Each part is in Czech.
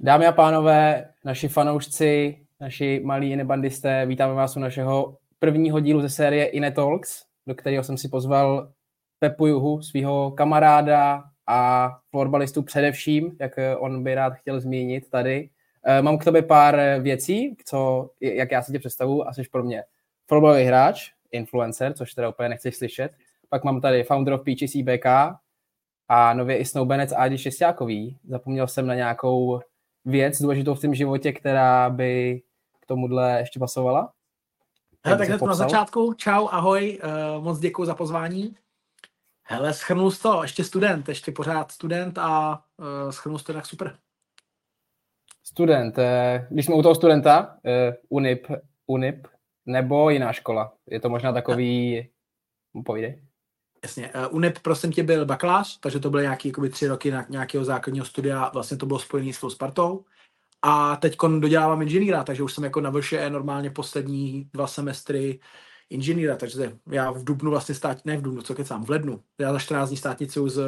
Dámy a pánové, naši fanoušci, naši malí inebandisté, vítáme vás u našeho prvního dílu ze série Inetalks, do kterého jsem si pozval Pepu Juhu, svého kamaráda a florbalistu především, jak on by rád chtěl zmínit tady. Eh, mám k tobě pár věcí, co, jak já si tě představu, a jsi pro mě florbalový hráč, influencer, což teda úplně nechceš slyšet. Pak mám tady founder of BK a nově i snoubenec Adi Šestákový. Zapomněl jsem na nějakou věc důležitou v tom životě, která by k tomuhle ještě pasovala? Hele, tak hned na začátku. Čau, ahoj, uh, moc děkuji za pozvání. Hele, schrnul jsi to, ještě student, ještě pořád student a uh, schrnul jsi to tak super. Student, eh, když jsme u toho studenta, UNIP, UNIP, nebo jiná škola? Je to možná takový, povídej. Jasně. Uh, UNEP, prosím tě, byl bakalář, takže to byly nějaký jakoby, tři roky na nějakého základního studia, vlastně to bylo spojené s tou Spartou. A teď dodělávám inženýra, takže už jsem jako na VŠE normálně poslední dva semestry inženýra, takže já v Dubnu vlastně stát, ne v Dubnu, co kecám, v lednu, já za 14 dní státnicu z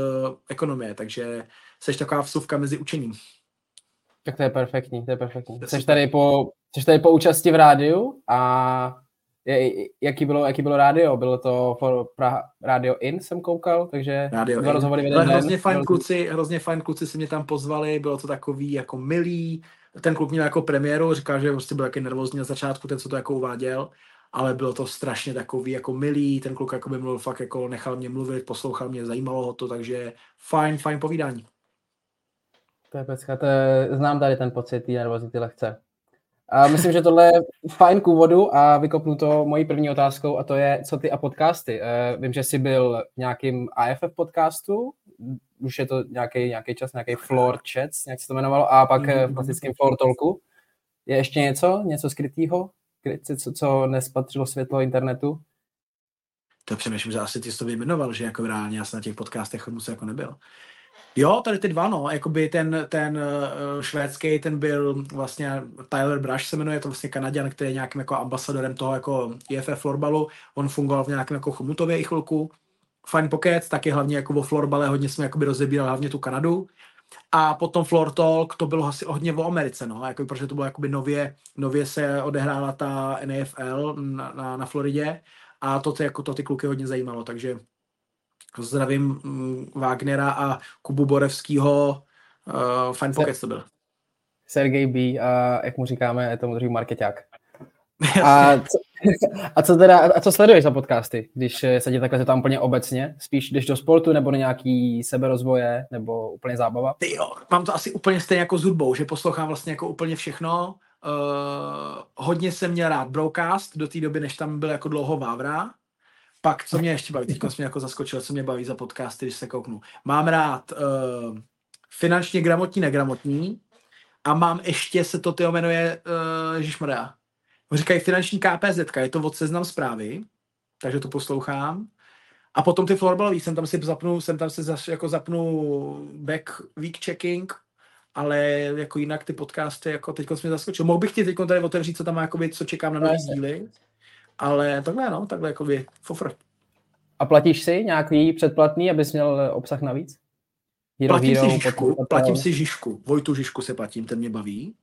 ekonomie, takže seš taková vsuvka mezi učením. Tak to je perfektní, to je perfektní. Jsi tady po, jsi tady po účasti v rádiu a jaký bylo, jaký bylo rádio? Bylo to for Praha, Radio In, jsem koukal, takže Radio dva rozhovory v jeden hrozně fajn kluci, hrozně fajn kluci si mě tam pozvali, bylo to takový jako milý, ten kluk měl jako premiéru, říkal, že prostě byl taky nervózní na začátku, ten, co to jako uváděl, ale bylo to strašně takový jako milý, ten kluk jako by mluvil fakt jako nechal mě mluvit, poslouchal mě, zajímalo ho to, takže fajn, fajn povídání. To je pecka, to je, znám tady ten pocit, ty nervozity lehce. A myslím, že tohle je fajn k úvodu a vykopnu to mojí první otázkou a to je, co ty a podcasty. Uh, vím, že jsi byl v nějakým AFF podcastu, už je to nějaký, nějaký čas, nějaký Floor Chats, jak se to jmenovalo, a pak mm-hmm. v klasickém Floor Talku. Je ještě něco, něco skrytého, co, co nespatřilo světlo internetu? To přemýšlím, že asi ty jsi to vyjmenoval, že jako reálně já jsem na těch podcastech moc jako nebyl. Jo, tady ty dva, no, jakoby ten, ten uh, švédský, ten byl vlastně Tyler Brush se jmenuje, to vlastně Kanaděn, který je nějakým jako ambasadorem toho jako IFF florbalu, on fungoval v nějakém jako chomutově i chvilku, Fine Pocket, taky hlavně jako o florbale, hodně jsme jakoby rozebírali hlavně tu Kanadu, a potom Floor Talk, to bylo asi hodně o Americe, no, jako, protože to bylo jakoby nově, nově se odehrála ta NFL na, na, na Floridě. A to, ty, jako, to ty kluky hodně zajímalo, takže Zdravím mm, Wagnera a Kubu Borevskýho. Uh, fine Pocket to byl. Sergej B. a jak mu říkáme, tomu druhý marketák. A co, a co teda, a co sleduješ za podcasty, když se tě takhle tam úplně obecně? Spíš jdeš do sportu nebo do nějaký seberozvoje nebo úplně zábava? Ty jo, mám to asi úplně stejně jako s hudbou, že poslouchám vlastně jako úplně všechno. Uh, hodně jsem měl rád broadcast do té doby, než tam byl jako dlouho Vávra, pak, co mě ještě baví, teď jsem mě jako zaskočil, co mě baví za podcasty, když se kouknu. Mám rád uh, finančně gramotní, negramotní a mám ještě, se to tyho jmenuje, uh, Ježišmarja, říkají finanční KPZ, je to od seznam zprávy, takže to poslouchám. A potom ty florbalový, jsem tam si zapnu, jsem tam si zas, jako zapnu back week checking, ale jako jinak ty podcasty, jako teď jsme zaskočil. Mohl bych ti teď tady otevřít, co tam má, jakoby, co čekám na nové díly. Ale takhle, no, takhle jako by fofr. A platíš si nějaký předplatný, abys měl obsah navíc? Hero, platím Hero, si Žižku, platím si Žižku. Vojtu Žižku se platím, ten mě baví.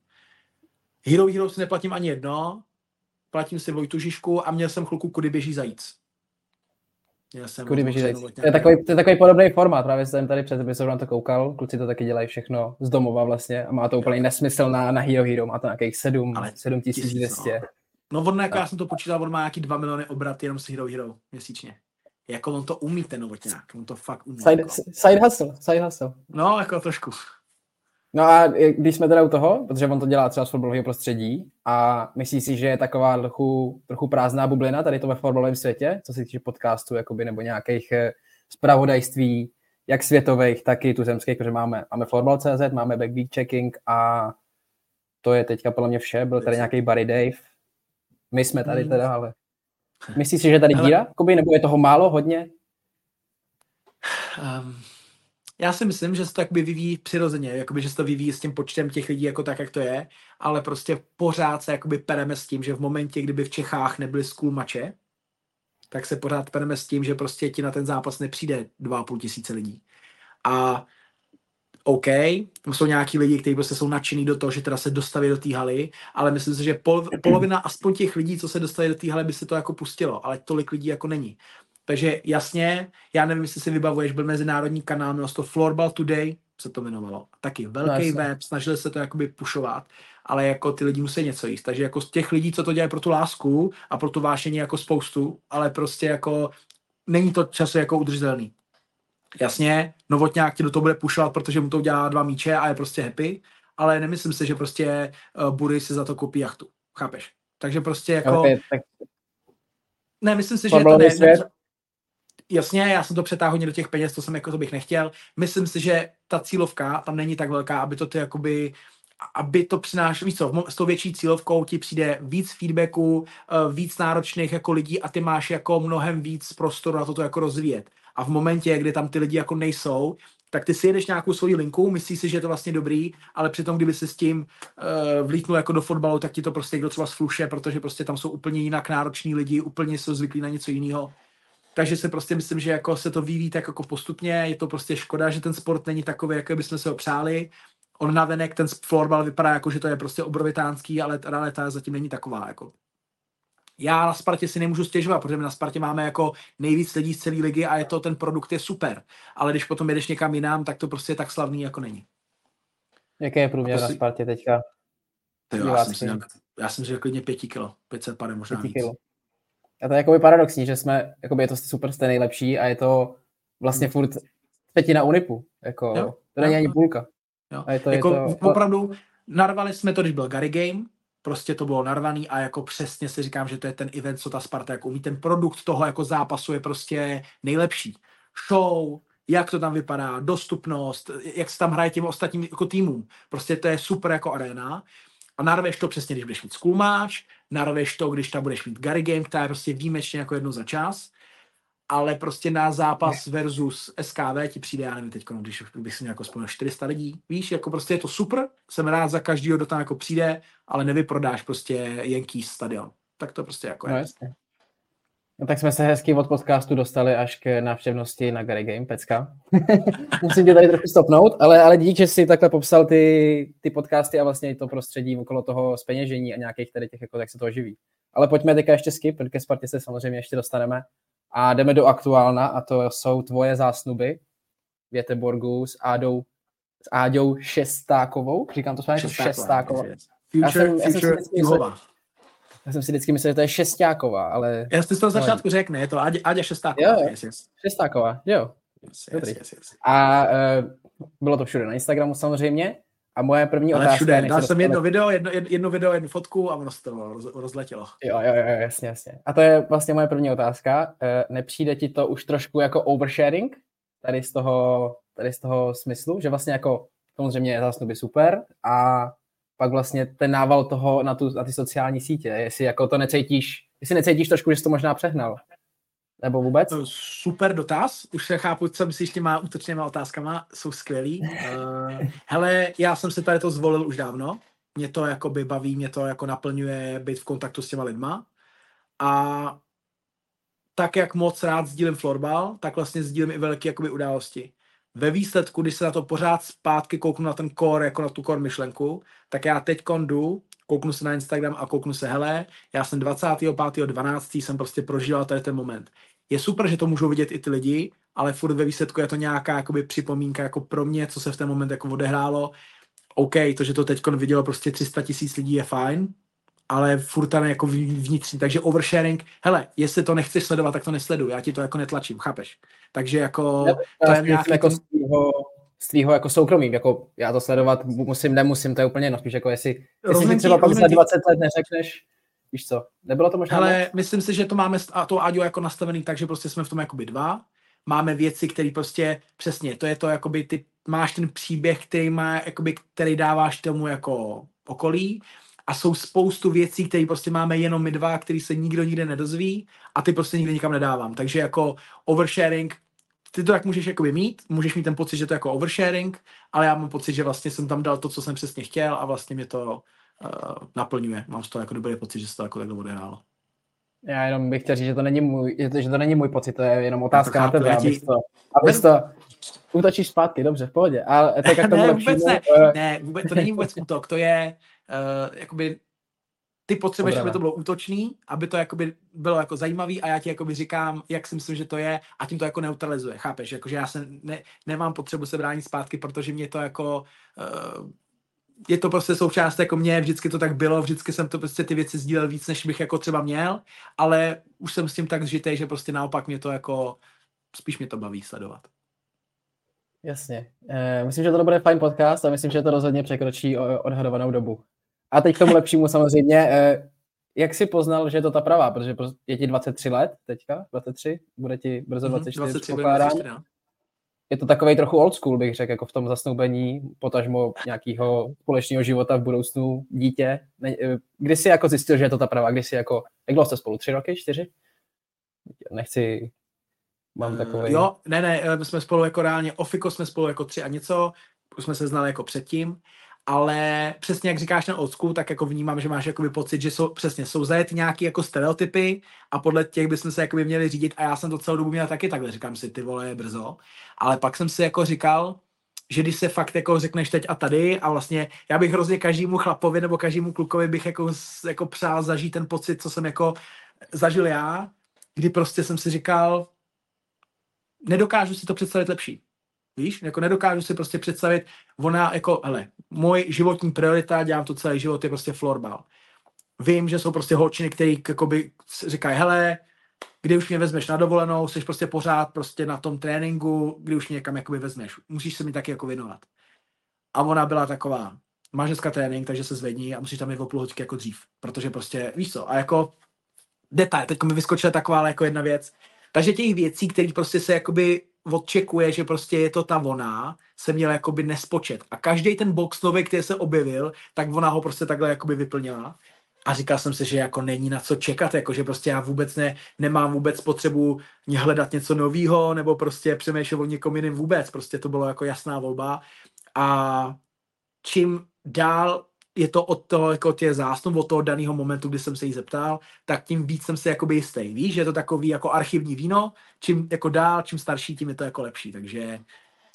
Hero Hero si neplatím ani jedno. Platím si Vojtu Žižku a měl jsem chvilku, kudy běží zajíc. Jsem kudy běží zajíc. To je, takový, to je takový podobný formát, právě jsem tady před epizodou na to koukal, kluci to taky dělají všechno z domova vlastně a má to úplně nesmysl na, na Hero Hero, má to nějakých 7, 7200. No. No on, jako já jsem to počítal, on má nějaký 2 miliony obrat jenom s Hero Hero měsíčně. Jako on to umí ten novotňák, on to fakt umí. Side, jako. side hustle, side hustle. No, jako trošku. No a když jsme teda u toho, protože on to dělá třeba z fotbalového prostředí a myslí si, že je taková trochu, trochu prázdná bublina tady to ve fotbalovém světě, co se týče podcastu jakoby, nebo nějakých eh, zpravodajství, jak světových, tak i tuzemských, protože máme, máme Florbal.cz, máme Backbeat Checking a to je teďka podle mě vše. Byl tady nějaký Barry Dave, my jsme tady hmm. teda, ale myslíš si, že tady díra? Koby, nebo je toho málo, hodně? Um, já si myslím, že se to jakoby vyvíjí přirozeně, jakoby, že se to vyvíjí s tím počtem těch lidí jako tak, jak to je, ale prostě pořád se jakoby pereme s tím, že v momentě, kdyby v Čechách nebyly school mače, tak se pořád pereme s tím, že prostě ti na ten zápas nepřijde 2,5 tisíce lidí. A OK, tam jsou nějaký lidi, kteří prostě jsou nadšený do toho, že teda se dostaví do té haly, ale myslím si, že pol, polovina aspoň těch lidí, co se dostaví do té haly, by se to jako pustilo, ale tolik lidí jako není. Takže jasně, já nevím, jestli si vybavuješ, byl mezinárodní kanál, měl to Floorball Today, se to jmenovalo. Taky velký no, web, snažili se to jakoby pušovat, ale jako ty lidi musí něco jíst. Takže jako z těch lidí, co to dělají pro tu lásku a pro tu vášení jako spoustu, ale prostě jako není to času jako udržitelný. Jasně, Novotňák ti do toho bude pušovat, protože mu to udělá dva míče a je prostě happy, ale nemyslím si, že prostě uh, Bury si za to koupí jachtu. Chápeš? Takže prostě jako... Okay, tak... Ne, myslím si, že to ne, ne, jasně, já jsem to přetáhl hodně do těch peněz, to jsem jako to bych nechtěl. Myslím si, že ta cílovka tam není tak velká, aby to ty jakoby aby to přinášelo, víc co, s tou větší cílovkou ti přijde víc feedbacku, eh, víc náročných jako lidí a ty máš jako mnohem víc prostoru na toto jako rozvíjet. A v momentě, kdy tam ty lidi jako nejsou, tak ty si jedeš nějakou svoji linku, myslíš si, že je to vlastně dobrý, ale přitom, kdyby se s tím uh, vlítnul jako do fotbalu, tak ti to prostě někdo třeba sluše, protože prostě tam jsou úplně jinak nároční lidi, úplně jsou zvyklí na něco jiného. Takže se prostě myslím, že jako se to vyvíjí tak jako postupně, je to prostě škoda, že ten sport není takový, jako bychom se ho přáli. On navenek, ten florbal vypadá jako, že to je prostě obrovitánský, ale ta realita zatím není taková. Jako. Já na Spartě si nemůžu stěžovat, protože my na Spartě máme jako nejvíc lidí z celé ligy a je to, ten produkt je super. Ale když potom jedeš někam jinam, tak to prostě tak slavný jako není. Jaké je průměr na Spartě teďka? jo, já, jsem si, já jsem si klidně pěti kilo, 500 pade možná víc. Kilo. A to je jakoby paradoxní, že jsme, jakoby je to super jste nejlepší a je to vlastně furt pětina Unipu. Jako, jo, to není jo, ani půlka. Jo. A je to, jako je to... Opravdu narvali jsme to, když byl Gary Game, prostě to bylo narvaný a jako přesně si říkám, že to je ten event, co ta Sparta jako umí. Ten produkt toho jako zápasu je prostě nejlepší. Show, jak to tam vypadá, dostupnost, jak se tam hraje těm ostatním jako týmům. Prostě to je super jako arena. A narveš to přesně, když budeš mít match, narveš to, když tam budeš mít Gary Game, která je prostě výjimečně jako jedno za čas, ale prostě na zápas versus SKV ti přijde, já nevím teď, když bych si jako spomněl 400 lidí, víš, jako prostě je to super, jsem rád za každýho, kdo tam jako přijde, ale nevyprodáš prostě jenký stadion. Tak to prostě jako no, je. Jasně. No tak jsme se hezky od podcastu dostali až k návštěvnosti na Gary Game, pecka. Musím tě tady trochu stopnout, ale, ale díky, že jsi takhle popsal ty, ty podcasty a vlastně i to prostředí okolo toho speněžení a nějakých tady těch, jako, tak se to živí. Ale pojďme teďka ještě skip, protože Spartě se samozřejmě ještě dostaneme. A jdeme do aktuálna a to jsou tvoje zásnuby Věteborgu s Ádou, s Áďou Šestákovou. Říkám to správně? Šestáková. Future, já jsem, future já jsem já jsem si vždycky myslel, že to je šestáková, ale... Já jsi to začátku řekne, je to Adě, Adě šestáková. Jo, yes, yes. šestáková, jo. Yes. Yes, yes, yes. A uh, bylo to všude na Instagramu samozřejmě. A moje první ale otázka... všude, dal jsem jedno video, jedno, jedno video, jednu fotku a ono se to roz, rozletělo. Jo, jo, jo, jasně, jasně. A to je vlastně moje první otázka. Uh, nepřijde ti to už trošku jako oversharing? Tady z toho, tady z toho smyslu, že vlastně jako samozřejmě zásnuby super a pak vlastně ten nával toho na, tu, na ty sociální sítě, jestli jako to necítíš, jestli necítíš trošku, že jsi to možná přehnal. Nebo vůbec? Super dotaz. Už se chápu, co myslíš těma útočnýma otázkama. Jsou skvělý. Uh, hele, já jsem se tady to zvolil už dávno. Mě to jakoby baví, mě to jako naplňuje být v kontaktu s těma lidma. A tak, jak moc rád sdílím florbal, tak vlastně sdílím i velké jakoby události ve výsledku, když se na to pořád zpátky kouknu na ten core, jako na tu core myšlenku, tak já teď jdu, kouknu se na Instagram a kouknu se, hele, já jsem 25.12. jsem prostě prožíval tady ten moment. Je super, že to můžou vidět i ty lidi, ale furt ve výsledku je to nějaká jakoby připomínka jako pro mě, co se v ten moment jako odehrálo. OK, to, že to teď vidělo prostě 300 tisíc lidí je fajn, ale furt tam jako vnitřní. Takže oversharing, hele, jestli to nechceš sledovat, tak to nesleduj, já ti to jako netlačím, chápeš? Takže jako ne, to je nějaký... Jako z tvýho, z tvýho jako soukromí, jako já to sledovat musím, nemusím, to je úplně jedno, spíš jako jestli, jestli si třeba pak za 20 let neřekneš, víš co, nebylo to možná Ale myslím si, že to máme a to Aďo jako nastavený tak, že prostě jsme v tom jakoby dva, máme věci, které prostě, přesně, to je to jakoby, ty máš ten příběh, který má, jakoby, který dáváš tomu jako okolí, a jsou spoustu věcí, které prostě máme jenom my dva, který se nikdo nikde nedozví a ty prostě nikdy nikam nedávám. Takže jako oversharing, ty to tak můžeš jakoby mít, můžeš mít ten pocit, že to je jako oversharing, ale já mám pocit, že vlastně jsem tam dal to, co jsem přesně chtěl a vlastně mě to uh, naplňuje. Mám z toho jako dobrý pocit, že se to jako takhle odehrálo. Já jenom bych chtěl říct, že to není můj, že to není můj pocit, to je jenom otázka no to na tebe, abys to, abys to, útočíš zpátky, dobře, v pohodě. Ale tak jak ne, vůbec ne, uh... ne, vůbec, to není vůbec útok, to je uh, jakoby ty potřebuješ, aby to bylo útočný, aby to jakoby bylo jako zajímavý a já ti jakoby říkám, jak si myslím, že to je a tím to jako neutralizuje, chápeš? Jakože já se ne, nemám potřebu se bránit zpátky, protože mě to jako uh, je to prostě součást jako mě, vždycky to tak bylo, vždycky jsem to prostě ty věci sdílel víc, než bych jako třeba měl, ale už jsem s tím tak zžitej, že prostě naopak mě to jako, spíš mě to baví sledovat. Jasně. E, myslím, že to bude fajn podcast a myslím, že to rozhodně překročí odhadovanou dobu. A teď k tomu lepšímu samozřejmě. E, jak jsi poznal, že je to ta pravá? Protože je ti 23 let teďka, 23, bude ti brzo 24, mm-hmm, 23 24, no je to takový trochu old school, bych řekl, jako v tom zasnoubení, potažmo nějakého společného života v budoucnu dítě. Eh, kdy jsi jako zjistil, že je to ta pravá? Kdy jsi jako, jak dlouho jste spolu? Tři roky? Čtyři? Nechci, mám takový... Jo, ne, ne, eh, my jsme spolu jako reálně, ofiko jsme spolu jako tři a něco, už jsme se znali jako předtím ale přesně jak říkáš na odsku, tak jako vnímám, že máš jakoby pocit, že jsou, přesně jsou zajet nějaký jako stereotypy a podle těch bychom se jakoby měli řídit a já jsem to celou dobu měl taky takhle, říkám si, ty vole, je brzo, ale pak jsem si jako říkal, že když se fakt jako řekneš teď a tady a vlastně já bych hrozně každému chlapovi nebo každému klukovi bych jako, jako přál zažít ten pocit, co jsem jako zažil já, kdy prostě jsem si říkal, nedokážu si to představit lepší. Víš, jako nedokážu si prostě představit, ona jako, hele, můj životní priorita, dělám to celý život, je prostě florbal. Vím, že jsou prostě holčiny, který jakoby říkají, hele, kdy už mě vezmeš na dovolenou, jsi prostě pořád prostě na tom tréninku, kdy už mě někam jakoby vezmeš. Musíš se mi taky jako věnovat. A ona byla taková, máš dneska trénink, takže se zvedni a musíš tam jít o půl jako dřív. Protože prostě, víš co, a jako detail, teď mi vyskočila taková jako jedna věc. Takže těch věcí, které prostě se jakoby odčekuje, že prostě je to ta ona, se měl jakoby nespočet. A každý ten box nový, který se objevil, tak ona ho prostě takhle jakoby vyplnila. A říkal jsem si, že jako není na co čekat, jako že prostě já vůbec ne, nemám vůbec potřebu hledat něco nového, nebo prostě přemýšlet o někom jiném vůbec. Prostě to bylo jako jasná volba. A čím dál je to od toho, jako tě zásnub, od toho daného momentu, kdy jsem se jí zeptal, tak tím víc jsem si jakoby jistý. Víš, že je to takový jako archivní víno, čím jako dál, čím starší, tím je to jako lepší. Takže,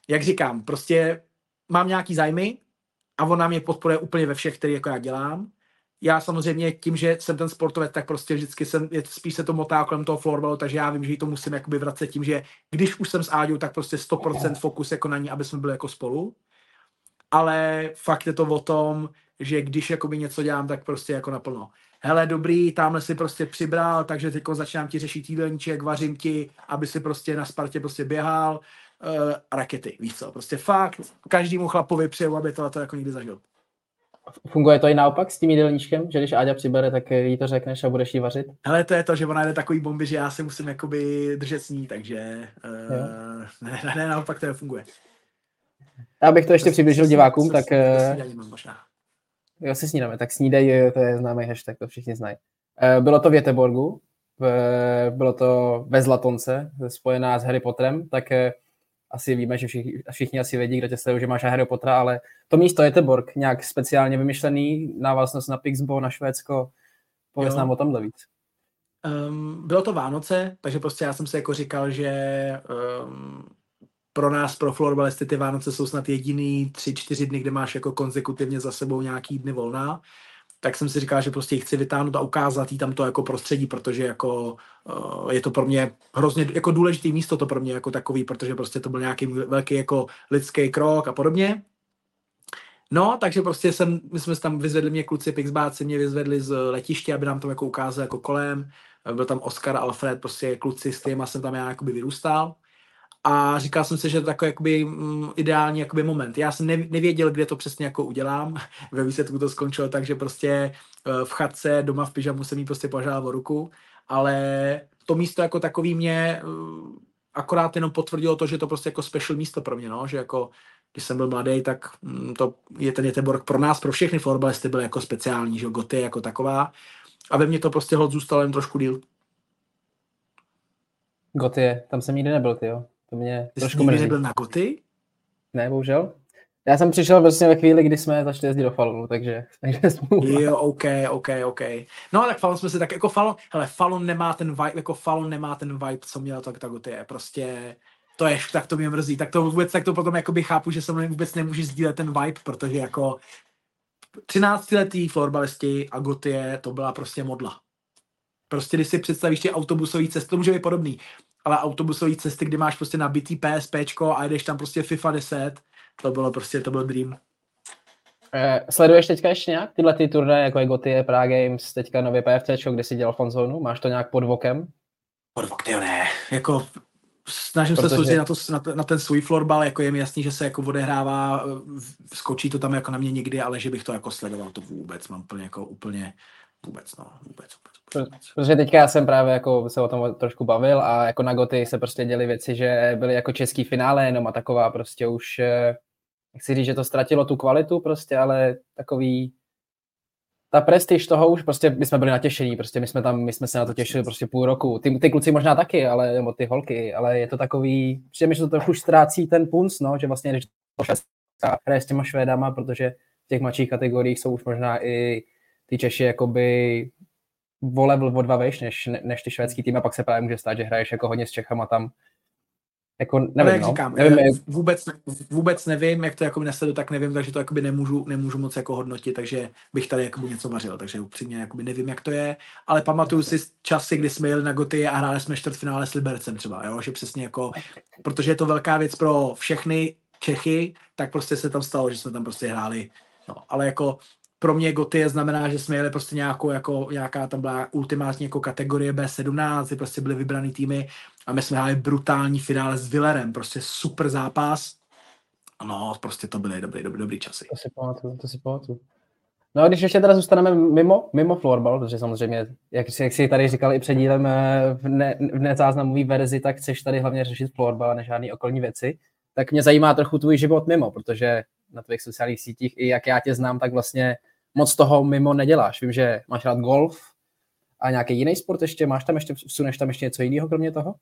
jak říkám, prostě mám nějaký zájmy a ona mě podporuje úplně ve všech, které jako já dělám. Já samozřejmě tím, že jsem ten sportovec, tak prostě vždycky jsem, je, spíš se to motá kolem toho florbalu, takže já vím, že jí to musím jakoby vracet tím, že když už jsem s Áďou, tak prostě 100% fokus jako na ní, aby jsme byli jako spolu. Ale fakt je to o tom, že když jakoby něco dělám, tak prostě jako naplno. Hele, dobrý, tamhle si prostě přibral, takže teď začínám ti řešit jídelníček, vařím ti, aby si prostě na Spartě prostě běhal, uh, rakety, víš co, prostě fakt, každému chlapovi přeju, aby to, to jako nikdy zažil. Funguje to i naopak s tím jídelníčkem, že když Áďa přibere, tak jí to řekneš a budeš jí vařit? Hele, to je to, že ona jde takový bomby, že já si musím jakoby držet s ní, takže uh, ne, ne, ne, naopak to funguje. Abych to ještě přiblížil divákům, tak... Uh, Jo, si snídáme, tak snídej, to je známý hashtag, to všichni znají. Eh, bylo to v Jeteborgu, bylo to ve Zlatonce, spojená s Harry Potterem, tak eh, asi víme, že všichni, všichni asi vědí, kdo tě sledují, že máš Harry Pottera, ale to místo Jeteborg, nějak speciálně vymyšlený, návaznost na Pixbo, na Švédsko, pověz nám o tom víc. Um, bylo to Vánoce, takže prostě já jsem si jako říkal, že um, pro nás, pro florbalisty, ty Vánoce jsou snad jediný tři, čtyři dny, kde máš jako konzekutivně za sebou nějaký dny volná. Tak jsem si říkal, že prostě chci vytáhnout a ukázat jí tam to jako prostředí, protože jako uh, je to pro mě hrozně jako důležitý místo to pro mě jako takový, protože prostě to byl nějaký velký jako lidský krok a podobně. No, takže prostě jsem, my jsme tam vyzvedli mě kluci, Pixbáci mě vyzvedli z letiště, aby nám to jako ukázali jako kolem. Byl tam Oscar, Alfred, prostě kluci, s těma jsem tam já jakoby vyrůstal a říkal jsem si, že to takový jakoby, mm, ideální jakoby moment. Já jsem nevěděl, kde to přesně jako udělám. Ve výsledku to skončilo tak, že prostě eh, v chatce doma v pyžamu jsem jí prostě požádal o ruku, ale to místo jako takový mě eh, akorát jenom potvrdilo to, že to prostě jako special místo pro mě, no, že jako když jsem byl mladý, tak mm, to je ten Jeteborg pro nás, pro všechny florbalisty byl jako speciální, že Goty jako taková. A ve mně to prostě hod zůstalo jen trošku díl. Goty, tam jsem nikdy nebyl, ty jo. To mě Ty trošku mrzí. nebyl na Goty? Ne, bohužel. Já jsem přišel vlastně ve chvíli, kdy jsme začali jezdit do Falunu, takže, takže Jo, OK, OK, OK. No tak Falun jsme si tak, jako Falun, hele, Falun nemá ten vibe, jako Falun nemá ten vibe, co měl tak, tak to je prostě, to je, tak to mě mrzí, tak to vůbec, tak to potom jakoby chápu, že se mnou vůbec nemůže sdílet ten vibe, protože jako 13 letý florbalisti a Gotie, to byla prostě modla. Prostě když si představíš ty autobusové cesty, to může být podobný, ale autobusové cesty, kdy máš prostě nabitý PSP a jdeš tam prostě FIFA 10, to bylo prostě, to byl dream. Eh, sleduješ teďka ještě nějak tyhle ty turnaje, jako je Gotie, Prague Games, teďka nově PFC, kde jsi dělal fanzónu? Máš to nějak pod vokem? Pod vokem, ne. Jako snažím Protože... se soustředit na, to, na, na ten svůj florbal, jako je mi jasný, že se jako odehrává, skočí to tam jako na mě někdy, ale že bych to jako sledoval, to vůbec mám úplně jako úplně vůbec, no, vůbec, vůbec. Protože teďka já jsem právě jako se o tom trošku bavil a jako na Goty se prostě děly věci, že byly jako český finále jenom a taková prostě už, eh, chci říct, že to ztratilo tu kvalitu prostě, ale takový ta prestiž toho už, prostě my jsme byli natěšení, prostě my jsme tam, my jsme se na to těšili prostě půl roku. Ty, ty kluci možná taky, ale, nebo ty holky, ale je to takový, přijde mi, že to trochu ztrácí ten punc, no, že vlastně když to hraje s těma Švédama, protože v těch mladších kategoriích jsou už možná i ty Češi jakoby o level o dva vejš, než, než ty švédský tým a pak se právě může stát, že hraješ jako hodně s Čechama tam jako nevím, jak no. říkám, nevím, jak... vůbec, vůbec nevím, jak to jako nesledu, tak nevím, takže to jakoby nemůžu, nemůžu moc jako hodnotit, takže bych tady jakoby něco vařil, takže upřímně jakoby nevím, jak to je, ale pamatuju si časy, kdy jsme jeli na Goty a hráli jsme čtvrtfinále s Libercem třeba, jo, že přesně jako, protože je to velká věc pro všechny Čechy, tak prostě se tam stalo, že jsme tam prostě hráli, no, ale jako pro mě Goty znamená, že jsme jeli prostě nějakou, jako, nějaká tam byla ultimátní jako kategorie B17, kdy prostě byly vybraný týmy a my jsme hráli brutální finále s Villerem, prostě super zápas. No, prostě to byly dobrý, dobrý, dobrý časy. To si pamatuju, to si pamatuju. No a když ještě teda zůstaneme mimo, mimo florbal, protože samozřejmě, jak, jak si tady říkal i před dílem eh, v, ne, v nezáznamové verzi, tak chceš tady hlavně řešit florbal a ne žádný okolní věci, tak mě zajímá trochu tvůj život mimo, protože na tvých sociálních sítích, i jak já tě znám, tak vlastně moc toho mimo neděláš. Vím, že máš rád golf a nějaký jiný sport ještě, máš tam ještě, vsuneš tam ještě něco jiného kromě toho?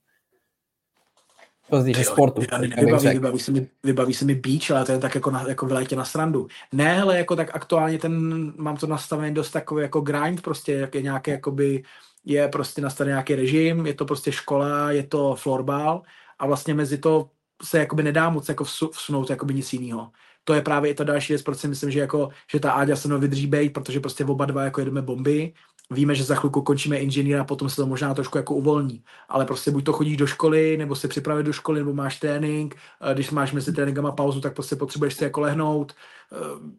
Pozdíže sportu. Vybaví, vybaví, se mi, vybaví se mi beach, ale to je tak jako, na, jako v létě na srandu. Ne, ale jako tak aktuálně ten, mám to nastavený dost takový jako grind, prostě jak je nějaký jakoby, je prostě nastavený nějaký režim, je to prostě škola, je to florbal a vlastně mezi to se jakoby nedá moc jako vsunout jakoby nic jiného to je právě i ta další věc, proč si myslím, že, jako, že ta Áďa se mnou vydrží být, protože prostě oba dva jako jedeme bomby, víme, že za chvilku končíme inženýra, potom se to možná trošku jako uvolní. Ale prostě buď to chodíš do školy, nebo se připravit do školy, nebo máš trénink, když máš mezi tréninkama pauzu, tak prostě potřebuješ si jako lehnout. Ehm,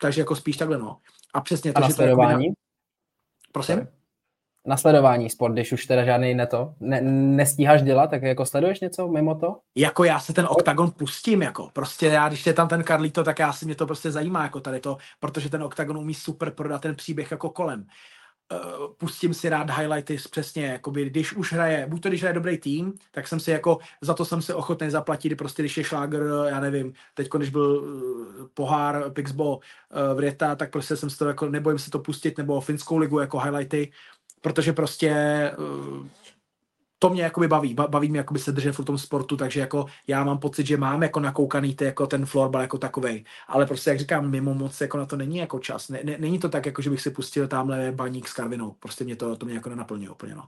takže jako spíš takhle, no. A přesně. A takže to na... Prosím? Nasledování sport, když už teda žádný neto, ne, nestíháš dělat, tak jako sleduješ něco mimo to? Jako já se ten oktagon pustím, jako prostě já, když je tam ten Carlito, tak já si mě to prostě zajímá, jako tady to, protože ten oktagon umí super prodat ten příběh jako kolem. Uh, pustím si rád highlighty přesně, jakoby, když už hraje, buď to když hraje dobrý tým, tak jsem si jako, za to jsem si ochotný zaplatit, prostě když je šláger, já nevím, teď když byl uh, pohár Pixbo uh, v Rieta, tak prostě jsem si to jako, nebojím se to pustit, nebo finskou ligu jako highlighty, protože prostě eh, to mě jakoby baví, baví mě jakoby se držet v tom sportu, takže jako já mám pocit, že mám jako nakoukaný ty, jako ten florbal jako takovej, ale prostě jak říkám, mimo moc jako na to není jako čas, ne, ne, není to tak, jako že bych si pustil tamhle baník s Karvinou, prostě mě to, to mě jako nenaplňuje úplně, no.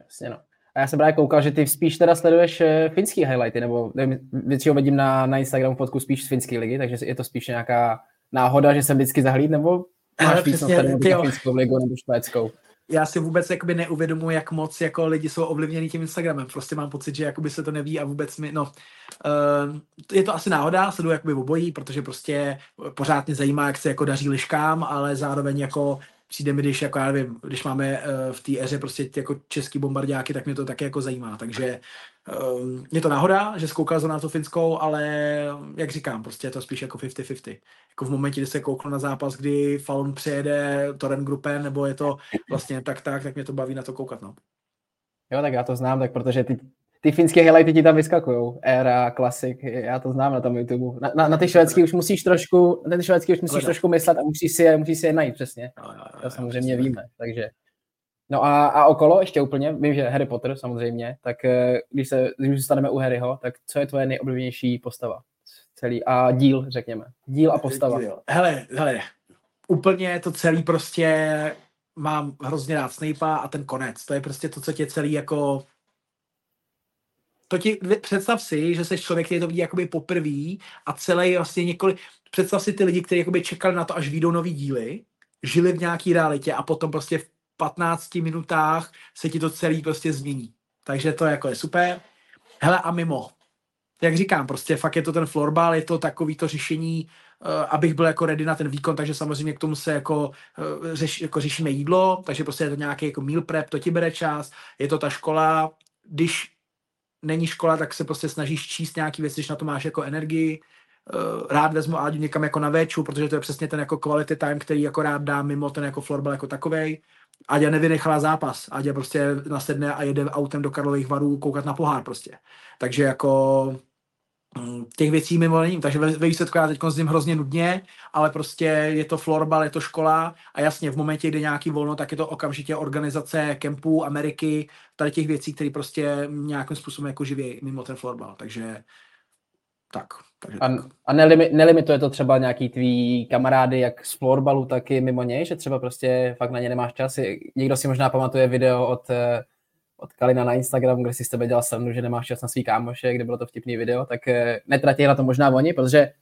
Jasně, no. A já jsem právě koukal, že ty spíš teda sleduješ eh, finský highlighty, nebo většinou vidím na, na Instagramu fotku spíš z finské ligy, takže je to spíš nějaká náhoda, že jsem vždycky zahlíd, nebo máš na finskou ligu nebo švédskou? Já si vůbec jakoby neuvědomuji, jak moc jako lidi jsou ovlivněni tím Instagramem. Prostě mám pocit, že jakoby se to neví a vůbec mi, no, uh, je to asi náhoda, sleduju jakoby obojí, protože prostě pořád mě zajímá, jak se jako daří liškám, ale zároveň jako přijde mi, když, jako já nevím, když máme uh, v té éře prostě jako český bombardáky, tak mě to také jako zajímá, takže je to náhoda, že zkoukal na to finskou, ale jak říkám, prostě je to spíš jako 50-50. Jako v momentě, kdy se kouknu na zápas, kdy Falun přejede Toren Gruppen, nebo je to vlastně tak tak, tak mě to baví na to koukat, no. Jo, tak já to znám, tak protože ty, ty finské highlighty ti tam vyskakují. Era, klasik, já to znám na tom YouTube. Na, na, na ty švédský už musíš trošku, na ty švédský už musíš trošku myslet a musíš si je, musíš si je najít přesně. No, no, to samozřejmě víme, takže. No a, a okolo ještě úplně, vím, že Harry Potter samozřejmě, tak eh, když se když zůstaneme u Harryho, tak co je tvoje nejoblíbenější postava celý a díl, řekněme. Díl a postava. Hele, hele, úplně to celý prostě mám hrozně rád Snape'a a ten konec. To je prostě to, co tě celý jako to ti, představ si, že jsi člověk, který to vidí jakoby poprvé a celý vlastně několik, představ si ty lidi, kteří čekali na to, až vyjdou nový díly, žili v nějaký realitě a potom prostě 15 minutách se ti to celý prostě změní. Takže to jako je super. Hele a mimo, jak říkám, prostě fakt je to ten florbal, je to takový to řešení, uh, abych byl jako ready na ten výkon, takže samozřejmě k tomu se jako, uh, řeš, jako řešíme jídlo, takže prostě je to nějaký jako meal prep, to ti bere čas, je to ta škola, když není škola, tak se prostě snažíš číst nějaký věci, když na to máš jako energii, rád vezmu Áďu někam jako na véču, protože to je přesně ten jako quality time, který jako rád dám mimo ten jako florbal jako takovej. Aďa nevynechala zápas. Aďa prostě nasedne a jede autem do Karlových varů koukat na pohár prostě. Takže jako mm, těch věcí mimo není. Takže ve, ve výsledku já teď s ním hrozně nudně, ale prostě je to florbal, je to škola a jasně v momentě, kdy nějaký volno, tak je to okamžitě organizace kempů, Ameriky, tady těch věcí, které prostě nějakým způsobem jako živí mimo ten florbal. Takže tak. Takže a, a nelimi, nelimituje to třeba nějaký tvý kamarády, jak z florbalu, tak i mimo něj, že třeba prostě fakt na ně nemáš čas. Někdo si možná pamatuje video od, eh, od Kalina na Instagram, kde si s tebe dělal srandu, že nemáš čas na svý kámoše, kde bylo to vtipný video, tak eh, netratí na to možná oni, protože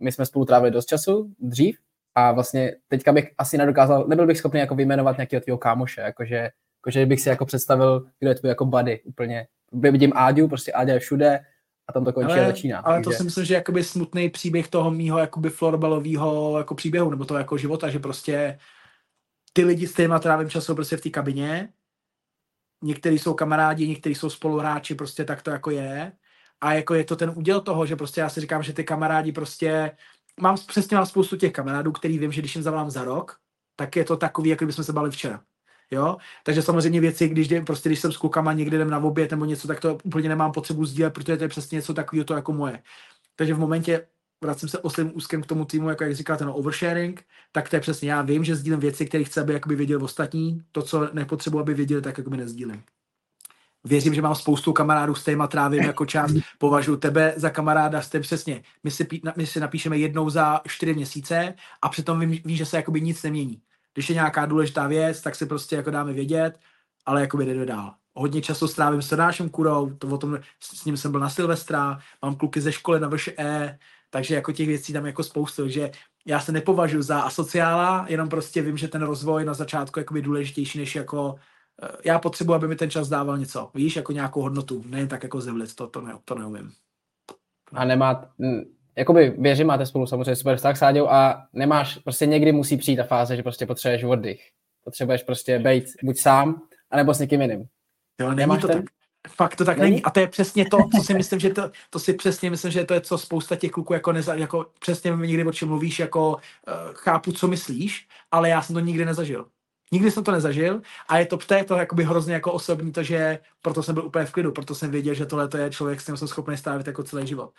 my jsme spolu trávili dost času dřív a vlastně teďka bych asi nedokázal, nebyl bych schopný jako vyjmenovat nějakého tvého kámoše, jakože, jakože bych si jako představil, kdo je tvůj jako buddy úplně. Vidím Áďu, prostě Áďa je všude, a tam to končí ale, a začíná. Ale takže... to si myslím, že jakoby smutný příběh toho mýho jakoby florbalového jako příběhu, nebo toho jako života, že prostě ty lidi s těma trávím času prostě v té kabině, někteří jsou kamarádi, někteří jsou spoluhráči, prostě tak to jako je. A jako je to ten úděl toho, že prostě já si říkám, že ty kamarádi prostě, mám přesně mám spoustu těch kamarádů, který vím, že když jim zavolám za rok, tak je to takový, jako bychom se bali včera. Jo? Takže samozřejmě věci, když, jdem, prostě, když jsem s klukama někde jdem na oběd nebo něco, tak to úplně nemám potřebu sdílet, protože to je přesně něco takového to jako moje. Takže v momentě, vracím se oslým úzkem k tomu týmu, jako jak říká ten oversharing, tak to je přesně, já vím, že sdílím věci, které chci, aby jakoby věděl ostatní, to, co nepotřebuji, aby věděli, tak jakoby nezdílím. Věřím, že mám spoustu kamarádů, s kterými trávím jako čas, považuji tebe za kamaráda, s přesně. My si, my si napíšeme jednou za čtyři měsíce a přitom vím, ví, že se jakoby nic nemění když je nějaká důležitá věc, tak si prostě jako dáme vědět, ale jako jde dál. Hodně času strávím s Tonášem Kurou, to o tom, s ním jsem byl na Silvestra, mám kluky ze školy na VŠE, takže jako těch věcí tam jako spoustu, že já se nepovažuji za asociála, jenom prostě vím, že ten rozvoj na začátku je důležitější, než jako eh, já potřebuji, aby mi ten čas dával něco, víš, jako nějakou hodnotu, ne tak jako zevlic, to, to, ne, to neumím. A nemá, jakoby věřím, máte spolu samozřejmě super vztah s Áďou a nemáš, prostě někdy musí přijít ta fáze, že prostě potřebuješ oddych. Potřebuješ prostě být buď sám, anebo s někým jiným. Jo, není to ten? tak. Fakt to tak není? není. A to je přesně to, co si myslím, že to, to si přesně myslím, že to je, co spousta těch kluků jako, neza, jako přesně někdy o čem mluvíš, jako uh, chápu, co myslíš, ale já jsem to nikdy nezažil. Nikdy jsem to nezažil a je to, je to jakoby hrozně jako osobní to, že proto jsem byl úplně v klidu, proto jsem věděl, že tohle to je člověk, s kterým jsem schopný strávit jako celý život.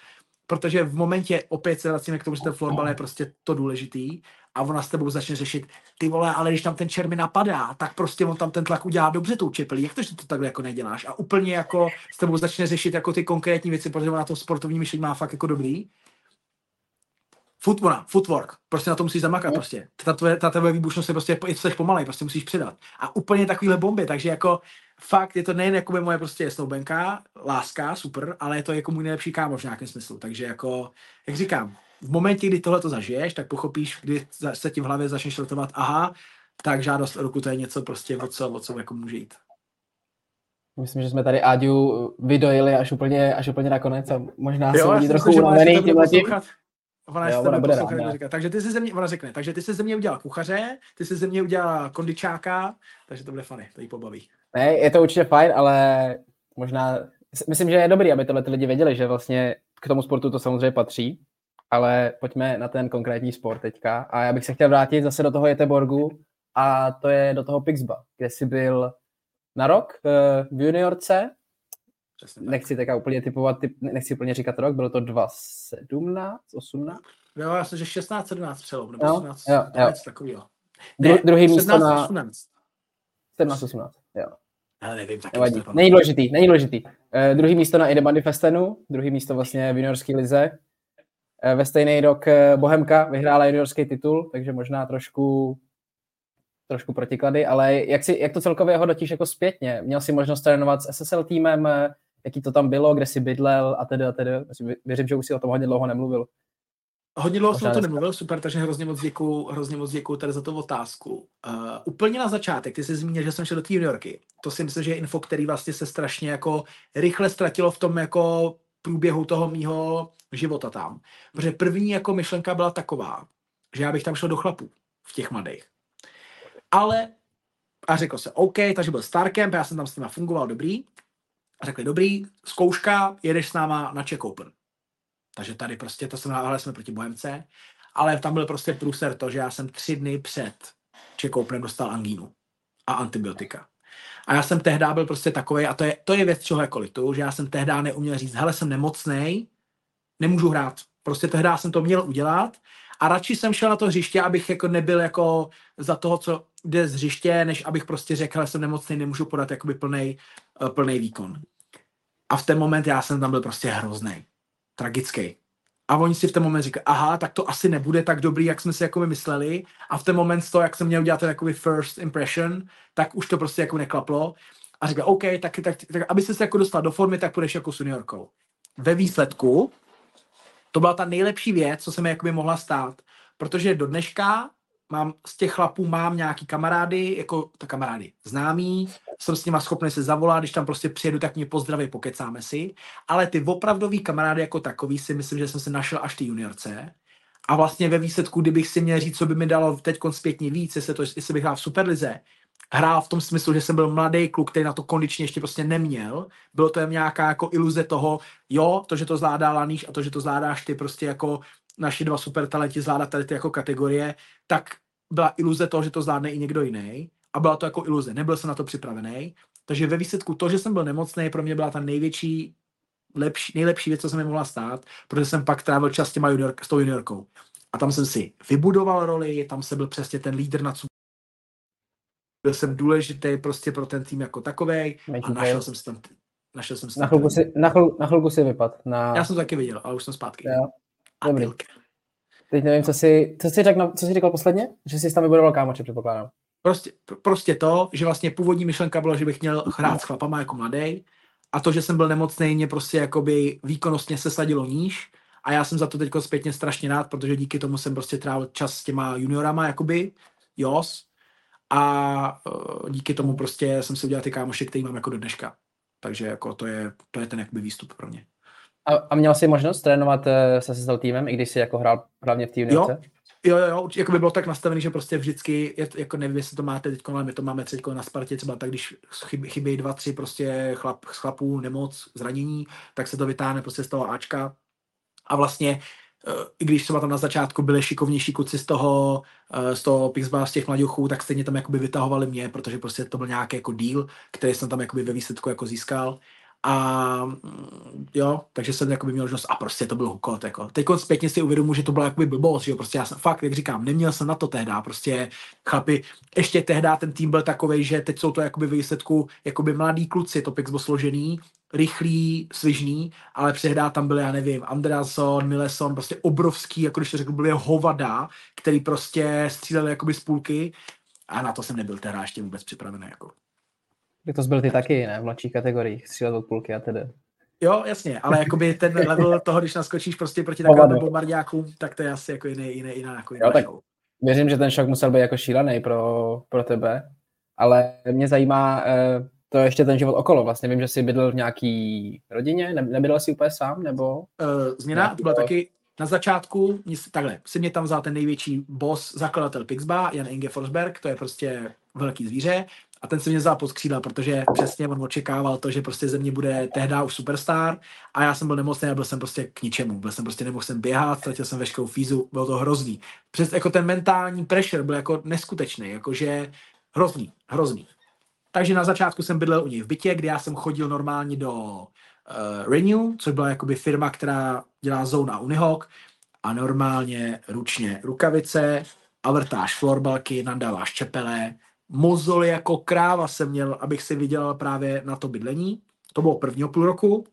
Protože v momentě, opět se vracíme k tomu, že ten florbal je prostě to důležitý a ona s tebou začne řešit, ty vole, ale když tam ten čermi napadá, tak prostě on tam ten tlak udělá dobře tou čepelí, jak to, že to takhle jako neděláš? A úplně jako s tebou začne řešit jako ty konkrétní věci, protože ona to sportovní myšlení má fakt jako dobrý Footwork, footwork, prostě na to musíš zamakat no. prostě. Ta tvoje, ta tvoje výbušnost je prostě, jsi pomalej, prostě musíš přidat. A úplně takovýhle bomby, takže jako fakt je to nejen jako by moje prostě snoubenka, láska, super, ale je to jako můj nejlepší kámoš v nějakém smyslu. Takže jako, jak říkám, v momentě, kdy tohle to zažiješ, tak pochopíš, kdy se ti v hlavě začneš letovat, aha, tak žádost o ruku to je něco prostě, o co, o co jako může jít. Myslím, že jsme tady Áďu vydojili až úplně, až úplně nakonec a možná jo, vidí trochu unavený tímhletím. Ona jo, ona bude ráda. Takže ty si ze mě, ona řekne, takže ty si ze mě udělal kuchaře, ty si ze mě udělal kondičáka, takže to bude fany, to jí pobaví. Ne, je to určitě fajn, ale možná, myslím, že je dobrý, aby tohle ty lidi věděli, že vlastně k tomu sportu to samozřejmě patří, ale pojďme na ten konkrétní sport teďka. A já bych se chtěl vrátit zase do toho Jeteborgu a to je do toho Pixba, kde jsi byl na rok eh, v juniorce Přesně tak. Nechci teďka úplně typovat, typ, nechci úplně říkat rok, bylo to 2017, 18? Jo, já jsem, že 16, 17 přelom, nebo jo, 17, jo, jo. takovýho. Dru, druhý 17, místo na... 18. 17, 18, jo. Ale nevím, tak Nevadí. Není důležitý, není důležitý. Uh, druhý místo na Idebandy Festenu, druhý místo vlastně v juniorské lize. Eh, ve stejný rok Bohemka vyhrála juniorský titul, takže možná trošku trošku protiklady, ale jak, si, jak to celkově hodnotíš jako zpětně? Měl jsi možnost trénovat s SSL týmem, jaký to tam bylo, kde jsi bydlel a tedy a tedy. Věřím, že už si o tom hodně dlouho nemluvil. Hodně dlouho jsem o to nemluvil, super, takže hrozně moc děkuju, hrozně moc děkuju tady za tu otázku. Uh, úplně na začátek, ty jsi zmínil, že jsem šel do té New Yorky. To si myslím, že je info, který vlastně se strašně jako rychle ztratilo v tom jako průběhu toho mýho života tam. Protože první jako myšlenka byla taková, že já bych tam šel do chlapů v těch mladých. Ale a řekl se, OK, takže byl Starcamp, já jsem tam s nima fungoval dobrý. A řekli, dobrý, zkouška, jedeš s náma na Czech Open. Takže tady prostě, to jsem hráli jsme proti Bohemce, ale tam byl prostě průser to, že já jsem tři dny před Czech Openem dostal angínu a antibiotika. A já jsem tehdy byl prostě takový, a to je, to je věc, čeho jako litu, že já jsem tehdy neuměl říct, hele, jsem nemocný, nemůžu hrát. Prostě tehdy jsem to měl udělat a radši jsem šel na to hřiště, abych jako nebyl jako za toho, co jde z hřiště, než abych prostě řekl, že jsem nemocný, nemůžu podat jakoby plný, uh, plný výkon. A v ten moment já jsem tam byl prostě hrozný, tragický. A oni si v ten moment říkají, aha, tak to asi nebude tak dobrý, jak jsme si jako mysleli. A v ten moment toho, jak jsem měl udělat ten jakoby first impression, tak už to prostě jako neklaplo. A říkal, OK, tak, tak, tak, aby se jako dostal do formy, tak půjdeš jako seniorkou. Ve výsledku to byla ta nejlepší věc, co se mi jakoby mohla stát. Protože do dneška mám z těch chlapů mám nějaký kamarády, jako ta kamarády známí, jsem s nima schopný se zavolat, když tam prostě přijedu, tak mě pozdraví, pokecáme si, ale ty opravdový kamarády jako takový si myslím, že jsem se našel až ty juniorce a vlastně ve výsledku, kdybych si měl říct, co by mi dalo teď zpětně víc, jestli, to, jestli bych hrál v Superlize, hrál v tom smyslu, že jsem byl mladý kluk, který na to kondičně ještě prostě neměl. Bylo to jen nějaká jako iluze toho, jo, to, že to zvládá Laníš a to, že to zvládáš ty prostě jako naši dva super talenti zvládat tady ty jako kategorie, tak byla iluze toho, že to zvládne i někdo jiný. A byla to jako iluze. Nebyl jsem na to připravený. Takže ve výsledku to, že jsem byl nemocný, pro mě byla ta největší, lepší, nejlepší věc, co se mi mohla stát, protože jsem pak trávil čas s, těma junior, s tou juniorkou. A tam jsem si vybudoval roli, tam jsem byl přesně ten lídr na byl jsem důležitý prostě pro ten tým jako takový a našel jsem si tam našel jsem si na chvilku, si, na, chvilku, na chvilku si vypad. Na... Já jsem to taky viděl, ale už jsem zpátky. Dobrý. Teď nevím, co jsi, co jsi, řekl, co jsi říkal posledně? Že jsi tam vybudoval kámoče, předpokládám. Prostě, prostě to, že vlastně původní myšlenka byla, že bych měl hrát s chlapama jako mladý a to, že jsem byl nemocný, mě prostě jakoby výkonnostně se sadilo níž a já jsem za to teď zpětně strašně rád, protože díky tomu jsem prostě trávil čas s těma juniorama, jakoby, jos, a uh, díky tomu prostě jsem si udělal ty kámoše, který mám jako do dneška. Takže jako to je, to je ten jakoby výstup pro mě. A, a měl jsi možnost trénovat uh, se SSL týmem, i když jsi jako hrál hlavně v týmu? Jo, jo, jo, jo, jako by bylo tak nastavený, že prostě vždycky, je, jako nevím, jestli to máte teď, ale my to máme teď na Spartě, třeba tak, když chybí, chybí dva, tři prostě chlap, chlapů, nemoc, zranění, tak se to vytáhne prostě z toho Ačka a vlastně i když třeba tam na začátku byli šikovnější kluci z toho, eh, z toho Pixba, z těch mladěchů, tak stejně tam jakoby vytahovali mě, protože prostě to byl nějaký jako deal, který jsem tam jakoby ve výsledku jako získal. A mm, jo, takže jsem jakoby měl možnost a prostě to byl hukot. Jako. Teď zpětně si uvědomuji, že to byla jakoby blbost, že jo, prostě já jsem fakt, jak říkám, neměl jsem na to tehdy, prostě chlapi, ještě tehdy ten tým byl takový, že teď jsou to jakoby výsledku jakoby mladí kluci, to Pix byl složený, rychlý, svižný, ale přehdá tam byl, já nevím, Andreason, Mileson, prostě obrovský, jako když to řekl, byly hovada, který prostě stříleli jakoby z půlky a na to jsem nebyl teda ještě vůbec připravený. Jako. Jak to zbyl ty taky, ne? V mladších kategoriích, střílet od půlky a tedy. Jo, jasně, ale jakoby ten level toho, když naskočíš prostě proti takovým bombardiákům, tak to je asi jako jiný, jiný, jiná, jako jiná jo, tak Věřím, že ten šok musel být jako šílený pro, pro tebe, ale mě zajímá, eh, to je ještě ten život okolo. Vlastně vím, že jsi bydlel v nějaký rodině, ne, nebydlel jsi úplně sám, nebo? Uh, změna, to byla taky na začátku, takhle, si mě tam vzal ten největší boss, zakladatel Pixba, Jan Inge Forsberg, to je prostě velký zvíře, a ten se mě vzal pod křídla, protože přesně on očekával to, že prostě ze mě bude tehdy už superstar a já jsem byl nemocný a byl jsem prostě k ničemu. Byl jsem prostě nemohl jsem běhat, ztratil jsem veškerou fízu, bylo to hrozný. Přes jako ten mentální pressure byl jako neskutečný, jakože hrozný, hrozný. Takže na začátku jsem bydlel u něj v bytě, kde já jsem chodil normálně do uh, Renew, což byla jakoby firma, která dělá zóna Unihawk a normálně ručně rukavice, a vrtáš florbalky, nadáváš čepele, mozol jako kráva jsem měl, abych si vydělal právě na to bydlení. To bylo prvního půl roku.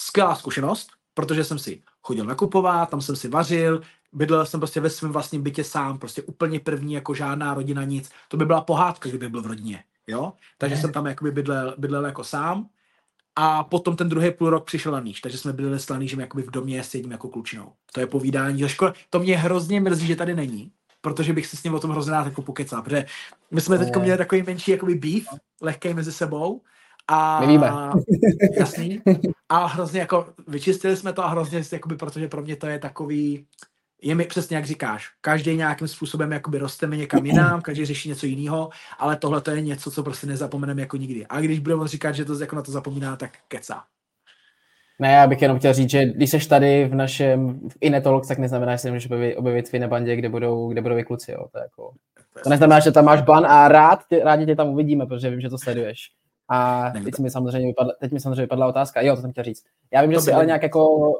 Skvělá zkušenost, protože jsem si chodil nakupovat, tam jsem si vařil, bydlel jsem prostě ve svém vlastním bytě sám, prostě úplně první, jako žádná rodina, nic. To by byla pohádka, kdyby byl v rodině, jo? Takže jsem tam jakoby bydlel, bydlel jako sám a potom ten druhý půl rok přišel Laníš, takže jsme byli s Lanížem jakoby v domě s jedním jako klučinou. To je povídání ze školy. To mě hrozně mrzí, že tady není, protože bych se s ním o tom hrozně rád jako pokecal, protože my jsme teď měli takový menší jakoby beef, lehký mezi sebou, a, My víme. jasný. A hrozně jako vyčistili jsme to a hrozně, jakoby, protože pro mě to je takový, je mi přesně jak říkáš, každý nějakým způsobem jakoby rosteme někam jinam, každý řeší něco jiného, ale tohle to je něco, co prostě nezapomeneme jako nikdy. A když budeme říkat, že to jako na to zapomíná, tak keca. Ne, já bych jenom chtěl říct, že když seš tady v našem v Inetolog, tak neznamená, že se můžeš objevit, objevit v Inebandě, kde budou, kde budou i kluci. Jo. To, jako, to neznamená, že tam máš ban a rád tě, rádi tě tam uvidíme, protože vím, že to sleduješ. A teď mi samozřejmě vypadla, teď mi samozřejmě vypadla otázka. Jo, to jsem chtěl říct. Já vím, že jsi ale nějak jako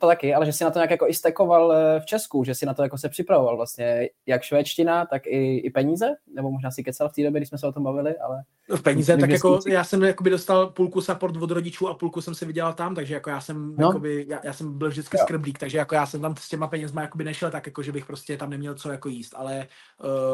to taky, ale že si na to nějak jako i stekoval eh, v Česku, že si na to jako se připravoval vlastně, jak švédština, tak i, i peníze, nebo možná si kecal v té době, když jsme se o tom bavili, ale... No, peníze, tak jako já jsem jakoby dostal půlku support od rodičů a půlku jsem si vydělal tam, takže jako já jsem, no. jakoby, já, já, jsem byl vždycky jo. skrblík, takže jako já jsem tam s těma penězma jakoby nešel tak, jako že bych prostě tam neměl co jako jíst, ale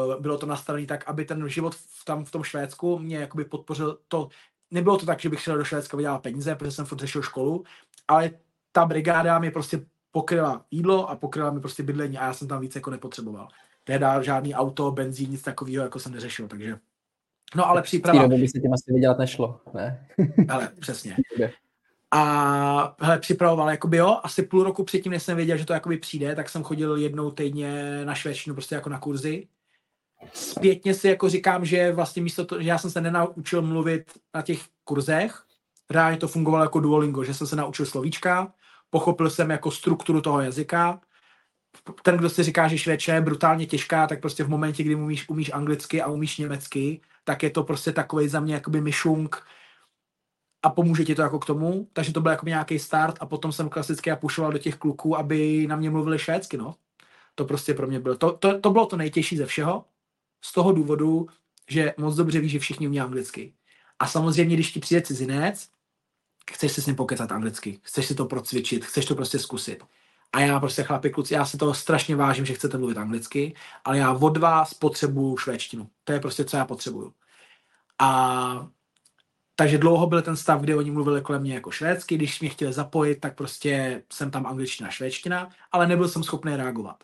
uh, bylo to nastavené tak, aby ten život v, tam v tom Švédsku mě jakoby podpořil to, nebylo to tak, že bych šel do Švédska vydělal peníze, protože jsem furt řešil školu, ale ta brigáda mi prostě pokryla jídlo a pokryla mi prostě bydlení a já jsem tam víc jako nepotřeboval. Teda žádný auto, benzín, nic takového jako jsem neřešil, takže No ale příprava... V by se tím asi vydělat nešlo, ne? ale přesně. A hele, připravoval, jakoby jo, asi půl roku předtím, než jsem věděl, že to jakoby přijde, tak jsem chodil jednou týdně na švédštinu prostě jako na kurzy. Zpětně si jako říkám, že vlastně místo to, že já jsem se nenaučil mluvit na těch kurzech, reálně to fungovalo jako Duolingo, že jsem se naučil slovíčka, pochopil jsem jako strukturu toho jazyka. Ten, kdo si říká, že švédčina je brutálně těžká, tak prostě v momentě, kdy umíš, umíš anglicky a umíš německy, tak je to prostě takový za mě jakoby myšunk a pomůže ti to jako k tomu. Takže to byl jako nějaký start a potom jsem klasicky a pušoval do těch kluků, aby na mě mluvili švédsky, no. To prostě pro mě bylo. To, to, to bylo to nejtěžší ze všeho. Z toho důvodu, že moc dobře víš, že všichni umí anglicky. A samozřejmě, když ti přijde cizinec, chceš si s ním pokecat anglicky, chceš si to procvičit, chceš to prostě zkusit. A já prostě chlapi, kluci, já si toho strašně vážím, že chcete mluvit anglicky, ale já od vás potřebuju švédštinu. To je prostě, co já potřebuju. A takže dlouho byl ten stav, kdy oni mluvili kolem mě jako švédsky, když mě chtěli zapojit, tak prostě jsem tam angličtina, švédština, ale nebyl jsem schopný reagovat.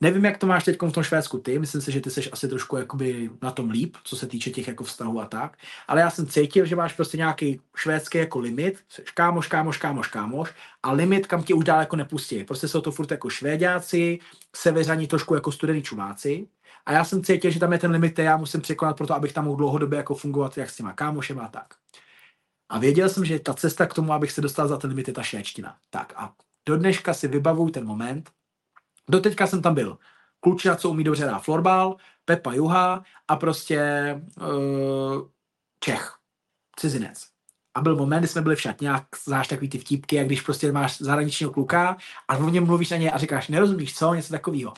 Nevím, jak to máš teď v tom Švédsku ty, myslím si, že ty jsi asi trošku jakoby na tom líp, co se týče těch jako vztahů a tak, ale já jsem cítil, že máš prostě nějaký švédský jako limit, kámoš, kámoš, kámoš, kámoš a limit, kam tě už dál jako nepustí. Prostě jsou to furt jako švédáci, seveřani trošku jako studený čumáci a já jsem cítil, že tam je ten limit, který já musím překonat pro to, abych tam mohl dlouhodobě jako fungovat jak s těma kámošem a tak. A věděl jsem, že ta cesta k tomu, abych se dostal za ten limit, je ta švédština. Tak a do dneška si vybavuju ten moment, Doteďka jsem tam byl. Klučina, co umí dobře hrát florbal, Pepa Juha a prostě uh, Čech, cizinec. A byl moment, kdy jsme byli v šatně, znáš takový ty vtípky, jak když prostě máš zahraničního kluka a o něm mluvíš na ně a říkáš, nerozumíš co, něco takového.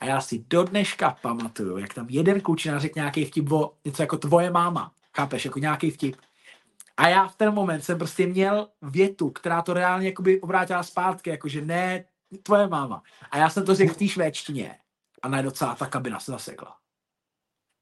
A já si do dneška pamatuju, jak tam jeden klučina řekl nějaký vtip o něco jako tvoje máma. Chápeš, jako nějaký vtip. A já v ten moment jsem prostě měl větu, která to reálně jakoby obrátila zpátky, jakože ne, tvoje máma. A já jsem to řekl v té švédštině. A najednou celá ta kabina se zasekla.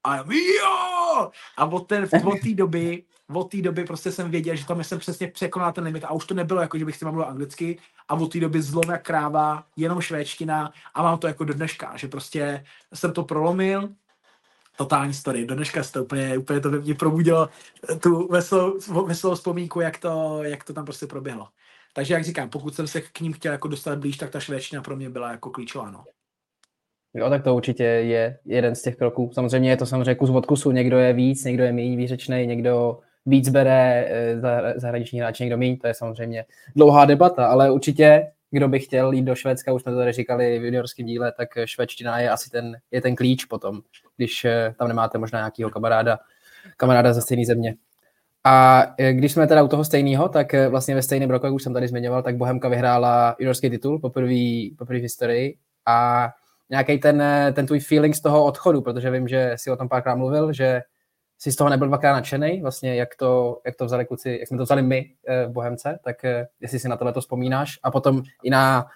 A jo! A od té, od té doby, od té doby prostě jsem věděl, že tam jsem přesně překonal ten limit a už to nebylo jako, že bych si mluvil anglicky a od té doby zlom kráva, jenom švédština a mám to jako do dneška, že prostě jsem to prolomil, totální story. Do dneška to úplně, úplně to ve probudilo tu veselou, veselou vzpomínku, jak to, jak to tam prostě proběhlo. Takže jak říkám, pokud jsem se k ním chtěl jako dostat blíž, tak ta švédština pro mě byla jako klíčová. No. Jo, tak to určitě je jeden z těch kroků. Samozřejmě je to samozřejmě kus od kusu. Někdo je víc, někdo je méně výřečný, někdo víc bere eh, zahraniční hráč, někdo méně. To je samozřejmě dlouhá debata, ale určitě, kdo by chtěl jít do Švédska, už jsme to tady říkali v juniorském díle, tak švédština je asi ten, je ten klíč potom, když eh, tam nemáte možná nějakého kamaráda, kamaráda ze stejné země. A e, když jsme teda u toho stejného, tak e, vlastně ve stejném roku, jak už jsem tady zmiňoval, tak Bohemka vyhrála juniorský titul poprvé poprvé v historii. A nějaký ten, e, ten tvůj feeling z toho odchodu, protože vím, že si o tom párkrát mluvil, že jsi z toho nebyl dvakrát nadšený, vlastně jak to, jak to vzali kluci, jak jsme to vzali my v Bohemce, tak jestli si na tohle to vzpomínáš. A potom i na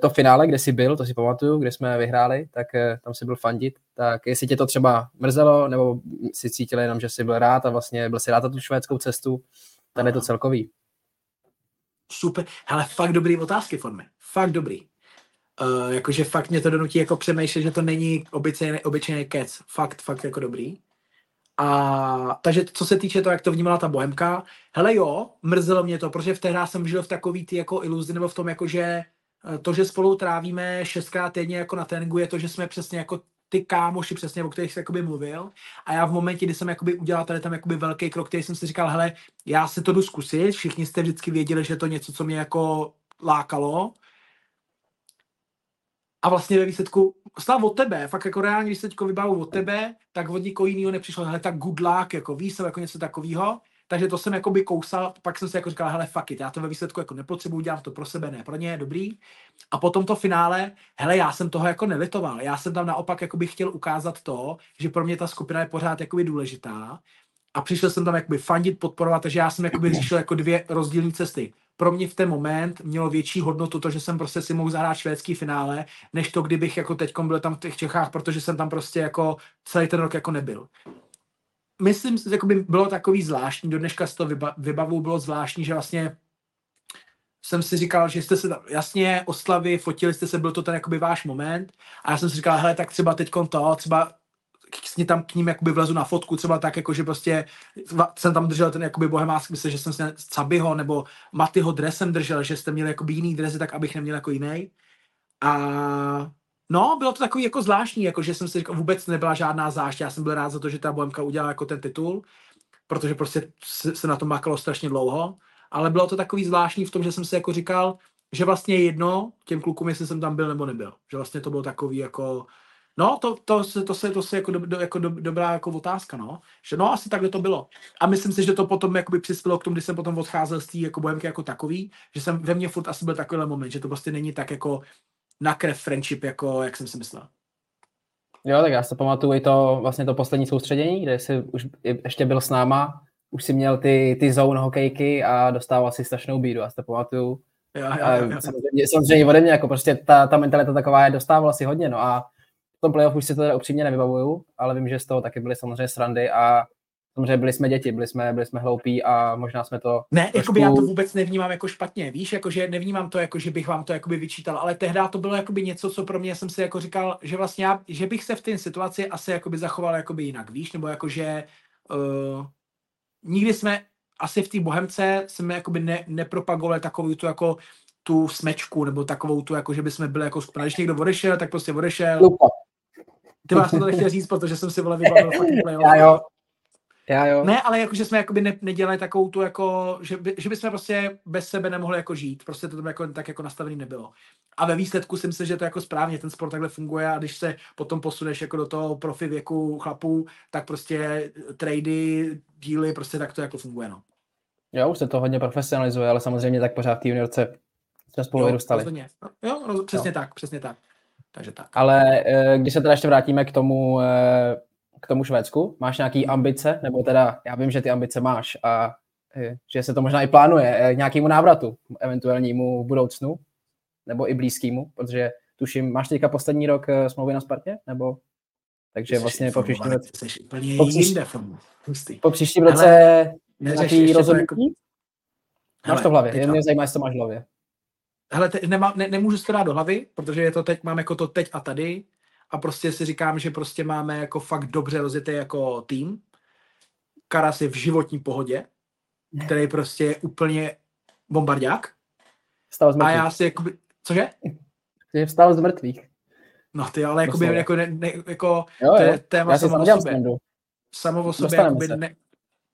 to finále, kde jsi byl, to si pamatuju, kde jsme vyhráli, tak eh, tam si byl fandit, tak jestli tě to třeba mrzelo, nebo si cítil jenom, že jsi byl rád a vlastně byl si rád na tu švédskou cestu, tady je to celkový. Super, hele, fakt dobrý otázky, formy. Fakt dobrý. Uh, jakože fakt mě to donutí jako přemýšlet, že to není obyčejný, obyčejný kec. Fakt, fakt jako dobrý. A takže co se týče toho, jak to vnímala ta bohemka, hele jo, mrzelo mě to, protože v té jsem žil v takový ty jako iluzi, nebo v tom jako, že eh, to, že spolu trávíme šestkrát týdně jako na tréninku, je to, že jsme přesně jako ty kámoši přesně, o kterých jsi jakoby mluvil. A já v momentě, kdy jsem jakoby udělal tady tam jakoby velký krok, který jsem si říkal, hele, já se to jdu zkusit, všichni jste vždycky věděli, že je to něco, co mě jako lákalo, a vlastně ve výsledku stál od tebe, fakt jako reálně, když se teďko vybavu od tebe, tak od nikoho jiného nepřišlo, hele, tak good luck, jako víš, jako něco takového. Takže to jsem jako by kousal, pak jsem si jako říkal, hele, fuck it, já to ve výsledku jako nepotřebuji, dělám to pro sebe, ne pro ně, dobrý. A potom to finále, hele, já jsem toho jako nelitoval, já jsem tam naopak jako bych chtěl ukázat to, že pro mě ta skupina je pořád jako důležitá a přišel jsem tam jakoby fandit, podporovat, takže já jsem jakoby řešil jako dvě rozdílné cesty pro mě v ten moment mělo větší hodnotu to, že jsem prostě si mohl zahrát švédský finále, než to, kdybych jako teď byl tam v těch Čechách, protože jsem tam prostě jako celý ten rok jako nebyl. Myslím si, že by bylo takový zvláštní, do dneška z toho vyba, vybavu bylo zvláštní, že vlastně jsem si říkal, že jste se tam, jasně oslavy, fotili jste se, byl to ten jakoby váš moment a já jsem si říkal, hele, tak třeba teď to, třeba k, tam k ním jakoby vlezu na fotku, třeba tak, jako že prostě jsem tam držel ten jakoby bohemářský, myslím, že jsem si Cabyho nebo Matyho dresem držel, že jste měli jakoby jiný dresy, tak abych neměl jako jiný. A no, bylo to takový jako zvláštní, jako že jsem si říkal, vůbec nebyla žádná zášť, já jsem byl rád za to, že ta bohemka udělala jako ten titul, protože prostě se, na to makalo strašně dlouho, ale bylo to takový zvláštní v tom, že jsem si jako říkal, že vlastně jedno těm klukům, jestli jsem tam byl nebo nebyl. Že vlastně to bylo takový jako, No, to, to, to, to, se, to se jako, do, do, jako do, dobrá jako otázka, no. Že no, asi takhle to bylo. A myslím si, že to potom jakoby přispělo k tomu, když jsem potom odcházel z té jako bohemky jako takový, že jsem ve mně furt asi byl takovýhle moment, že to prostě není tak jako na krev friendship, jako jak jsem si myslel. Jo, tak já si pamatuju i to, vlastně to poslední soustředění, kde jsi už ještě byl s náma, už si měl ty, ty zone hokejky a dostával si strašnou bídu, já si to pamatuju. Jo, jo, jo, jo. Samozřejmě, samozřejmě ode mě, jako prostě ta, ta mentalita taková je, dostával si hodně, no a tom playoff už si to teda upřímně nevybavuju, ale vím, že z toho taky byly samozřejmě srandy a samozřejmě byli jsme děti, byli jsme, byli jsme hloupí a možná jsme to... Ne, trošku... jakoby já to vůbec nevnímám jako špatně, víš, jakože nevnímám to jako, že bych vám to jakoby vyčítal, ale tehdy to bylo jakoby něco, co pro mě jsem si jako říkal, že vlastně já, že bych se v té situaci asi jakoby zachoval jakoby jinak, víš, nebo jakože uh, nikdy jsme asi v té Bohemce jsme jakoby ne, nepropagovali takovou tu jako tu smečku, nebo takovou tu, jako že bychom byli jako skupina. Když někdo odešel, tak prostě odešel. Lupa. Ty vás to nechtěl říct, protože jsem si vole vybavil fakt Já jo. Já jo. Ne, ale jakože jsme jakoby ne, nedělali takovou tu jako, že, by, že bychom prostě bez sebe nemohli jako žít. Prostě to tam jako, tak jako nastavený nebylo. A ve výsledku si myslím, že to jako správně ten sport takhle funguje a když se potom posuneš jako do toho profi věku chlapů, tak prostě trady, díly, prostě tak to jako funguje, no. Jo, už se to hodně profesionalizuje, ale samozřejmě tak pořád v té juniorce jsme spolu vyrůstali. Jo, jo, přesně jo. tak, přesně tak. Takže tak. Ale eh, když se teda ještě vrátíme k tomu, eh, k tomu Švédsku, máš nějaký ambice, nebo teda já vím, že ty ambice máš a eh, že se to možná i plánuje nějakému návratu, eventuálnímu budoucnu, nebo i blízkému, protože tuším, máš teďka poslední rok smlouvy na Spartě, nebo? Takže vlastně po příštím roce... Po, příští, po příštím roce nějaký rozhodnutí? Máš to v hlavě, jen mě zajímá, jestli to máš v hlavě. Hele, te, nemá, ne, nemůžu si to dát do hlavy, protože je to teď, mám jako to teď a tady a prostě si říkám, že prostě máme jako fakt dobře rozjetý jako tým. Karas je v životní pohodě, který prostě je úplně bombardák. Vstal z A já si jakoby, cože? Je vstal z mrtvých. No ty, ale jakoby, jako, ne, ne, jako jo, jo. téma samo o sobě. Samo o sobě, jakoby, ne,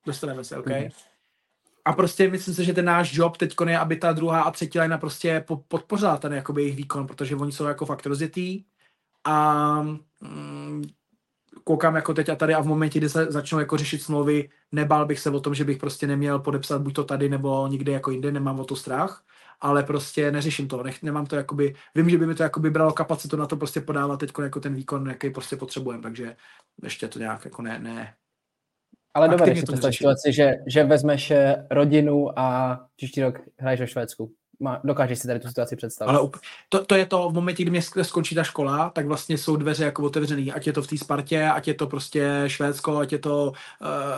dostaneme se, OK? Mm-hmm. A prostě myslím si, že ten náš job teď je, aby ta druhá a třetí lina prostě podpořila ten jakoby jejich výkon, protože oni jsou jako fakt rozjetý a mm, koukám jako teď a tady a v momentě, kdy se začnou jako řešit smlouvy, nebál bych se o tom, že bych prostě neměl podepsat buď to tady nebo někde jako jinde, nemám o to strach, ale prostě neřeším to, nech, nemám to jakoby, vím, že by mi to jakoby bralo kapacitu na to prostě podávat teď jako ten výkon, jaký prostě potřebujeme, takže ještě to nějak jako ne, ne, ale dobré, si představ situaci, že, že vezmeš eh, rodinu a příští rok hraješ ve Švédsku. Má, dokážeš si tady tu situaci představit. Ale to, to je to, v momentě, kdy mě skončí ta škola, tak vlastně jsou dveře jako otevřený, ať je to v té Spartě, ať je to prostě Švédsko, ať je to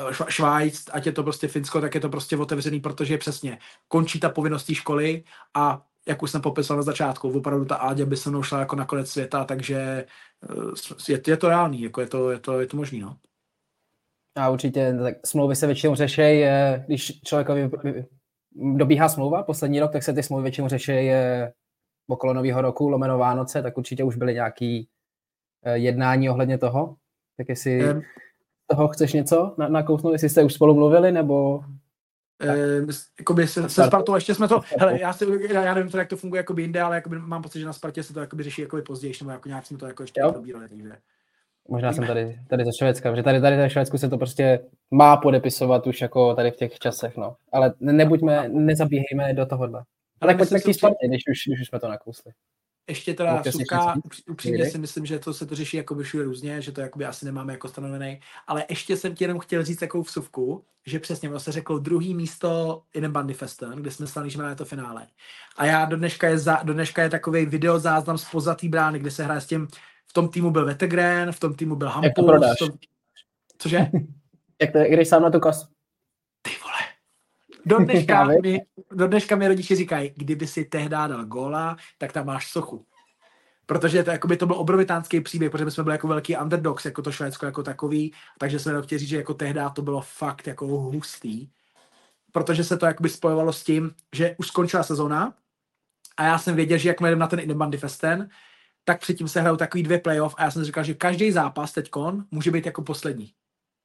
uh, Švajc, ať je to prostě Finsko, tak je to prostě otevřený, protože přesně končí ta povinnost té školy a jak už jsem popisal na začátku, opravdu ta Áďa by se mnou šla jako na konec světa, takže uh, je, je to reálný, jako je to, je to, je to možný, no. A určitě, tak smlouvy se většinou řeší, když člověkovi dobíhá smlouva poslední rok, tak se ty smlouvy většinou řeší okolo nového roku, lomeno Vánoce, tak určitě už byly nějaký eh, jednání ohledně toho. Tak jestli um, toho chceš něco na, nakousnout, jestli jste už spolu mluvili, nebo... Um, jakoby se, se Spartou ještě jsme to, hele, já, si, já nevím, to, jak to funguje jakoby jinde, ale jakoby mám pocit, že na Spartě se to jakoby řeší jakoby později, nebo jako nějak jsme to jako ještě probírali, takže... Možná jsem tady, tady ze Švédska, protože tady, tady ve Švédsku se to prostě má podepisovat už jako tady v těch časech, no. Ale nebuďme, nezabíhejme do tohohle. Ale pojďme k té Spartě, když už, když už jsme to nakousli. Ještě teda suka, upřímně si myslím, že to se to řeší jako všude různě, že to jakoby asi nemáme jako stanovený, ale ještě jsem ti jenom chtěl říct takovou vsuvku, že přesně ono se řeklo druhý místo jeden Bandy Festen, kde jsme stali, že máme to finále. A já do dneška je, za, do dneška je takový videozáznam z pozatý brány, kde se hraje s tím v tom týmu byl Vetegren, v tom týmu byl Hampus. Jak to prodáš? Tom... Cože? Jak to, když sám na tu kasu? Ty vole. Do dneška, mi, do dneška mi rodiče říkají, kdyby si tehdy dal góla, tak tam máš sochu. Protože to, jakoby, to byl obrovitánský příběh, protože my jsme byli jako velký underdogs, jako to Švédsko jako takový, takže jsme chtěli říct, že jako tehdy to bylo fakt jako hustý. Protože se to jakoby spojovalo s tím, že už skončila sezóna a já jsem věděl, že jak jdem na ten Indebandy Festen, tak předtím se hrajou takový dvě playoff a já jsem říkal, že každý zápas teďkon může být jako poslední.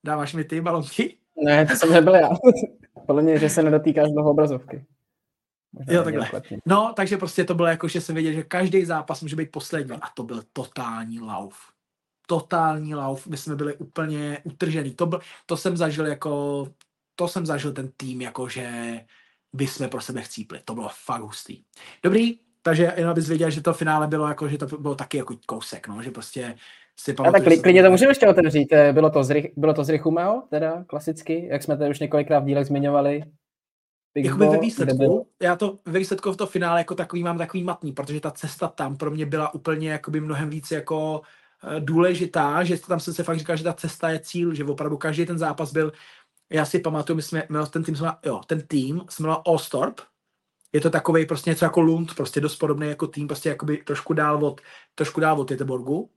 Dáváš mi ty balonky? Ne, to jsem nebyl já. Podle mě, že se nedotýkáš dlouho obrazovky. Možná jo, takhle. No, takže prostě to bylo jako, že jsem věděl, že každý zápas může být poslední a to byl totální lauf. Totální lauf. My jsme byli úplně utržený. To, byl, to jsem zažil jako, to jsem zažil ten tým, jako že by jsme pro sebe chcípli. To bylo fakt hustý. Dobrý, takže jenom abys věděl, že to finále bylo jako, že to bylo taky jako kousek, no, že prostě si pamatuju. tak klidně to můžeme ještě otevřít. Eh, bylo to z, bylo to z Richumeo, teda klasicky, jak jsme tady už několikrát v dílech zmiňovali. Jakoby ve výsledku, já to ve výsledku v to finále jako takový mám takový matný, protože ta cesta tam pro mě byla úplně jakoby mnohem víc jako uh, důležitá, že tam jsem se fakt říkal, že ta cesta je cíl, že opravdu každý ten zápas byl, já si pamatuju, my jsme, my ten tým, jsme, jo, ten tým jsme měl Allstorp, je to takový prostě něco jako Lund, prostě dost podobný jako tým, prostě jakoby trošku dál od, trošku dál od Jeteborgu.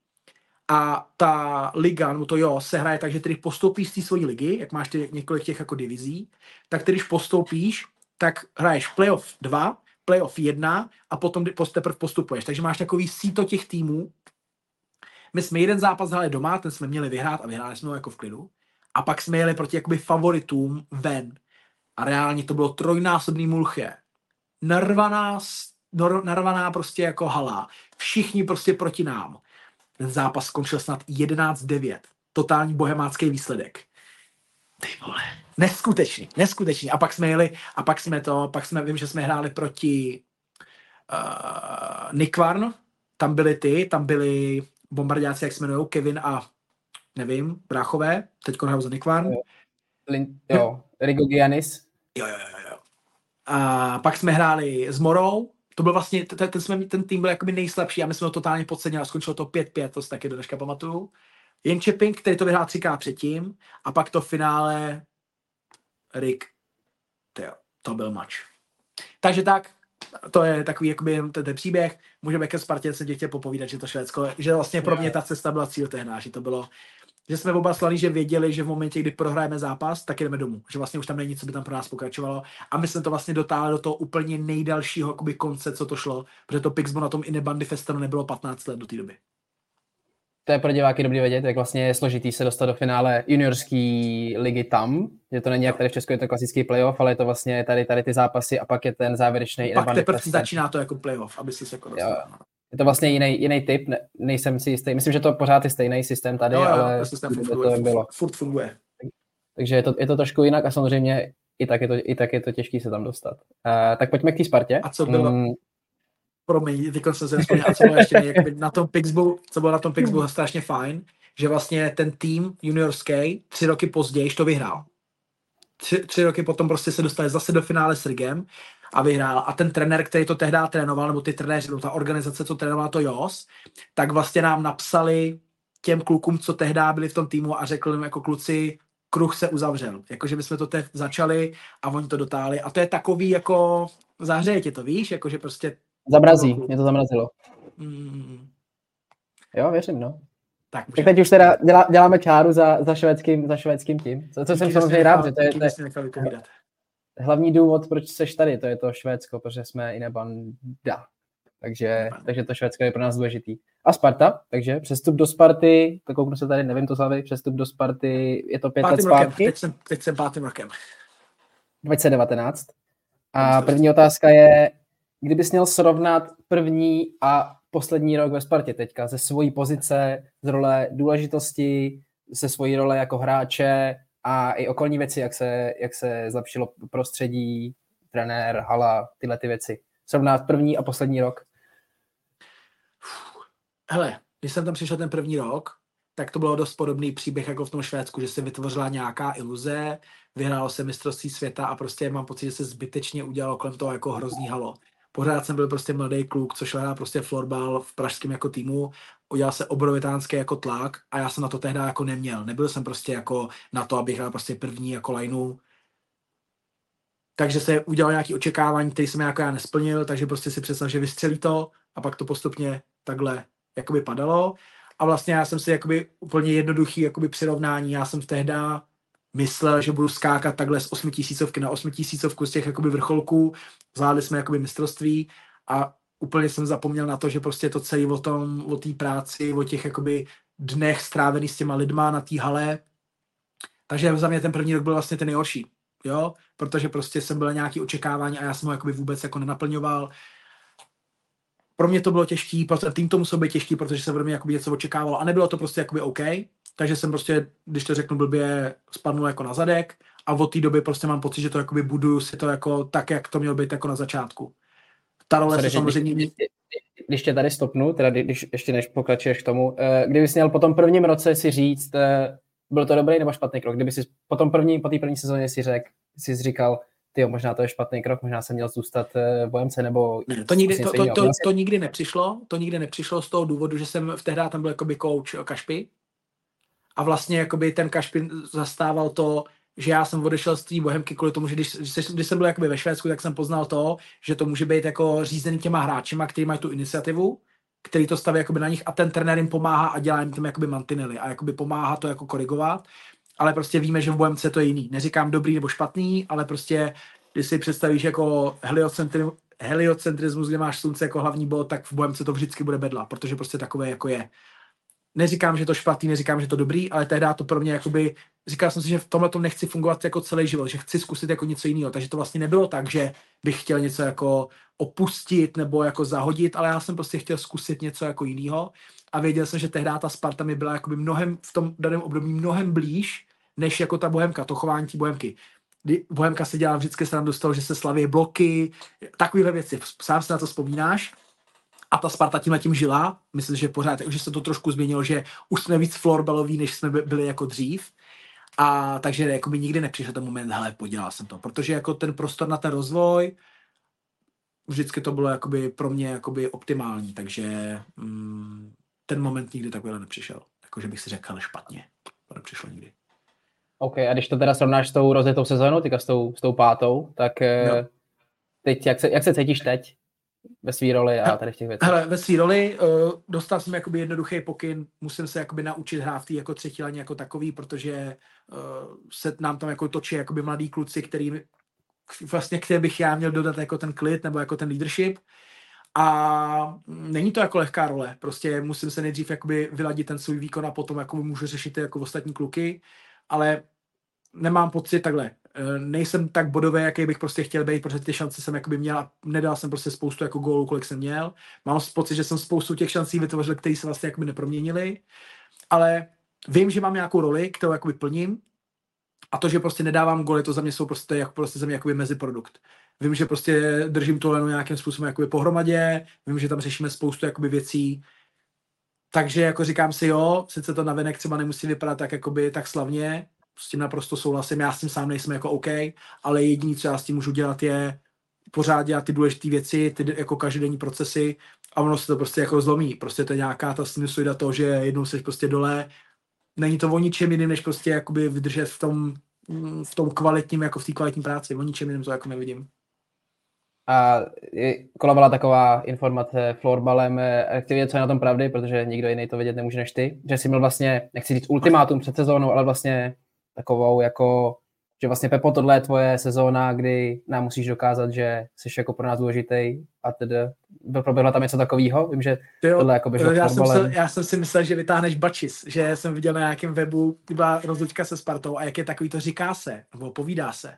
A ta liga, no to jo, se hraje tak, že ty postoupíš z té svojí ligy, jak máš ty, několik těch jako divizí, tak když postoupíš, tak hraješ playoff 2, playoff 1 a potom teprve postupuješ. Takže máš takový síto těch týmů. My jsme jeden zápas hráli doma, ten jsme měli vyhrát a vyhráli jsme ho jako v klidu. A pak jsme jeli proti jakoby favoritům ven. A reálně to bylo trojnásobný mulchě narvaná, narvaná prostě jako hala. Všichni prostě proti nám. Ten zápas skončil snad 11-9. Totální bohemácký výsledek. Ty vole. Neskutečný, neskutečný. A pak jsme jeli, a pak jsme to, pak jsme, vím, že jsme hráli proti uh, Nikvarn, tam byli ty, tam byli bombardáci, jak se jmenují, Kevin a nevím, bráchové, teď hrajou za Nikvarn. Jo, jo. Rigo Giannis. Jo, jo, jo, a pak jsme hráli s Morou, to byl vlastně, ten, ten, jsme, ten tým byl jakoby nejslabší a my jsme ho totálně podcenili a skončilo to 5-5, to si taky do dneška pamatuju. Jen Čeping, který to vyhrál třikrát předtím a pak to v finále Rick, tyjo, to byl mač. Takže tak, to je takový jakoby ten, ten příběh. Můžeme ke Spartě se chtěl popovídat, že to Švédsko, že vlastně pro mě ta cesta byla cíl tehdy, že to bylo že jsme oba slali, že věděli, že v momentě, kdy prohrajeme zápas, tak jdeme domů. Že vlastně už tam není nic, co by tam pro nás pokračovalo. A my jsme to vlastně dotáhli do toho úplně nejdalšího jakoby, konce, co to šlo, protože to Pixbo na tom Inebandy Festanu nebylo 15 let do té doby. To je pro diváky dobrý vědět, jak vlastně je složitý se dostat do finále juniorské ligy tam, že to není jak tady v Česku, je to klasický playoff, ale je to vlastně tady, tady ty zápasy a pak je ten závěrečný. Pak teprve začíná to jako playoff, aby si se jako dostal. Je to vlastně jiný, jiný typ, ne, nejsem si jistý. Myslím, že to pořád je stejný systém tady, jo, ale systém funguje, to bylo. furt funguje. Takže je to, je to trošku jinak a samozřejmě i tak je to, i tak je to těžké se tam dostat. Uh, tak pojďme k té Spartě. A co bylo? Mm. Promiň, teď jsem se nespomněl, a co bylo ještě na tom Pixbu, co bylo na tom Pixbu strašně fajn, že vlastně ten tým juniorský tři roky později to vyhrál. Tři, tři roky potom prostě se dostali zase do finále s Rigem a vyhrál. A ten trenér, který to tehdy trénoval, nebo ty trenéři, nebo ta organizace, co trénovala to JOS, tak vlastně nám napsali těm klukům, co tehdy byli v tom týmu a řekl jim jako kluci, kruh se uzavřel. Jakože bychom to teď začali a oni to dotáhli. A to je takový jako, zahřeje tě to, víš, jakože prostě... Zamrazí, mě to zamrazilo. Mm. Jo, věřím, no. Tak, tak teď už teda dělá, děláme čáru za, za, švédským, za švédským tím. Co, co jsem samozřejmě rád, že to je, to je hlavní důvod, proč seš tady, to je to Švédsko, protože jsme i nebanda. Takže, takže to Švédsko je pro nás důležitý. A Sparta, takže přestup do Sparty, to kouknu se tady, nevím to slavy, přestup do Sparty, je to pět let zpátky. Teď jsem, teď jsem pátým rokem. 2019. A první otázka je, kdybys měl srovnat první a poslední rok ve Spartě teďka ze svojí pozice, z role důležitosti, se svojí role jako hráče a i okolní věci, jak se, jak se zlepšilo prostředí, trenér, hala, tyhle ty věci. Srovnat první a poslední rok. Hele, když jsem tam přišel ten první rok, tak to bylo dost podobný příběh jako v tom Švédsku, že se vytvořila nějaká iluze, vyhrálo se mistrovství světa a prostě mám pocit, že se zbytečně udělalo kolem toho jako hrozný halo. Pořád jsem byl prostě mladý kluk, co šel prostě florbal v pražském jako týmu, udělal se obrovitánský jako tlak a já jsem na to tehdy jako neměl. Nebyl jsem prostě jako na to, abych hrál prostě první jako lineu. Takže se udělal nějaký očekávání, který jsem jako já nesplnil, takže prostě si představ, že vystřelí to a pak to postupně takhle jakoby padalo. A vlastně já jsem si jakoby úplně jednoduchý jakoby přirovnání, já jsem v tehdy myslel, že budu skákat takhle z 8 tisícovky na 8 tisícovku z těch jakoby vrcholků, zvládli jsme jakoby mistrovství a úplně jsem zapomněl na to, že prostě to celý o tom, o té práci, o těch jakoby dnech strávený s těma lidma na té hale. Takže za mě ten první rok byl vlastně ten nejhorší, jo, protože prostě jsem byl nějaký očekávání a já jsem ho jakoby vůbec jako nenaplňoval. Pro mě to bylo těžký, pro tým to muselo být těžký, protože se ode mě jakoby něco očekávalo a nebylo to prostě jakoby OK, takže jsem prostě, když to řeknu blbě, spadnul jako na zadek a od té doby prostě mám pocit, že to jakoby buduju si to jako tak, jak to mělo být jako na začátku. Ta role Sorry, se samozřejmě... Když, když tě tady stopnu, teda když ještě než pokračuješ k tomu, eh, kdyby jsi měl po tom prvním roce si říct, eh, byl to dobrý nebo špatný krok, kdyby si po tom první, po té první sezóně si řekl, si říkal, ty možná to je špatný krok, možná jsem měl zůstat eh, v OMC nebo... Ne, to, nikdy, to, to, to, to, nikdy nepřišlo, to nikdy nepřišlo z toho důvodu, že jsem v tehdy tam byl jakoby coach Kašpy a vlastně jakoby ten Kašpy zastával to, že já jsem odešel z té bohemky kvůli tomu, že když, když jsem byl jakoby ve Švédsku, tak jsem poznal to, že to může být jako řízený těma hráčima, kteří mají tu iniciativu, který to staví jakoby na nich a ten trenér jim pomáhá a dělá jim tam jakoby mantinely a jakoby pomáhá to jako korigovat ale prostě víme, že v BMC to je jiný. Neříkám dobrý nebo špatný, ale prostě když si představíš jako heliocentri- heliocentrismus, kde máš slunce jako hlavní bod, tak v BMC to vždycky bude bedla, protože prostě takové jako je. Neříkám, že to špatný, neříkám, že to dobrý, ale tehdy to pro mě jakoby, říkal jsem si, že v tomhle tom nechci fungovat jako celý život, že chci zkusit jako něco jiného, takže to vlastně nebylo tak, že bych chtěl něco jako opustit nebo jako zahodit, ale já jsem prostě chtěl zkusit něco jako jiného a věděl jsem, že tehdy ta Sparta mi byla jakoby mnohem v tom daném období mnohem blíž, než jako ta Bohemka, to chování té Bohemky. Bohemka se dělá vždycky srandu z toho, že se slaví bloky, takovéhle věci. Sám se na to vzpomínáš. A ta Sparta tím tím žila. Myslím, že pořád, že se to trošku změnilo, že už jsme víc florbalový, než jsme byli jako dřív. A takže jako by nikdy nepřišel ten moment, hele, podělal jsem to. Protože jako ten prostor na ten rozvoj, vždycky to bylo jakoby pro mě jakoby optimální, takže mm, ten moment nikdy takovýhle nepřišel. Jakože bych si řekl, špatně. To nepřišlo nikdy. OK, a když to teda srovnáš s tou rozjetou sezónou, teďka s tou, s tou pátou, tak no. teď, jak se, jak se cítíš teď ve své roli a tady v těch věcech? Hele, ve své roli uh, dostal jsem jakoby jednoduchý pokyn, musím se jakoby naučit hrát v té jako třetí laně jako takový, protože uh, se nám tam jako točí jakoby mladí kluci, který vlastně, které bych já měl dodat jako ten klid nebo jako ten leadership. A není to jako lehká role, prostě musím se nejdřív jakoby vyladit ten svůj výkon a potom jako můžu řešit jako ostatní kluky ale nemám pocit takhle. Eh, nejsem tak bodový, jaký bych prostě chtěl být, protože ty šance jsem jakoby měl a nedal jsem prostě spoustu jako gólů, kolik jsem měl. Mám pocit, že jsem spoustu těch šancí vytvořil, které se vlastně jakoby neproměnily, ale vím, že mám nějakou roli, kterou jakoby plním a to, že prostě nedávám goly, to za mě jsou prostě, jako, prostě za mě jakoby meziprodukt. Vím, že prostě držím to len nějakým způsobem jakoby pohromadě, vím, že tam řešíme spoustu jakoby věcí, takže jako říkám si, jo, sice to navenek třeba nemusí vypadat tak, jakoby, tak slavně, s tím naprosto souhlasím, já s tím sám nejsem jako OK, ale jediné, co já s tím můžu dělat, je pořád dělat ty důležité věci, ty jako každodenní procesy a ono se to prostě jako zlomí. Prostě to je nějaká ta sinusoida toho, že jednou seš prostě dole, není to o ničem jiným, než prostě jakoby vydržet v tom, v tom kvalitním, jako v té kvalitní práci. O ničem jiným to jako nevidím. A kolovala taková informace florbalem, respektive co je na tom pravdy, protože nikdo jiný to vědět nemůže než ty, že jsi měl vlastně, nechci říct ultimátum před sezónou, ale vlastně takovou jako, že vlastně Pepo, tohle je tvoje sezóna, kdy nám musíš dokázat, že jsi jako pro nás důležitý a tedy proběhla tam něco takového? Vím, že jo, tohle jako běželo já, jsem se, já jsem si myslel, že vytáhneš Bačis, že jsem viděl na nějakém webu, byla rozlučka se Spartou a jak je takový to říká se, nebo povídá se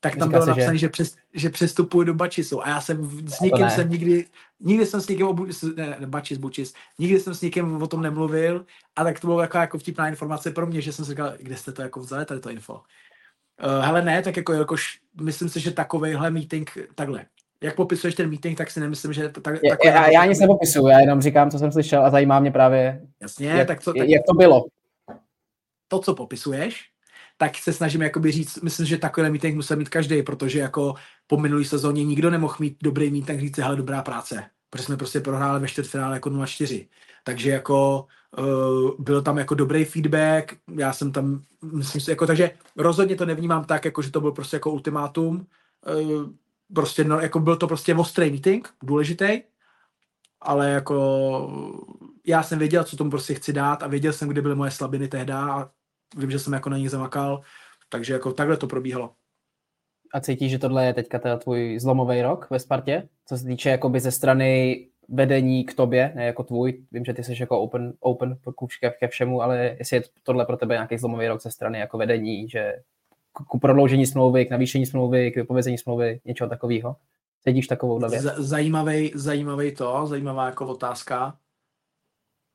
tak tam bylo napsané, že, že, přes, že přestupuji do Bačisu. A já jsem s nikým jsem nikdy, nikdy jsem s nikým, obu, ne, Bačis, Bučis, nikdy jsem s nikým o tom nemluvil. A tak to bylo jako, jako vtipná informace pro mě, že jsem si říkal, kde jste to jako vzali, tady to info. Uh, hele ne, tak jako jakož, myslím si, že takovejhle meeting, takhle, jak popisuješ ten meeting, tak si nemyslím, že to tak, já, já, já nic nepopisuju, já jenom říkám, co jsem slyšel a zajímá mě právě, Jasně, jak, tak, to, tak jak to bylo. To, co popisuješ, tak se snažím jakoby říct, myslím, že takový meeting musel mít každý, protože jako po minulý sezóně nikdo nemohl mít dobrý meeting, říct, hele, dobrá práce, protože jsme prostě prohráli ve čtvrtfinále jako 0-4. Takže jako uh, byl tam jako dobrý feedback, já jsem tam, myslím si, jako, takže rozhodně to nevnímám tak, jako, že to byl prostě jako ultimátum, uh, prostě, no, jako byl to prostě ostrý meeting, důležitý, ale jako já jsem věděl, co tomu prostě chci dát a věděl jsem, kde byly moje slabiny tehdy a vím, že jsem jako na nich zamakal, takže jako takhle to probíhalo. A cítíš, že tohle je teďka teda tvůj zlomový rok ve Spartě? Co se týče jakoby ze strany vedení k tobě, ne jako tvůj, vím, že ty jsi jako open, open ke, ke všemu, ale jestli je tohle pro tebe nějaký zlomový rok ze strany jako vedení, že k prodloužení smlouvy, k navýšení smlouvy, k vypovězení smlouvy, něčeho takového? Cítíš takovou věc? Zajímavý, zajímavý to, zajímavá jako otázka.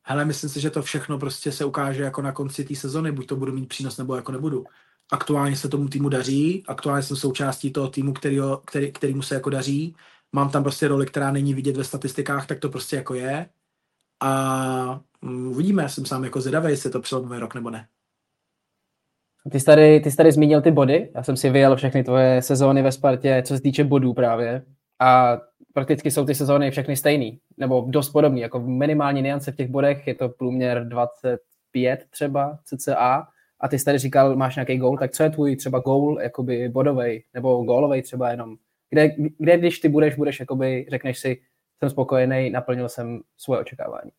Hele, myslím si, že to všechno prostě se ukáže jako na konci té sezony, buď to budu mít přínos, nebo jako nebudu. Aktuálně se tomu týmu daří, aktuálně jsem součástí toho týmu, kterýho, který, kterýmu se jako daří. Mám tam prostě roli, která není vidět ve statistikách, tak to prostě jako je. A mm, uvidíme, jsem sám jako zvědavý, jestli je to přelomový rok nebo ne. Ty jsi, tady, ty jsi tady zmínil ty body, já jsem si vyjel všechny tvoje sezóny ve Spartě, co se týče bodů právě. A prakticky jsou ty sezóny všechny stejný, nebo dost podobný, jako minimální niance v těch bodech, je to průměr 25 třeba cca, a ty jsi tady říkal, máš nějaký gól, tak co je tvůj třeba gól, jakoby bodový, nebo gólový třeba jenom, kde, kde když ty budeš, budeš, jakoby, řekneš si, jsem spokojený, naplnil jsem svoje očekávání.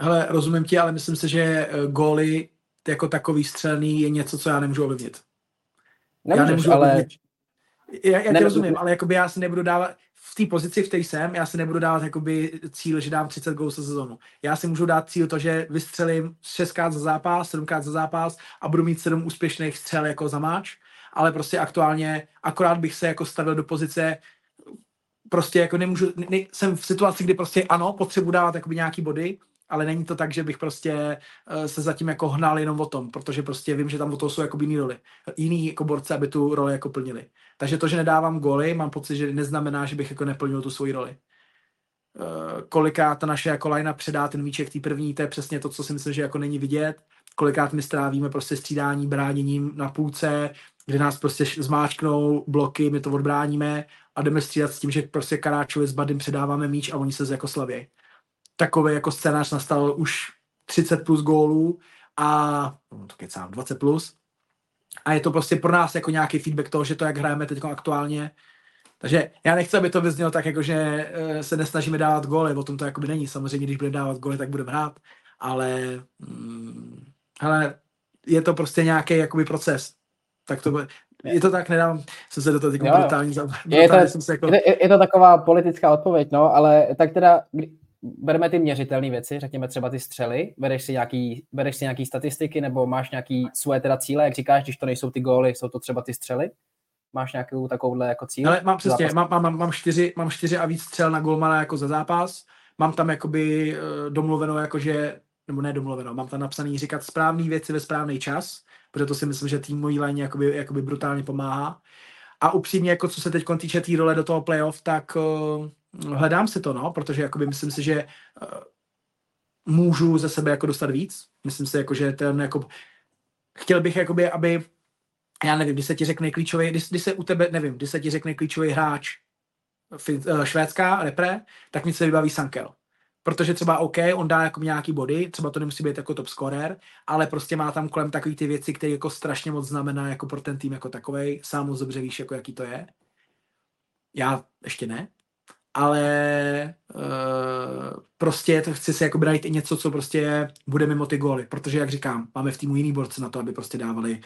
Hele, rozumím ti, ale myslím si, že eh, góly jako takový střelný je něco, co já nemůžu ovlivnit. Nemůžeš, já nemůžu ale... ovlivnit. Já, já rozumím, ale jakoby já si nebudu dávat, té pozici, v té jsem, já si nebudu dávat jakoby cíl, že dám 30 gólů za sezonu. Já si můžu dát cíl to, že vystřelím 6krát za zápas, 7krát za zápas a budu mít 7 úspěšných střel jako za máč, ale prostě aktuálně akorát bych se jako stavil do pozice, prostě jako nemůžu, ne, jsem v situaci, kdy prostě ano, potřebuji dávat jakoby nějaký body, ale není to tak, že bych prostě uh, se zatím jako hnal jenom o tom, protože prostě vím, že tam o toho jsou jako jiný roli, jiný jako borce, aby tu roli jako plnili. Takže to, že nedávám goly, mám pocit, že neznamená, že bych jako neplnil tu svoji roli. Uh, kolikrát ta naše jako lajna předá ten míček té první, to je přesně to, co si myslím, že jako není vidět. Kolikrát my strávíme prostě střídání, bráněním na půlce, kde nás prostě zmáčknou bloky, my to odbráníme a jdeme střídat s tím, že prostě Karáčovi s Badym předáváme míč a oni se jako slavějí takový jako scénář nastal už 30 plus gólů a no, to kecám, 20 plus. A je to prostě pro nás jako nějaký feedback toho, že to, jak hrajeme teď aktuálně. Takže já nechci, aby to vyznělo tak, jako že eh, se nesnažíme dávat góly, o tom to jakoby není. Samozřejmě, když budeme dávat góly, tak budeme hrát, ale hmm, hele, je to prostě nějaký jakoby proces. Tak to bude, je to tak, nedám, jsem se do toho brutální, je, to, jako... je, je to taková politická odpověď, no, ale tak teda, bereme ty měřitelné věci, řekněme třeba ty střely, bereš si, nějaký, bereš si nějaký statistiky nebo máš nějaký svoje teda cíle, jak říkáš, když to nejsou ty góly, jsou to třeba ty střely? Máš nějakou takovouhle jako cíl? Ale mám přesně, mám, mám, mám, čtyři, mám čtyři a víc střel na golmana jako za zápas, mám tam jakoby uh, domluveno jakože, nebo ne domluveno, mám tam napsaný říkat správné věci ve správný čas, protože to si myslím, že tým mojí léně jakoby, jakoby brutálně pomáhá. A upřímně, jako co se teď týče té role do toho playoff, tak uh, hledám si to, no, protože jakoby myslím si, že uh, můžu ze sebe jako dostat víc. Myslím si, jako, že ten jako, chtěl bych, jakoby, aby, já nevím, když se ti řekne klíčový, když, když se u tebe, nevím, když se ti řekne klíčový hráč uh, švédská repre, tak mi se vybaví Sankel. Protože třeba OK, on dá jako nějaký body, třeba to nemusí být jako top scorer, ale prostě má tam kolem takový ty věci, které jako strašně moc znamená jako pro ten tým jako takovej. Sám moc dobře víš, jako jaký to je. Já ještě ne, ale uh, prostě chci si jako najít i něco, co prostě bude mimo ty góly, protože jak říkám, máme v týmu jiný borce na to, aby prostě dávali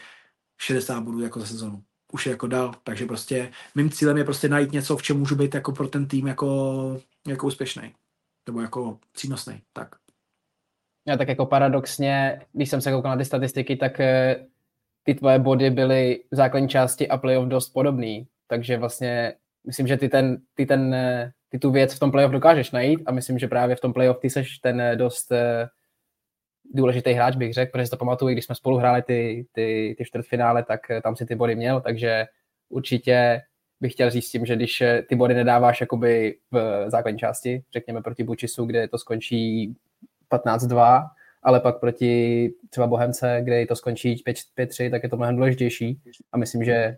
60 bodů jako za sezonu. Už je jako dal, takže prostě mým cílem je prostě najít něco, v čem můžu být jako pro ten tým jako, jako úspěšný. Nebo jako přínosný. Tak. Já tak jako paradoxně, když jsem se koukal na ty statistiky, tak eh, ty tvoje body byly v základní části a playoff dost podobný. Takže vlastně myslím, že ty, ten, ty, ten, eh, ty tu věc v tom playoff dokážeš najít a myslím, že právě v tom playoff ty seš ten eh, dost důležitý hráč, bych řekl, protože si to pamatuju, když jsme spolu hráli ty, ty, ty čtvrtfinále, tak tam si ty body měl, takže určitě bych chtěl říct tím, že když ty body nedáváš jakoby v základní části, řekněme proti Bučisu, kde to skončí 15-2, ale pak proti třeba Bohemce, kde to skončí 5-3, tak je to mnohem důležitější a myslím, že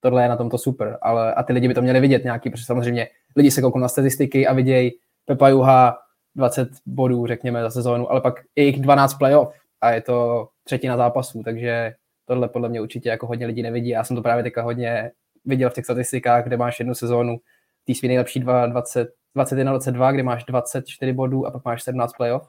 tohle je na tomto super, ale a ty lidi by to měli vidět nějaký, protože samozřejmě lidi se kouknou na statistiky a vidějí Pepa Juha 20 bodů, řekněme, za sezónu, ale pak je jich 12 playoff a je to třetina zápasů, takže tohle podle mě určitě jako hodně lidí nevidí. Já jsem to právě teďka hodně viděl v těch statistikách, kde máš jednu sezónu, ty svý nejlepší 20, 21-22, kde máš 24 bodů a pak máš 17 playoff,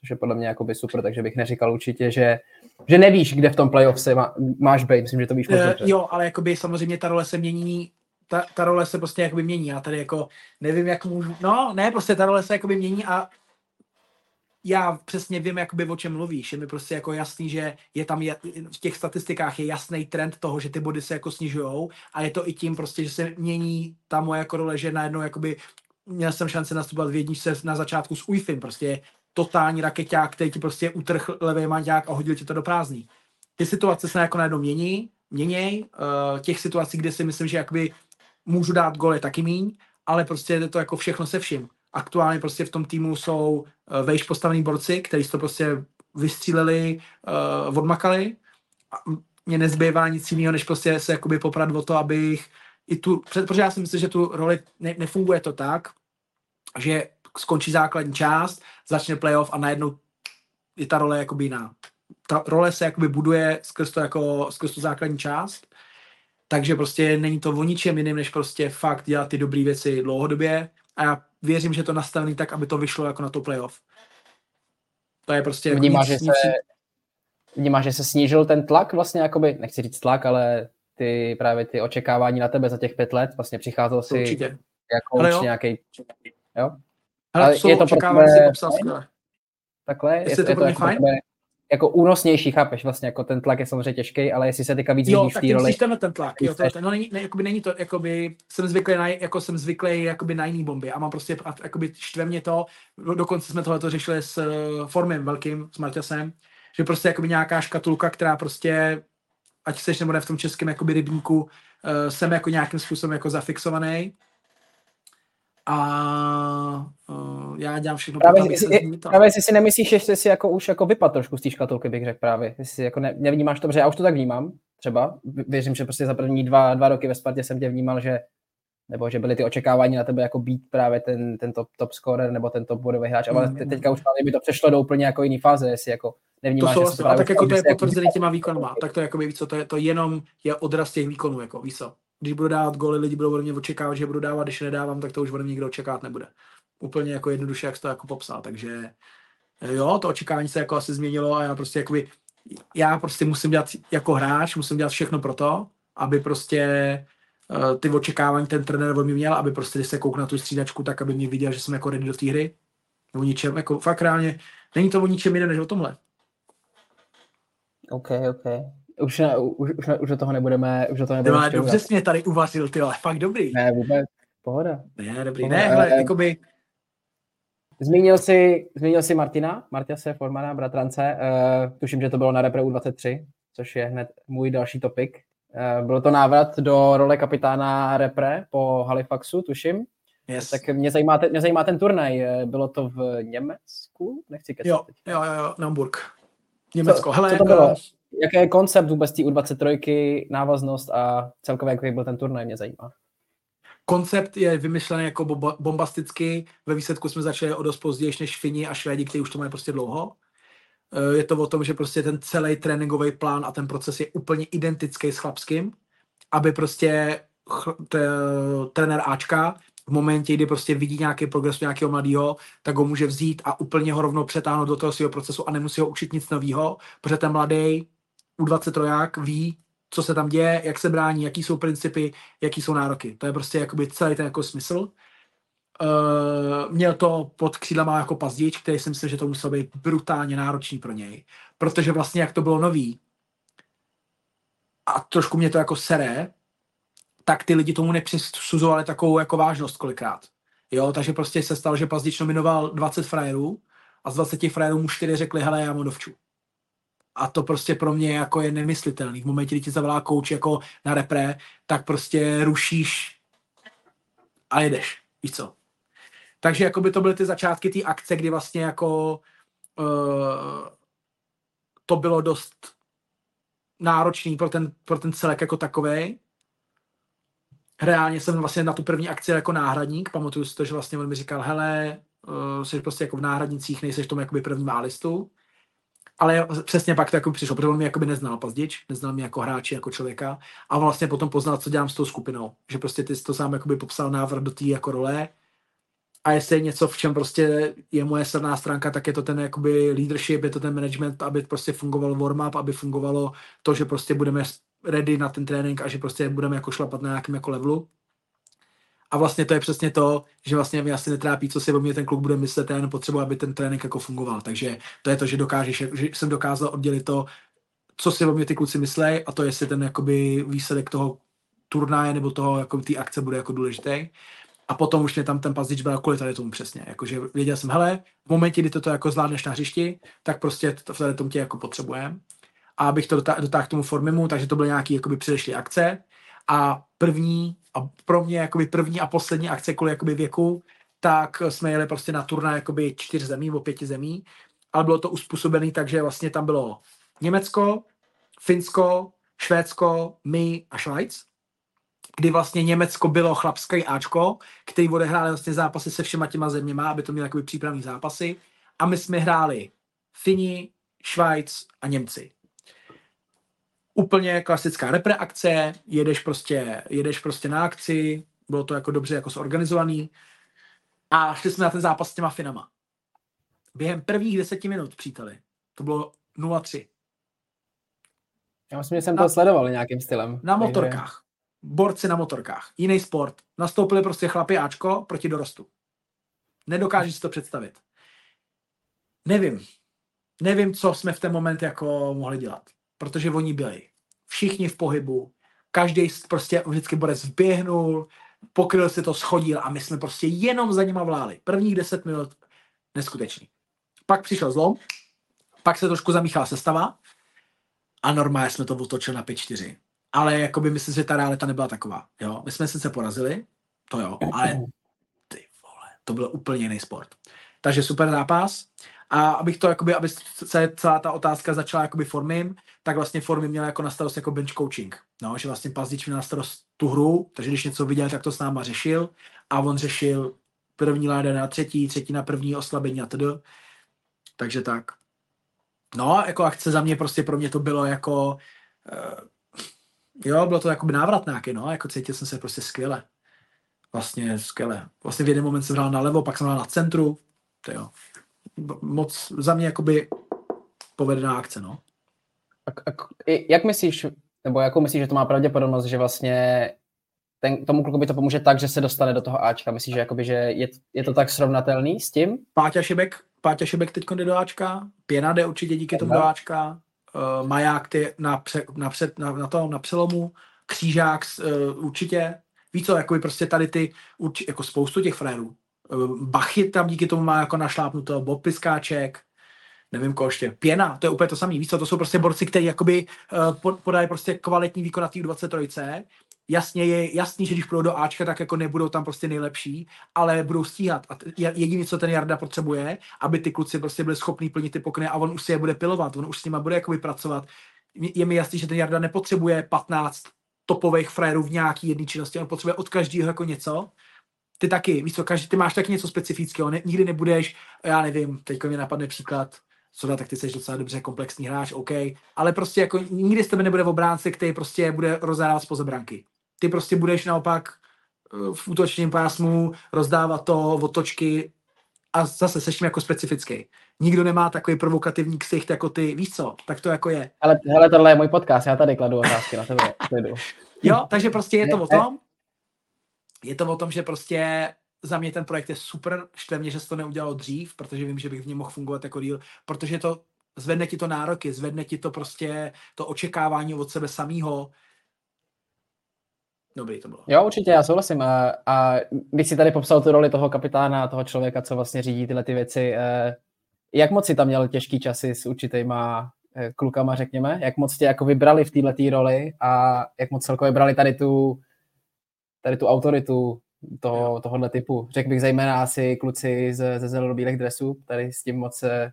což je podle mě jakoby super, takže bych neříkal určitě, že, že nevíš, kde v tom playoff se má, máš být, myslím, že to víš moc uh, Jo, ale jakoby samozřejmě ta role se mění ta, ta role se prostě jakoby mění. Já tady jako nevím, jak můžu, no ne, prostě ta role se jakoby mění a já přesně vím, jakoby o čem mluvíš. Je mi prostě jako jasný, že je tam je, v těch statistikách je jasný trend toho, že ty body se jako snižujou a je to i tím prostě, že se mění ta moje jako role, že najednou jakoby měl jsem šanci nastupovat v jedničce na začátku s UIFIM, prostě totální raketák, který ti prostě utrh levý manďák a hodil ti to do prázdný. Ty situace se jako najednou mění, měněj, uh, těch situací, kde si myslím, že jakoby můžu dát goly taky míň, ale prostě je to jako všechno se vším aktuálně prostě v tom týmu jsou uh, vejš postavení borci, kteří to prostě vystříleli, uh, odmakali. A mě nezbývá nic jiného, než prostě se jakoby poprat o to, abych i tu, protože já si myslím, že tu roli ne, nefunguje to tak, že skončí základní část, začne playoff a najednou je ta role jakoby jiná. Ta role se jakoby buduje skrz to, jako, skrz tu základní část, takže prostě není to o ničem jiným, než prostě fakt dělat ty dobré věci dlouhodobě a já věřím, že to nastavený tak, aby to vyšlo jako na to playoff. To je prostě... Jako vnímáš, že se, vnímáš, že se snížil ten tlak vlastně, jakoby, nechci říct tlak, ale ty právě ty očekávání na tebe za těch pět let, vlastně přicházel si Určitě. jako nějaký... Jo? Ale, ale to je to očekávání, si popsal skvěle. Takhle? Jestli je, to, je to jako fajn? Tebe, jako únosnější, chápeš, vlastně jako ten tlak je samozřejmě těžký, ale jestli se teďka víc jo, v té roli. Jo, ten tlak, jo, to, no, není, ne, jakoby není to, jakoby, jsem zvyklý na, jako jsem zvyklý jakoby na jiný bomby a mám prostě, a, jakoby štve mě to, dokonce jsme tohle řešili s uh, Formem velkým, s Marťasem, že prostě jakoby nějaká škatulka, která prostě, ať seš nebo ne v tom českém jakoby rybníku, uh, jsem jako nějakým způsobem jako zafixovaný a já dělám všechno právě, pro to, je, právě jestli si nemyslíš, že jsi si jako už jako vypadl trošku z té škatulky, bych řekl právě. Jestli jako ne, nevnímáš to, protože já už to tak vnímám, třeba. Věřím, že prostě za první dva, dva roky ve Spartě jsem tě vnímal, že nebo že byly ty očekávání na tebe jako být právě ten, ten top, top scorer nebo ten top bodový hráč, ale te, teďka už mi to přešlo do úplně jako jiný fáze, jestli jako nevnímáš, to jsou, že a tak jako to je potvrzený těma výkonama, tak to jako víš co, to je, to jenom je odraz těch výkonů, jako víš co když budu dávat goly, lidi budou ode mě očekávat, že budu dávat, když nedávám, tak to už ode mě nikdo očekávat nebude. Úplně jako jednoduše, jak to jako popsal, takže eh, jo, to očekávání se jako asi změnilo a já prostě jakoby, já prostě musím dělat jako hráč, musím dělat všechno pro to, aby prostě uh, ty očekávání ten trenér od mě měl, aby prostě, když se koukne na tu střídačku, tak aby mě viděl, že jsem jako ready do té hry. O ničem, jako fakt reálně, není to o ničem jiném, než o tomhle. OK, OK už, ne, už, už, už do toho nebudeme, už do toho nebudeme dobře jsi mě tady uvařil, ty ale fakt dobrý. Ne, vůbec, pohoda. Ne, dobrý, pohoda. ne, hele, jakoby... Zmínil jsi, zmínil jsi Martina, Martiase Formana, bratrance, uh, tuším, že to bylo na Repre 23, což je hned můj další topik. Uh, byl to návrat do role kapitána Repre po Halifaxu, tuším. Yes. Tak mě zajímá, ten, mě zajímá ten turnaj. Eh, bylo to v Německu? Nechci kecat. Jo, jo, jo, jo, Hamburg. Německo. Co, Hele, co to bylo? jaký je koncept vůbec té U23, návaznost a celkově jaký byl ten turnaj, mě zajímá. Koncept je vymyšlený jako bombasticky, ve výsledku jsme začali o dost později než Fini a Švédi, kteří už to mají prostě dlouho. Eh, je to o tom, že prostě ten celý tréninkový plán a ten proces je úplně identický s chlapským, aby prostě trenér Ačka v momentě, kdy prostě vidí nějaký progres nějakého mladého, tak ho může vzít a úplně ho rovnou přetáhnout do toho svého procesu a nemusí ho učit nic nového, protože ten mladý U23 ví, co se tam děje, jak se brání, jaký jsou principy, jaký jsou nároky. To je prostě jakoby celý ten jako smysl. Uh, měl to pod křídlama jako pazdič, který si myslím, že to muselo být brutálně náročný pro něj. Protože vlastně jak to bylo nový a trošku mě to jako sere, tak ty lidi tomu nepřisuzovali takovou jako vážnost kolikrát. Jo, takže prostě se stalo, že Pazdič nominoval 20 frajerů a z 20 frajerů mu 4 řekli, hele, já mám dovču. A to prostě pro mě jako je nemyslitelný. V momentě, kdy ti zavolá kouč jako na repre, tak prostě rušíš a jedeš. Víš co? Takže jako by to byly ty začátky té akce, kdy vlastně jako uh, to bylo dost náročný pro ten, pro ten celek jako takový. Reálně jsem vlastně na tu první akci jako náhradník, pamatuju si to, že vlastně on mi říkal, hele, uh, jsi prostě jako v náhradnicích, nejseš v tom jakoby prvním listu. Ale přesně pak to jako přišlo, protože on mě jakoby neznal Pazdič, neznal mě jako hráči, jako člověka a vlastně potom poznal, co dělám s tou skupinou. Že prostě ty jsi to sám jakoby popsal návrat do té jako role, a jestli je něco, v čem prostě je moje silná stránka, tak je to ten jakoby leadership, je to ten management, aby prostě fungovalo warm-up, aby fungovalo to, že prostě budeme ready na ten trénink a že prostě budeme jako šlapat na nějakém jako levelu. A vlastně to je přesně to, že vlastně mě asi netrápí, co si o mě ten kluk bude myslet, jenom potřebuji, aby ten trénink jako fungoval. Takže to je to, že dokážeš, že jsem dokázal oddělit to, co si o mě ty kluci myslí a to, jestli ten jakoby výsledek toho turnaje nebo toho jako té akce bude jako důležitý. A potom už mě tam ten pazič byl kvůli tady tomu přesně. Jakože věděl jsem, hele, v momentě, kdy toto jako zvládneš na hřišti, tak prostě to, v tady tom tě jako potřebujeme. A abych to dotáhl k tomu formimu, takže to byly nějaké jakoby předešlé akce. A první, a pro mě jakoby první a poslední akce kvůli jakoby věku, tak jsme jeli prostě na turné jakoby čtyř zemí nebo pěti zemí, ale bylo to uspůsobené tak, že vlastně tam bylo Německo, Finsko, Švédsko, my a Švajc kdy vlastně Německo bylo chlapské Ačko, který odehráli vlastně zápasy se všema těma zeměma, aby to měli jakoby přípravní zápasy. A my jsme hráli Fini, Švajc a Němci. Úplně klasická repreakce, jedeš prostě, jedeš prostě na akci, bylo to jako dobře jako zorganizovaný. A šli jsme na ten zápas s těma Finama. Během prvních deseti minut, příteli, to bylo 0-3. Já myslím, že jsem na, to sledoval nějakým stylem. Na motorkách borci na motorkách. Jiný sport. Nastoupili prostě chlapi Ačko proti dorostu. Nedokážu si to představit. Nevím. Nevím, co jsme v ten moment jako mohli dělat. Protože oni byli všichni v pohybu, každý prostě vždycky borec vběhnul, pokryl si to, schodil a my jsme prostě jenom za nima vláli. Prvních deset minut neskutečný. Pak přišel zlom, pak se trošku zamíchala sestava a normálně jsme to otočili na 5-4 ale jakoby myslím, že ta realita nebyla taková. Jo? My jsme se porazili, to jo, ale ty vole, to byl úplně jiný sport. Takže super zápas. A abych to, jakoby, aby se celá ta otázka začala jakoby formím, tak vlastně formy měla jako na starost jako bench coaching. No, že vlastně Pazdič měl na starost tu hru, takže když něco viděl, tak to s náma řešil a on řešil první láda na třetí, třetí na první oslabení a td. Takže tak. No, jako akce za mě prostě pro mě to bylo jako uh, jo, bylo to jako nějaký, no, jako cítil jsem se prostě skvěle. Vlastně skvěle. Vlastně v jeden moment jsem hrál na levo, pak jsem hrál na centru, to jo. Moc za mě jakoby povedená akce, no. A, a, jak myslíš, nebo jakou myslíš, že to má pravděpodobnost, že vlastně ten, tomu kluku by to pomůže tak, že se dostane do toho Ačka? Myslíš, že, jakoby, že je, je to tak srovnatelný s tím? Páťa Šibek, Páťa Šibek teď jde do Ačka, Pěna jde určitě díky tomu do Ačka, uh, maják ty na, pře, na, před, na, na, tom, na přelomu, křížák uh, určitě. Víš co, jako prostě tady ty, urči, jako spoustu těch frérů. Uh, Bachy tam díky tomu má jako našlápnuto, Bob Piskáček, nevím koho ještě, Pěna, to je úplně to samé, víš co, to jsou prostě borci, kteří jakoby uh, podají prostě kvalitní výkon na 23 jasně je jasný, že když půjdou do Ačka, tak jako nebudou tam prostě nejlepší, ale budou stíhat. A jediné, co ten Jarda potřebuje, aby ty kluci prostě byli schopní plnit ty pokyny a on už si je bude pilovat, on už s nima bude jakoby pracovat. Je mi jasný, že ten Jarda nepotřebuje 15 topových frajerů v nějaký jedné činnosti, on potřebuje od každého jako něco. Ty taky, víš co, každý, ty máš taky něco specifického, ne, nikdy nebudeš, já nevím, teď mě napadne příklad, co tak ty jsi docela dobře komplexní hráč, OK, ale prostě jako nikdy z tebe nebude v obránce, který prostě bude rozdávat spoza branky. Ty prostě budeš naopak eh, v útočním pásmu rozdávat to, otočky a zase seš tím jako specifický. Nikdo nemá takový provokativní ksicht jako ty, víš co, tak to jako je. Ale hele, tohle je můj podcast, já tady kladu otázky na tebe. jo, takže prostě je to o tom, je to o tom, že prostě za mě ten projekt je super, štve mě, že se to neudělalo dřív, protože vím, že bych v něm mohl fungovat jako díl, protože to zvedne ti to nároky, zvedne ti to prostě to očekávání od sebe samého. Dobrý to bylo. Jo, určitě, já souhlasím. A, a když si tady popsal tu roli toho kapitána, toho člověka, co vlastně řídí tyhle ty věci, eh, jak moc si tam měl těžký časy s určitýma eh, klukama, řekněme? Jak moc tě jako vybrali v této roli a jak moc celkově vybrali tady tu, tady tu autoritu toho, tohohle typu. Řekl bych zejména asi kluci ze, ze zeleno-bílých dresů, tady s tím moc eh,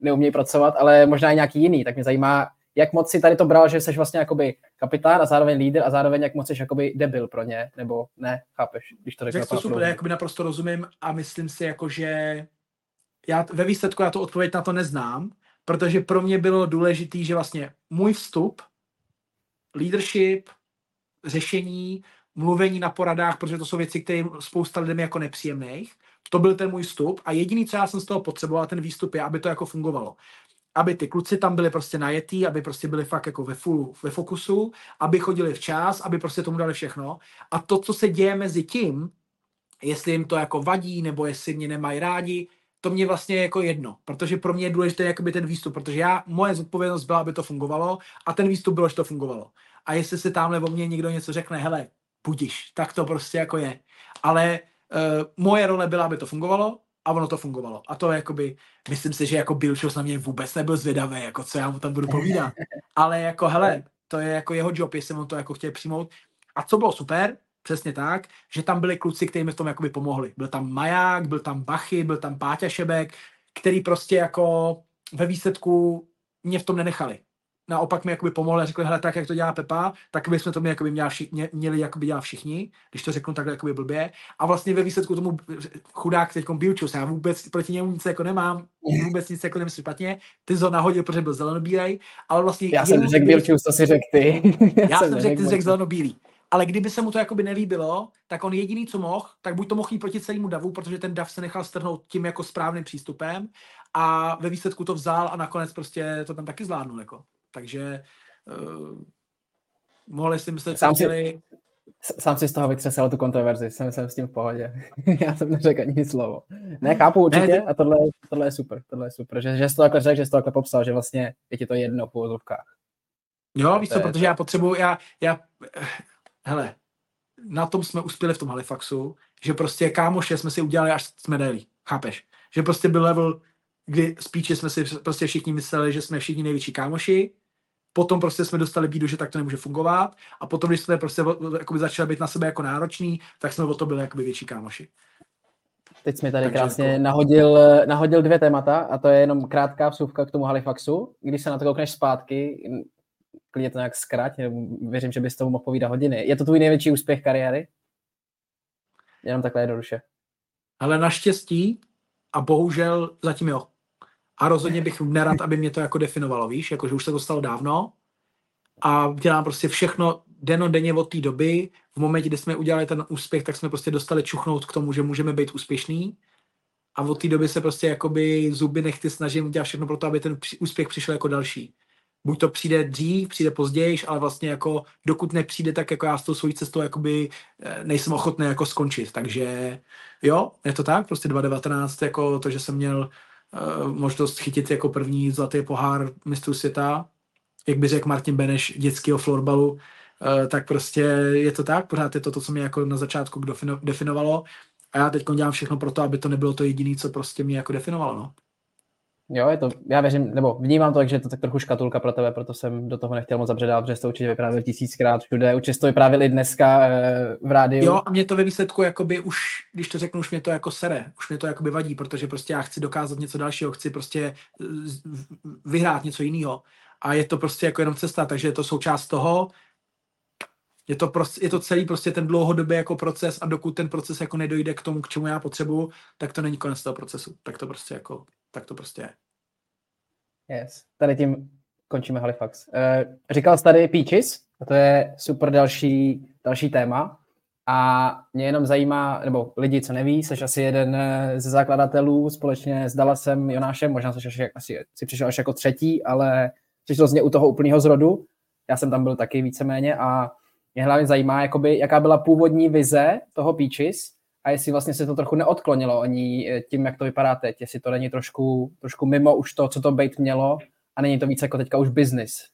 neumějí pracovat, ale možná i nějaký jiný. Tak mě zajímá, jak moc si tady to bral, že jsi vlastně jakoby kapitán a zároveň líder a zároveň jak moc jsi jakoby debil pro ně, nebo ne, chápeš, když to řeknu. Řekl to super, jakoby naprosto rozumím a myslím si jako, že já ve výsledku já to odpověď na to neznám, protože pro mě bylo důležitý, že vlastně můj vstup, leadership, řešení, mluvení na poradách, protože to jsou věci, které spousta lidem jako nepříjemných. To byl ten můj vstup a jediný, co já jsem z toho potřeboval, ten výstup je, aby to jako fungovalo. Aby ty kluci tam byli prostě najetí, aby prostě byli fakt jako ve fullu, ve fokusu, aby chodili včas, aby prostě tomu dali všechno. A to, co se děje mezi tím, jestli jim to jako vadí, nebo jestli mě nemají rádi, to mě vlastně je jako jedno, protože pro mě je důležité jakoby ten výstup, protože já, moje zodpovědnost byla, aby to fungovalo a ten výstup bylo, že to fungovalo. A jestli se tamhle o mě někdo něco řekne, hele, budíš, tak to prostě jako je. Ale uh, moje role byla, aby to fungovalo a ono to fungovalo. A to jakoby, myslím si, že jako Bill na mě vůbec nebyl zvědavý, jako co já mu tam budu povídat. Ale jako hele, to je jako jeho job, jestli on to jako chtěl přijmout. A co bylo super, přesně tak, že tam byli kluci, kteří mi v tom jakoby pomohli. Byl tam Maják, byl tam Bachy, byl tam Páťa Šebek, který prostě jako ve výsledku mě v tom nenechali naopak mi jakoby pomohli a řekli, hele, tak jak to dělá Pepa, tak bychom to jakoby měli, všichni, měli jakoby dělat všichni, když to řeknu takhle jakoby blbě. A vlastně ve výsledku tomu chudák teď Bilčus, já vůbec proti němu nic jako nemám, vůbec nic jako nemyslím špatně, ty to nahodil, protože byl zelenobílej, ale vlastně... Já jsem řekl Bilčus, to si řekl ty. já, já jsem řekl, ty řekl zelenobílý. Ale kdyby se mu to jakoby nelíbilo, tak on jediný, co mohl, tak buď to mohl jít proti celému davu, protože ten dav se nechal strhnout tím jako správným přístupem a ve výsledku to vzal a nakonec prostě to tam taky zvládnul. Jako. Takže uh, mohli si myslet, sám si, sám si z toho vytřesel tu kontroverzi, jsem, jsem s tím v pohodě. Já jsem neřekl ani slovo. Ne, chápu určitě ne, a tohle, tohle je super, tohle je super, že, že jsi to takhle řekl, že jsi to takhle popsal, že vlastně je ti to jedno v úvozovkách. Jo, víš co, protože já potřebuji, já, já, hele, na tom jsme uspěli v tom Halifaxu, že prostě kámoše jsme si udělali, až jsme dali, chápeš? Že prostě byl level, kdy spíš jsme si prostě všichni mysleli, že jsme všichni největší kámoši, potom prostě jsme dostali bídu, že tak to nemůže fungovat a potom, když jsme prostě jakoby začali být na sebe jako nároční, tak jsme o to byli jakoby větší kámoši. Teď jsme tady Takže krásně jako... nahodil, nahodil dvě témata a to je jenom krátká vsuvka k tomu Halifaxu. Když se na to koukneš zpátky, klidně to nějak zkrát, věřím, že bys tomu mohl povídat hodiny. Je to tvůj největší úspěch kariéry? Jenom takhle jednoduše. Ale naštěstí a bohužel zatím jo. A rozhodně bych nerad, aby mě to jako definovalo, víš, jakože už se to stalo dávno a dělám prostě všechno denně od té doby. V momentě, kdy jsme udělali ten úspěch, tak jsme prostě dostali čuchnout k tomu, že můžeme být úspěšný. A od té doby se prostě jakoby zuby nechty snažím udělat všechno pro to, aby ten úspěch přišel jako další. Buď to přijde dřív, přijde později, ale vlastně jako dokud nepřijde, tak jako já s tou svojí cestou jakoby eh, nejsem ochotný jako skončit. Takže jo, je to tak, prostě 2019, jako to, že jsem měl možnost chytit jako první zlatý pohár mistrů světa, jak by řekl Martin Beneš, dětského florbalu, uh, tak prostě je to tak, pořád je to to, co mě jako na začátku definovalo a já teď dělám všechno pro to, aby to nebylo to jediné, co prostě mě jako definovalo, no. Jo, je to, já věřím, nebo vnímám to, že je to tak trochu škatulka pro tebe, proto jsem do toho nechtěl moc zabředat, protože to určitě vyprávěl tisíckrát všude, určitě to vyprávěl i dneska e, v rádiu. Jo, a mě to ve výsledku, jakoby už, když to řeknu, už mě to jako sere, už mě to jakoby vadí, protože prostě já chci dokázat něco dalšího, chci prostě vyhrát něco jiného. A je to prostě jako jenom cesta, takže je to součást toho, Je to, prostě, je to celý prostě ten dlouhodobý jako proces a dokud ten proces jako nedojde k tomu, k čemu já potřebuju, tak to není konec toho procesu. Tak to prostě jako, tak to prostě je. Yes. Tady tím končíme Halifax. Uh, říkal jsi tady Peaches, a to je super další, další téma. A mě jenom zajímá, nebo lidi, co neví, jsi asi jeden eh, ze zakladatelů společně s Dallasem Jonášem, možná jsi asi, asi si přišel až jako třetí, ale přišel z u toho úplného zrodu. Já jsem tam byl taky víceméně a mě hlavně zajímá, jakoby, jaká byla původní vize toho Peaches a jestli vlastně se to trochu neodklonilo ani eh, tím, jak to vypadá teď, jestli to není trošku, trošku mimo už to, co to být mělo a není to víc jako teďka už business.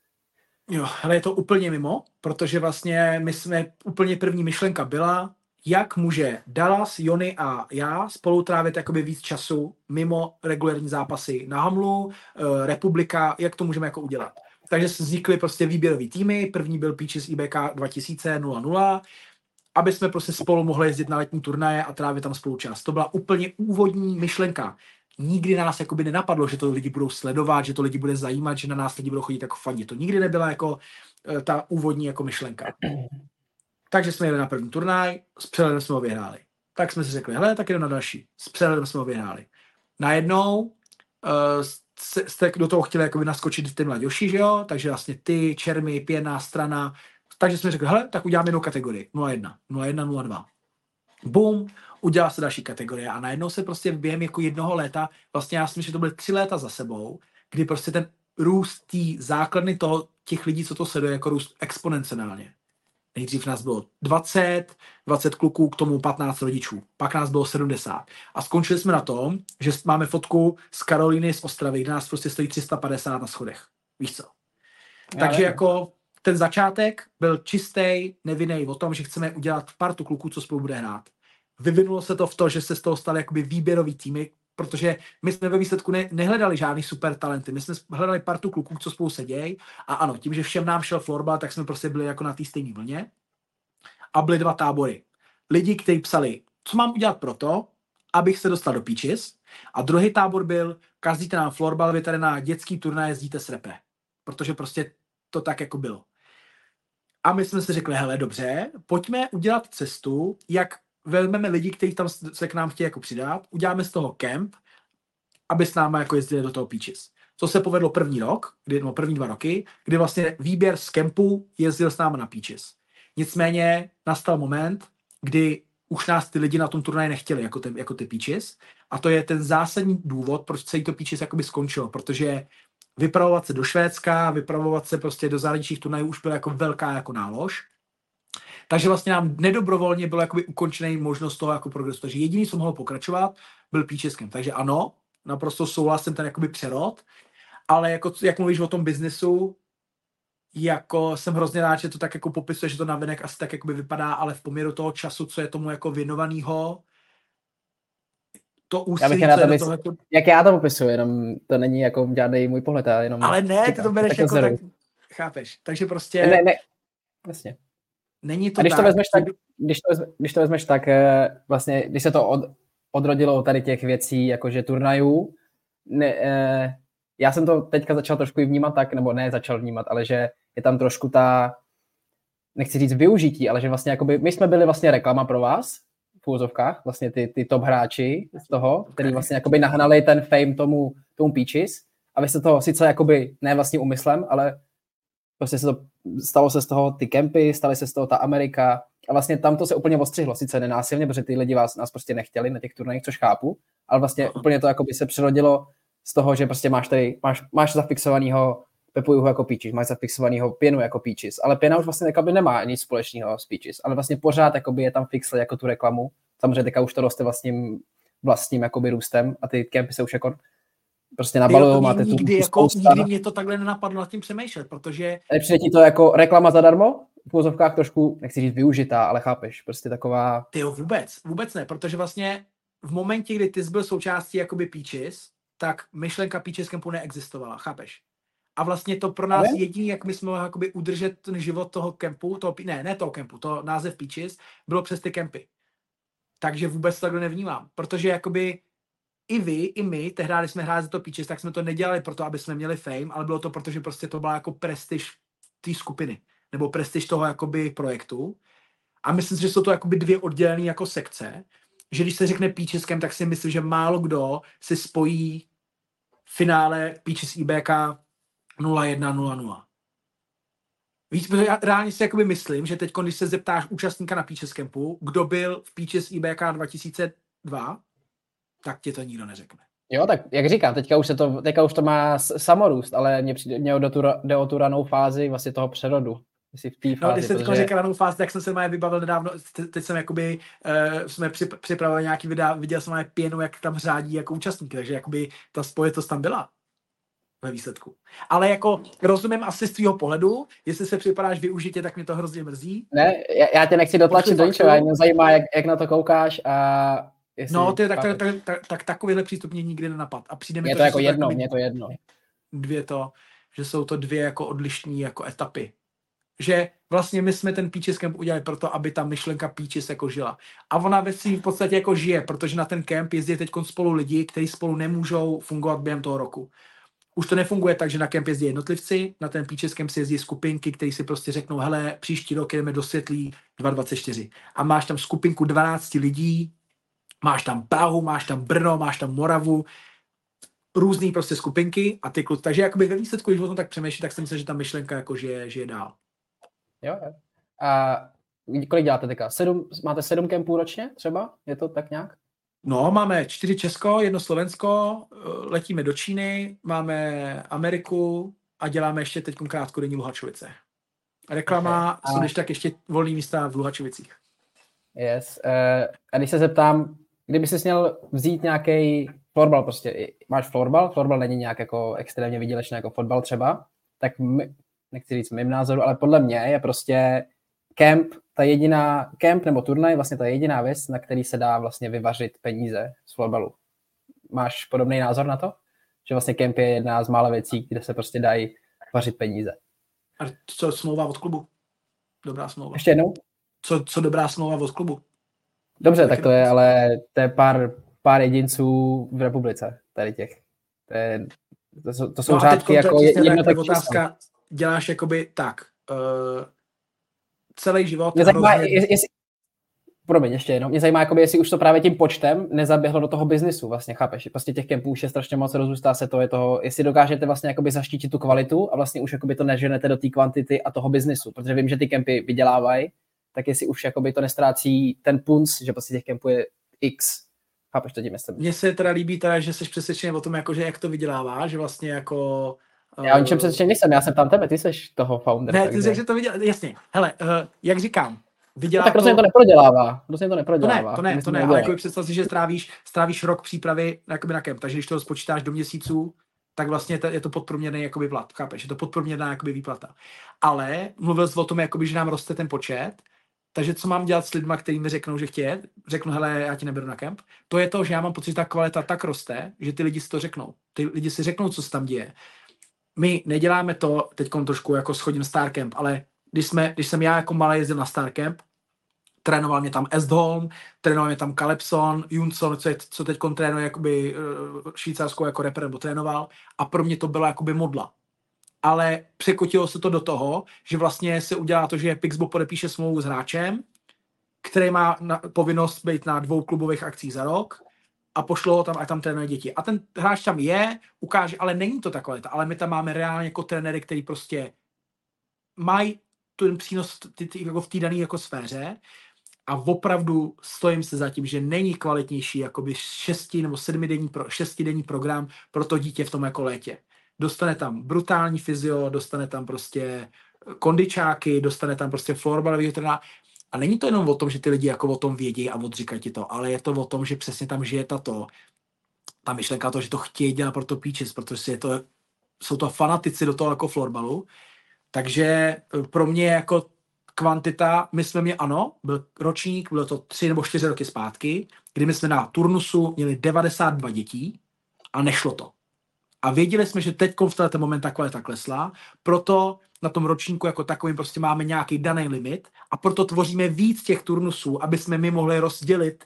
Jo, ale je to úplně mimo, protože vlastně my jsme, úplně první myšlenka byla, jak může Dallas, Jony a já spolu trávit jakoby víc času mimo regulární zápasy na Hamlu, uh, Republika, jak to můžeme jako udělat. Takže vznikly prostě výběrový týmy, první byl Peaches IBK 2000 0 aby jsme prostě spolu mohli jezdit na letní turnaje a trávit tam spolu čas. To byla úplně úvodní myšlenka nikdy nás jakoby nenapadlo, že to lidi budou sledovat, že to lidi bude zajímat, že na nás lidi budou chodit jako fandit. To nikdy nebyla jako eh, ta úvodní jako myšlenka. Takže jsme jeli na první turnaj, s přehledem jsme ho vyhráli. Tak jsme si řekli, hele, tak jdeme na další. S přehledem jsme ho vyhráli. Najednou uh, jste do toho chtěli jakoby naskočit ty mladější, že jo? Takže vlastně ty, čermy, pěná strana. Takže jsme řekli, hele, tak uděláme jednu kategorii. 0-1, 0-1, 0-2. Boom, udělá se další kategorie a najednou se prostě během jako jednoho léta, vlastně já si myslím, že to byly tři léta za sebou, kdy prostě ten růst tý základny toho, těch lidí, co to sleduje, jako růst exponenciálně. Nejdřív nás bylo 20, 20 kluků, k tomu 15 rodičů. Pak nás bylo 70. A skončili jsme na tom, že máme fotku z Karolíny z Ostravy, kde nás prostě stojí 350 na schodech. Víš co? Takže jako ten začátek byl čistý, nevinný o tom, že chceme udělat partu kluků, co spolu bude hrát. Vyvinulo se to v to, že se z toho staly jakoby výběrový týmy, protože my jsme ve výsledku ne, nehledali žádný super talenty, my jsme hledali partu kluků, co spolu sedějí. A ano, tím, že všem nám šel florbal, tak jsme prostě byli jako na té stejné vlně. A byly dva tábory. Lidi, kteří psali, co mám udělat pro to, abych se dostal do Peaches? A druhý tábor byl, kazdíte nám florbal, vy tady na dětský turnaj jezdíte s repe, protože prostě to tak jako bylo. A my jsme si řekli, hele, dobře, pojďme udělat cestu, jak vezmeme lidi, kteří tam se k nám chtějí jako přidat, uděláme z toho kemp, aby s náma jako jezdili do toho Peaches. Co se povedlo první rok, kdy, no první dva roky, kdy vlastně výběr z kempu jezdil s náma na Peaches. Nicméně nastal moment, kdy už nás ty lidi na tom turnaji nechtěli jako, ten, jako ty Peaches a to je ten zásadní důvod, proč celý to Peaches jakoby skončilo, protože vypravovat se do Švédska, vypravovat se prostě do zahraničních turnajů už byla jako velká jako nálož takže vlastně nám nedobrovolně bylo jakoby ukončený možnost toho jako progresu. Takže jediný, co mohlo pokračovat, byl Píčeskem. Takže ano, naprosto souhlasím ten jakoby přerod, ale jako, jak mluvíš o tom biznesu, jako jsem hrozně rád, že to tak jako popisuje, že to navenek asi tak jakoby vypadá, ale v poměru toho času, co je tomu jako věnovanýho, to úsilí, já bych to, tohleto... Jak já to popisuju, jenom to není jako žádný můj pohled, ale jenom... Ale ne, ty to bereš jako tak, chápeš, takže prostě... Ne, ne, vlastně. Není to a když tak, to vezmeš tak, když to, vezmeš, když to vezmeš tak, eh, vlastně, když se to od, odrodilo tady těch věcí, jakože turnajů, ne, eh, já jsem to teďka začal trošku i vnímat tak, nebo ne začal vnímat, ale že je tam trošku ta, nechci říct využití, ale že vlastně jakoby, my jsme byli vlastně reklama pro vás, v úzovkách, vlastně ty, ty top hráči z toho, který vlastně jakoby nahnali ten fame tomu, tomu Peaches, a vy jste toho sice jakoby ne vlastně úmyslem, ale prostě se to, stalo se z toho ty kempy, staly se z toho ta Amerika. A vlastně tam to se úplně ostřihlo, sice nenásilně, protože ty lidi vás, nás prostě nechtěli na těch turnajích, což chápu, ale vlastně úplně to jako by se přirodilo z toho, že prostě máš tady, máš, máš zafixovanýho Pepu jako Peaches, máš zafixovanýho Pěnu jako Peaches, ale Pěna už vlastně by nemá nic společného s Peaches, ale vlastně pořád je tam fixle jako tu reklamu, samozřejmě teďka už to roste vlastním, vlastním jakoby růstem a ty kempy se už jako prostě nabalují, máte tu nikdy, jako, nikdy mě to takhle nenapadlo nad tím přemýšlet, protože... Ale přijde ti to jako reklama zadarmo? V pozovkách trošku, nechci říct využitá, ale chápeš, prostě taková... Ty jo, vůbec, vůbec ne, protože vlastně v momentě, kdy ty jsi byl součástí jakoby Peaches, tak myšlenka Peaches Campu neexistovala, chápeš? A vlastně to pro nás jediný, jak my jsme mohli jakoby udržet ten život toho kempu, toho, ne, ne toho kempu, to název Peaches, bylo přes ty kempy. Takže vůbec to takhle nevnímám, protože jakoby i vy, i my, tehdy, když jsme hráli za to Peaches, tak jsme to nedělali proto, aby jsme měli fame, ale bylo to proto, že prostě to byla jako prestiž té skupiny. nebo prestiž toho jakoby projektu. A myslím si, že jsou to jakoby dvě oddělené jako sekce, že když se řekne Peacheskem, tak si myslím, že málo kdo se spojí finále Peaches IBK 0-1-0-0. Víš, protože já reálně si jakoby myslím, že teď, když se zeptáš účastníka na Peaches Campu, kdo byl v Peaches IBK 2002, tak ti to nikdo neřekne. Jo, tak jak říkám, teďka už, se to, teďka už to má samorůst, ale mě, přijde, mě jde, tu, jde o tu ranou fázi vlastně toho přerodu. Jestli v té fázi, no, když jsem protože... řekl ranou fázi, tak jsem se mě vybavil nedávno, teď jsem jakoby, uh, jsme připravili nějaký videa, viděl jsem moje pěnu, jak tam řádí jako účastníky, takže jakoby ta spojitost tam byla ve výsledku. Ale jako rozumím asi z tvýho pohledu, jestli se připadáš využitě, tak mě to hrozně mrzí. Ne, já, já tě nechci dotlačit do ničeho, mě zajímá, jak, jak na to koukáš a Jestli no, ty, tak, tak, tak, tak, tak, takovýhle přístup mě nikdy nenapad. A přijde mi to, to jako jedno, mě to jedno. Dvě to, že jsou to dvě jako odlišní jako etapy. Že vlastně my jsme ten Peaches Camp udělali proto, aby ta myšlenka Peaches jako žila. A ona ve svým v podstatě jako žije, protože na ten kemp jezdí teď spolu lidi, kteří spolu nemůžou fungovat během toho roku. Už to nefunguje tak, že na kemp jezdí jednotlivci, na ten Peaches Camp si jezdí skupinky, které si prostě řeknou, hele, příští rok jdeme do Světlí 224. A máš tam skupinku 12 lidí, máš tam Prahu, máš tam Brno, máš tam Moravu, různý prostě skupinky a ty kluci. Takže jakoby ve výsledku, když o tom tak přemýšlí, tak si myslím, že ta myšlenka jako žije, žije dál. Jo, jo. A kolik děláte teďka? Sedm, máte sedm kempů ročně třeba? Je to tak nějak? No, máme čtyři Česko, jedno Slovensko, letíme do Číny, máme Ameriku a děláme ještě teď krátkodobní Luhačovice. Reklama, okay. jsou když tak ještě volný místa v Luhačovicích. Yes. Uh, a když se zeptám, kdyby jsi měl vzít nějaký florbal, prostě máš florbal, florbal není nějak jako extrémně vydělečný jako fotbal třeba, tak my, nechci říct mým názoru, ale podle mě je prostě kemp, ta jediná, kemp nebo turnaj, vlastně ta jediná věc, na který se dá vlastně vyvařit peníze z florbalu. Máš podobný názor na to? Že vlastně kemp je jedna z mála věcí, kde se prostě dají vařit peníze. A co smlouva od klubu? Dobrá smlouva. Ještě jednou? Co, co dobrá smlouva od klubu? Dobře, tak to je, ale to je pár, pár jedinců v republice, tady těch. To, je, to, jsou, to jsou no řádky jako jedno tak otázka, děláš jakoby tak, uh, celý život. Mě zajímá, hrozně... jestli, promiň, ještě jednou, mě zajímá, jakoby, jestli už to právě tím počtem nezaběhlo do toho biznisu, vlastně, chápeš? Prostě těch kempů už je strašně moc, rozrůstá se to, je toho, jestli dokážete vlastně jakoby zaštítit tu kvalitu a vlastně už jakoby to neženete do té kvantity a toho biznisu, protože vím, že ty kempy vydělávají, tak jestli už jakoby to nestrácí ten punc, že prostě těch kempů je x. Chápeš to tím myslím? Mně se teda líbí teda, že jsi přesvědčený o tom, jako, že jak to vydělává, že vlastně jako... Já o ničem přesvědčený nejsem, já jsem tam tebe, ty jsi toho founder. Ne, ty jsi, že to viděl, jasně. Hele, uh, jak říkám, vydělá no, tak rozhodně to... to neprodělává. Rozhodně to neprodělává. To ne, to ne, to ne ale jako představ si, že strávíš, strávíš rok přípravy jakoby na kemp, takže když to spočítáš do měsíců, tak vlastně je to podprůměrný jakoby plat, chápeš? Je to podprůměrná jakoby výplata. Ale mluvil jsi o tom, jakoby, že nám roste ten počet, takže co mám dělat s lidmi, kteří mi řeknou, že chtějí, řeknu, hele, já ti neberu na kemp, to je to, že já mám pocit, že ta kvalita tak roste, že ty lidi si to řeknou. Ty lidi si řeknou, co se tam děje. My neděláme to, teď trošku jako schodím Starcamp, ale když, jsme, když jsem já jako malý jezdil na Starcamp, trénoval mě tam Estholm, trénoval mě tam Calepson, Junson, co, je, co teď trénuje jakoby uh, švýcarskou jako reper, nebo trénoval a pro mě to bylo jakoby modla. Ale překotilo se to do toho, že vlastně se udělá to, že Pixbo podepíše smlouvu s hráčem, který má na, povinnost být na dvou klubových akcích za rok a pošlo ho tam a tam trénuje děti. A ten hráč tam je, ukáže, ale není to takové, ale my tam máme reálně jako trenéry, který prostě mají ten přínos ty, ty, jako v té dané jako sféře a opravdu stojím se za tím, že není kvalitnější jakoby šesti nebo sedmidenní pro, šestidenní program pro to dítě v tom jako létě dostane tam brutální fyzio, dostane tam prostě kondičáky, dostane tam prostě florbalový trenéra. A není to jenom o tom, že ty lidi jako o tom vědí a odříkají ti to, ale je to o tom, že přesně tam žije tato, ta myšlenka to, že to chtějí dělat pro to píčes, protože je to, jsou to fanatici do toho jako florbalu. Takže eh, pro mě jako kvantita, my jsme mě ano, byl ročník, bylo to tři nebo čtyři roky zpátky, kdy my jsme na turnusu měli 92 dětí a nešlo to. A věděli jsme, že teď v tenhle moment ta kvalita klesla, proto na tom ročníku jako takovým prostě máme nějaký daný limit a proto tvoříme víc těch turnusů, aby jsme my mohli rozdělit,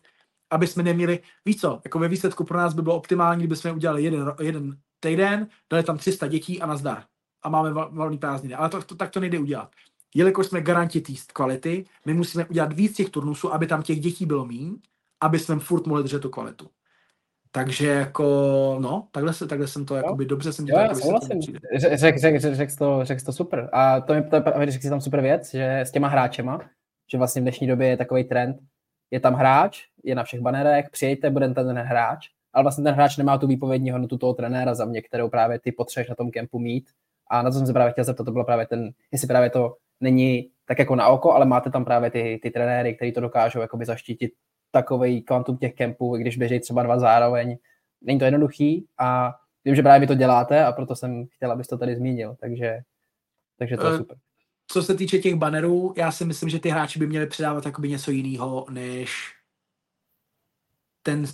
aby jsme neměli, víc co, jako ve výsledku pro nás by bylo optimální, kdyby jsme udělali jeden, jeden týden, dali tam 300 dětí a nazdar. A máme volný prázdniny. Ale to, to, tak to nejde udělat. jelikož jsme garanti té kvality, my musíme udělat víc těch turnusů, aby tam těch dětí bylo méně, aby jsme furt mohli držet tu kvalitu. Takže jako, no, takhle, se, takhle jsem to, jo. jakoby, dobře jsem to jako Řekl řek, řek, řek, to, řek to super. A to mi to, řekl si tam super věc, že s těma hráčema, že vlastně v dnešní době je takový trend, je tam hráč, je na všech banerech, přijďte, bude ten hráč, ale vlastně ten hráč nemá tu výpovědní hodnotu toho trenéra za mě, kterou právě ty potřebuješ na tom kempu mít. A na to jsem se právě chtěl zeptat, to bylo právě ten, jestli právě to není tak jako na oko, ale máte tam právě ty, ty trenéry, kteří to dokážou jakoby zaštítit takový kvantum těch kempů, když běží třeba dva zároveň. Není to jednoduchý a vím, že právě vy to děláte a proto jsem chtěl, abys to tady zmínil, takže, takže to je eh, super. Co se týče těch bannerů, já si myslím, že ty hráči by měli předávat jakoby něco jiného, než ten,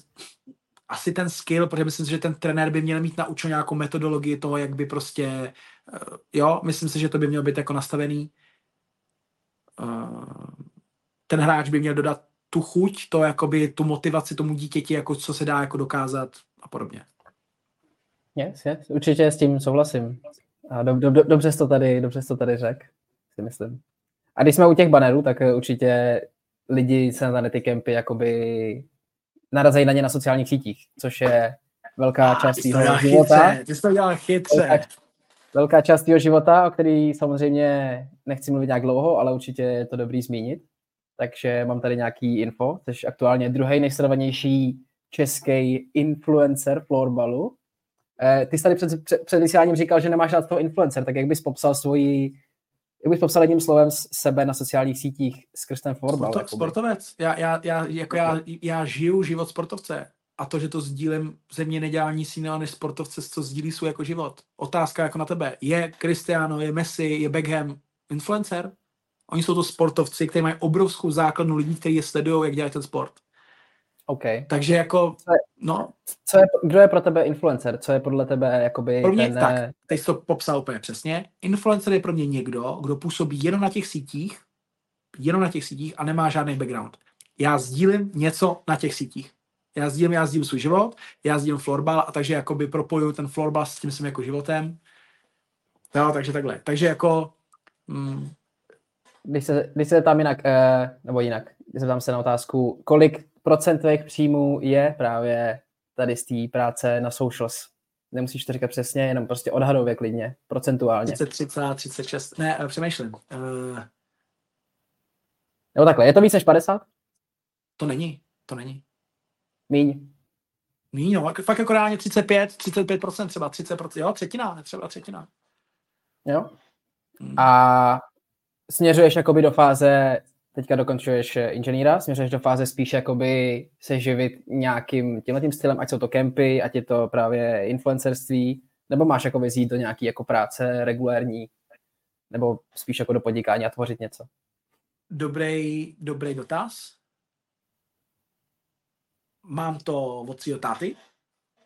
asi ten skill, protože myslím si, že ten trenér by měl mít naučenou nějakou metodologii toho, jak by prostě, eh, jo, myslím si, že to by mělo být jako nastavený. Eh, ten hráč by měl dodat tu chuť, to jakoby tu motivaci tomu dítěti, jako co se dá jako dokázat a podobně. Yes, yes, určitě s tím souhlasím. A do, do, do, dobře jsi to tady, dobře jsi to tady řekl, si myslím. A když jsme u těch banerů, tak určitě lidi se na ty kempy jakoby narazejí na ně na sociálních sítích, což je velká část jeho života. Chytře, ty jsi to dělal chytře. Velká, velká část jeho života, o který samozřejmě nechci mluvit nějak dlouho, ale určitě je to dobrý zmínit takže mám tady nějaký info, což aktuálně druhý nejsledovanější český influencer florbalu. Eh, ty jsi tady před, před, před vysíláním říkal, že nemáš rád toho influencer, tak jak bys popsal svoji, jak bys popsal jedním slovem sebe na sociálních sítích skrz ten florbal? Sporto, sportovec. Já, já, já, jako já, já žiju život sportovce a to, že to sdílím, ze mě nedělá nic jiného než sportovce, co sdílí svůj jako život. Otázka jako na tebe. Je Cristiano, je Messi, je Beckham influencer? Oni jsou to sportovci, kteří mají obrovskou základnu lidí, kteří je sledují, jak dělají ten sport. OK. Takže jako, co je, no. Co je, kdo je pro tebe influencer? Co je podle tebe jakoby Pro mě, ten... tak, teď jsi to popsal úplně přesně. Influencer je pro mě někdo, kdo působí jenom na těch sítích, jenom na těch sítích a nemá žádný background. Já sdílím něco na těch sítích. Já sdílím, já sdílím svůj život, já sdílím florbal a takže jakoby propojuju ten florbal s tím svým jako životem. Jo, takže takhle. Takže jako, mm, když se, když se tam jinak, eh, nebo jinak, zeptám se na otázku, kolik procent tvých příjmů je právě tady z té práce na socials? Nemusíš to říkat přesně, jenom prostě odhadově klidně, procentuálně. 33, 36, ne, eh, přemýšlím. Uh... Nebo takhle, je to víc než 50? To není, to není. Míň. Míň, no, fakt jako reálně 35, 35% třeba, 30%, jo, třetina, ne třeba třetina. Jo. Hmm. A směřuješ jakoby do fáze, teďka dokončuješ inženýra, směřuješ do fáze spíš jakoby se živit nějakým tímhletím stylem, ať jsou to kempy, ať je to právě influencerství, nebo máš jakoby zjít do nějaký jako práce regulérní, nebo spíš jako do podnikání a tvořit něco? Dobrý, dobrý dotaz. Mám to od svého táty,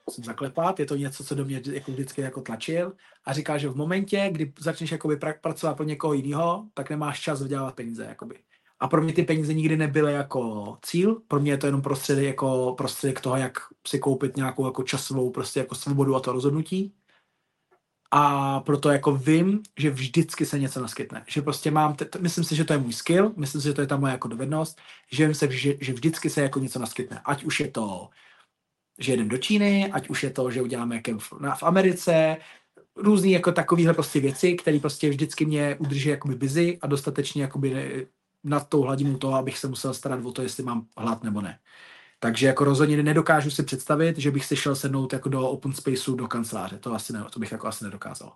musím zaklepat, je to něco, co do mě jako vždycky jako tlačil a říká, že v momentě, kdy začneš jakoby pracovat pro někoho jiného, tak nemáš čas vydělávat peníze. Jakoby. A pro mě ty peníze nikdy nebyly jako cíl, pro mě je to jenom prostředek, jako prostředek toho, jak si koupit nějakou jako časovou prostě jako svobodu a to rozhodnutí. A proto jako vím, že vždycky se něco naskytne. Že prostě mám, t- myslím si, že to je můj skill, myslím si, že to je ta moje jako dovednost, že vím se, že, že vždycky se jako něco naskytne. Ať už je to že jedeme do Číny, ať už je to, že uděláme kemp v, Americe, různý jako takovýhle prostě věci, které prostě vždycky mě udrží jakoby busy a dostatečně jakoby nad tou hladinou toho, abych se musel starat o to, jestli mám hlad nebo ne. Takže jako rozhodně nedokážu si představit, že bych se šel sednout jako do open spaceu do kanceláře. To, asi ne, to bych jako asi nedokázal.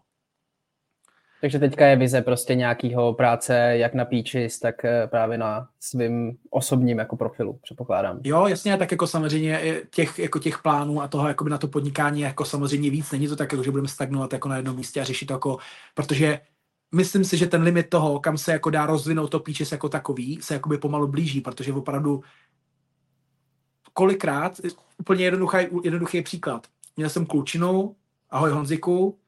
Takže teďka je vize prostě nějakého práce jak na Peaches, tak eh, právě na svým osobním jako profilu, předpokládám. Jo, jasně, tak jako samozřejmě těch, jako těch plánů a toho jako na to podnikání jako samozřejmě víc. Není to tak, jako, že budeme stagnovat jako na jednom místě a řešit to jako, protože myslím si, že ten limit toho, kam se jako dá rozvinout to Peaches jako takový, se jakoby pomalu blíží, protože opravdu kolikrát, úplně jednoduchý, jednoduchý příklad. Měl jsem klučinu, ahoj Honziku,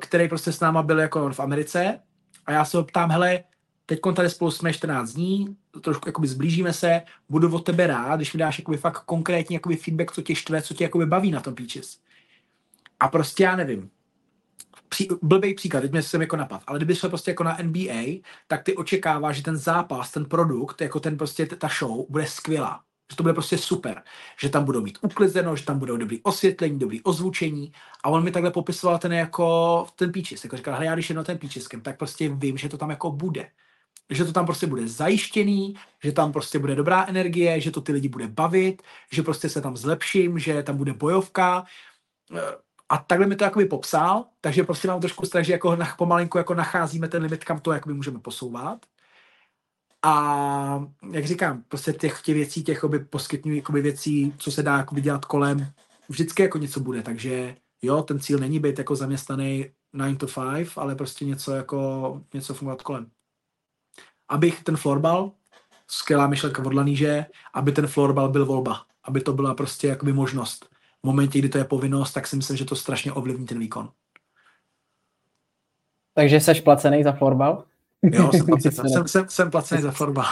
který prostě s náma byl jako v Americe a já se ho ptám, hele, teď tady spolu jsme 14 dní, trošku jakoby zblížíme se, budu od tebe rád, když mi dáš jakoby fakt konkrétní jakoby feedback, co tě štve, co tě jakoby baví na tom Peaches. A prostě já nevím. pří, blbý příklad, teď mě jsem jako napad, ale kdyby šel prostě jako na NBA, tak ty očekává, že ten zápas, ten produkt, jako ten prostě ta show bude skvělá. Že to bude prostě super. Že tam budou mít uklizeno, že tam budou dobrý osvětlení, dobrý ozvučení. A on mi takhle popisoval ten jako ten píčis. Jako říkal, já když jedu ten píčiskem, tak prostě vím, že to tam jako bude. Že to tam prostě bude zajištěný, že tam prostě bude dobrá energie, že to ty lidi bude bavit, že prostě se tam zlepším, že tam bude bojovka a takhle mi to jakoby popsal, takže prostě mám trošku strach, že jako na, pomalinku jako nacházíme ten limit, kam to jakoby můžeme posouvat. A jak říkám, prostě těch, těch věcí, těch jakoby poskytňují jakoby věcí, co se dá jakoby dělat kolem, vždycky jako něco bude, takže jo, ten cíl není být jako zaměstnaný 9 to 5, ale prostě něco jako, něco fungovat kolem. Abych ten florbal, skvělá myšlenka od Laníže, aby ten florbal byl volba, aby to byla prostě jakoby možnost v momentě, kdy to je povinnost, tak si myslím, že to strašně ovlivní ten výkon. Takže jsi placený za florbal? Jo, jsem placený, jsem, jsem, jsem placený za florbal.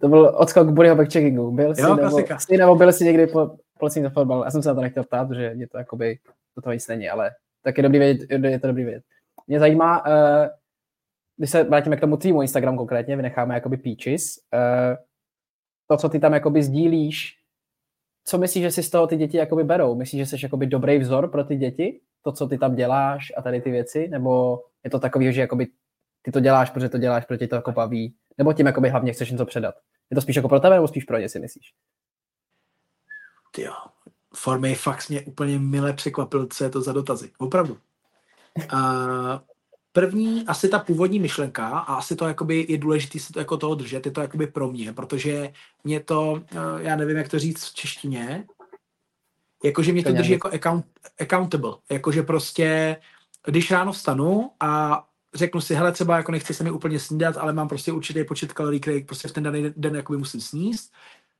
To byl odskok Buryho backcheckingu. Byl jsi, jo, nebo, jsi, nebo byl jsi někdy po, placený za florbal? Já jsem se na to nechtěl ptát, že je to jakoby, to toho nic není, ale tak je dobrý vědět, je to dobrý vědět. Mě zajímá, uh, když se vrátíme k tomu týmu Instagram konkrétně, vynecháme jakoby Peaches, uh, to, co ty tam jakoby sdílíš, co myslíš, že si z toho ty děti jakoby berou? Myslíš, že jsi jakoby dobrý vzor pro ty děti? To, co ty tam děláš a tady ty věci? Nebo je to takový, že jakoby ty to děláš, protože to děláš, protože to jako baví? Nebo tím jakoby hlavně chceš něco předat? Je to spíš jako pro tebe, nebo spíš pro ně si myslíš? Ty jo, formy fakt mě úplně milé překvapil, co je to za dotazy. Opravdu. Uh, první, asi ta původní myšlenka a asi to jakoby je důležité si to jako toho držet, je to jakoby pro mě, protože mě to, eh, já nevím, jak to říct v češtině, jakože mě to drží jako account, accountable, jakože prostě, když ráno vstanu a řeknu si, hele, třeba jako nechci se mi úplně snídat, ale mám prostě určitý počet kalorií, který prostě v ten daný den jakoby musím sníst,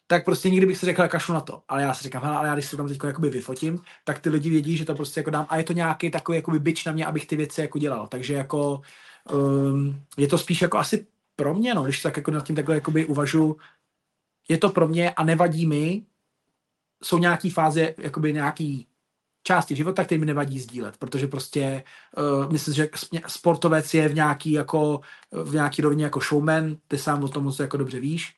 tak prostě nikdy bych si řekl, kašlu na to. Ale já si říkám, ale já když to tam teď jakoby vyfotím, tak ty lidi vědí, že to prostě jako dám a je to nějaký takový jakoby byč na mě, abych ty věci jako dělal. Takže jako um, je to spíš jako asi pro mě, no, když tak jako nad tím takhle jakoby uvažu, je to pro mě a nevadí mi, jsou nějaký fáze, jakoby nějaký části života, které mi nevadí sdílet, protože prostě uh, myslím, že sportovec je v nějaký jako v nějaký rovině jako showman, ty sám o tom moc jako dobře víš,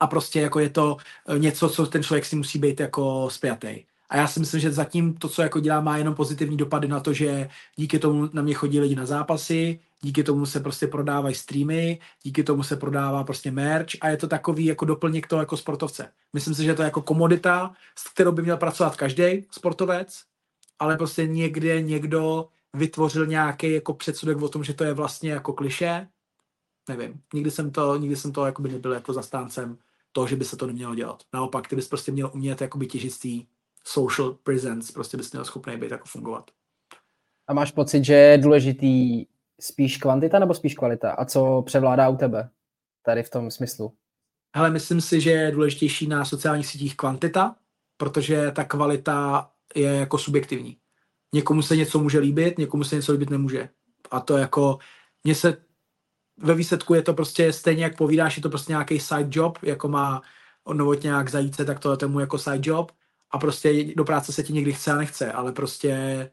a prostě jako je to eh, něco, co ten člověk si musí být jako spjatý. A já si myslím, že zatím to, co jako dělá, má jenom pozitivní dopady na to, že díky tomu na mě chodí lidi na zápasy, díky tomu se prostě prodávají streamy, díky tomu se prodává prostě merch a je to takový jako doplněk toho jako sportovce. Myslím si, že to je jako komodita, s kterou by měl pracovat každý sportovec, ale prostě někde někdo vytvořil nějaký jako předsudek o tom, že to je vlastně jako kliše. Nevím, nikdy jsem to, nikdy jsem to jako by nebyl jako zastáncem to, že by se to nemělo dělat. Naopak, ty bys prostě měl umět jakoby těžit social presence, prostě bys měl schopný být jako fungovat. A máš pocit, že je důležitý spíš kvantita nebo spíš kvalita? A co převládá u tebe tady v tom smyslu? Hele, myslím si, že je důležitější na sociálních sítích kvantita, protože ta kvalita je jako subjektivní. Někomu se něco může líbit, někomu se něco líbit nemůže. A to jako, mně se ve výsledku je to prostě stejně, jak povídáš, je to prostě nějaký side job, jako má nějak zajíce, tak to je tomu jako side job a prostě do práce se ti někdy chce a nechce, ale prostě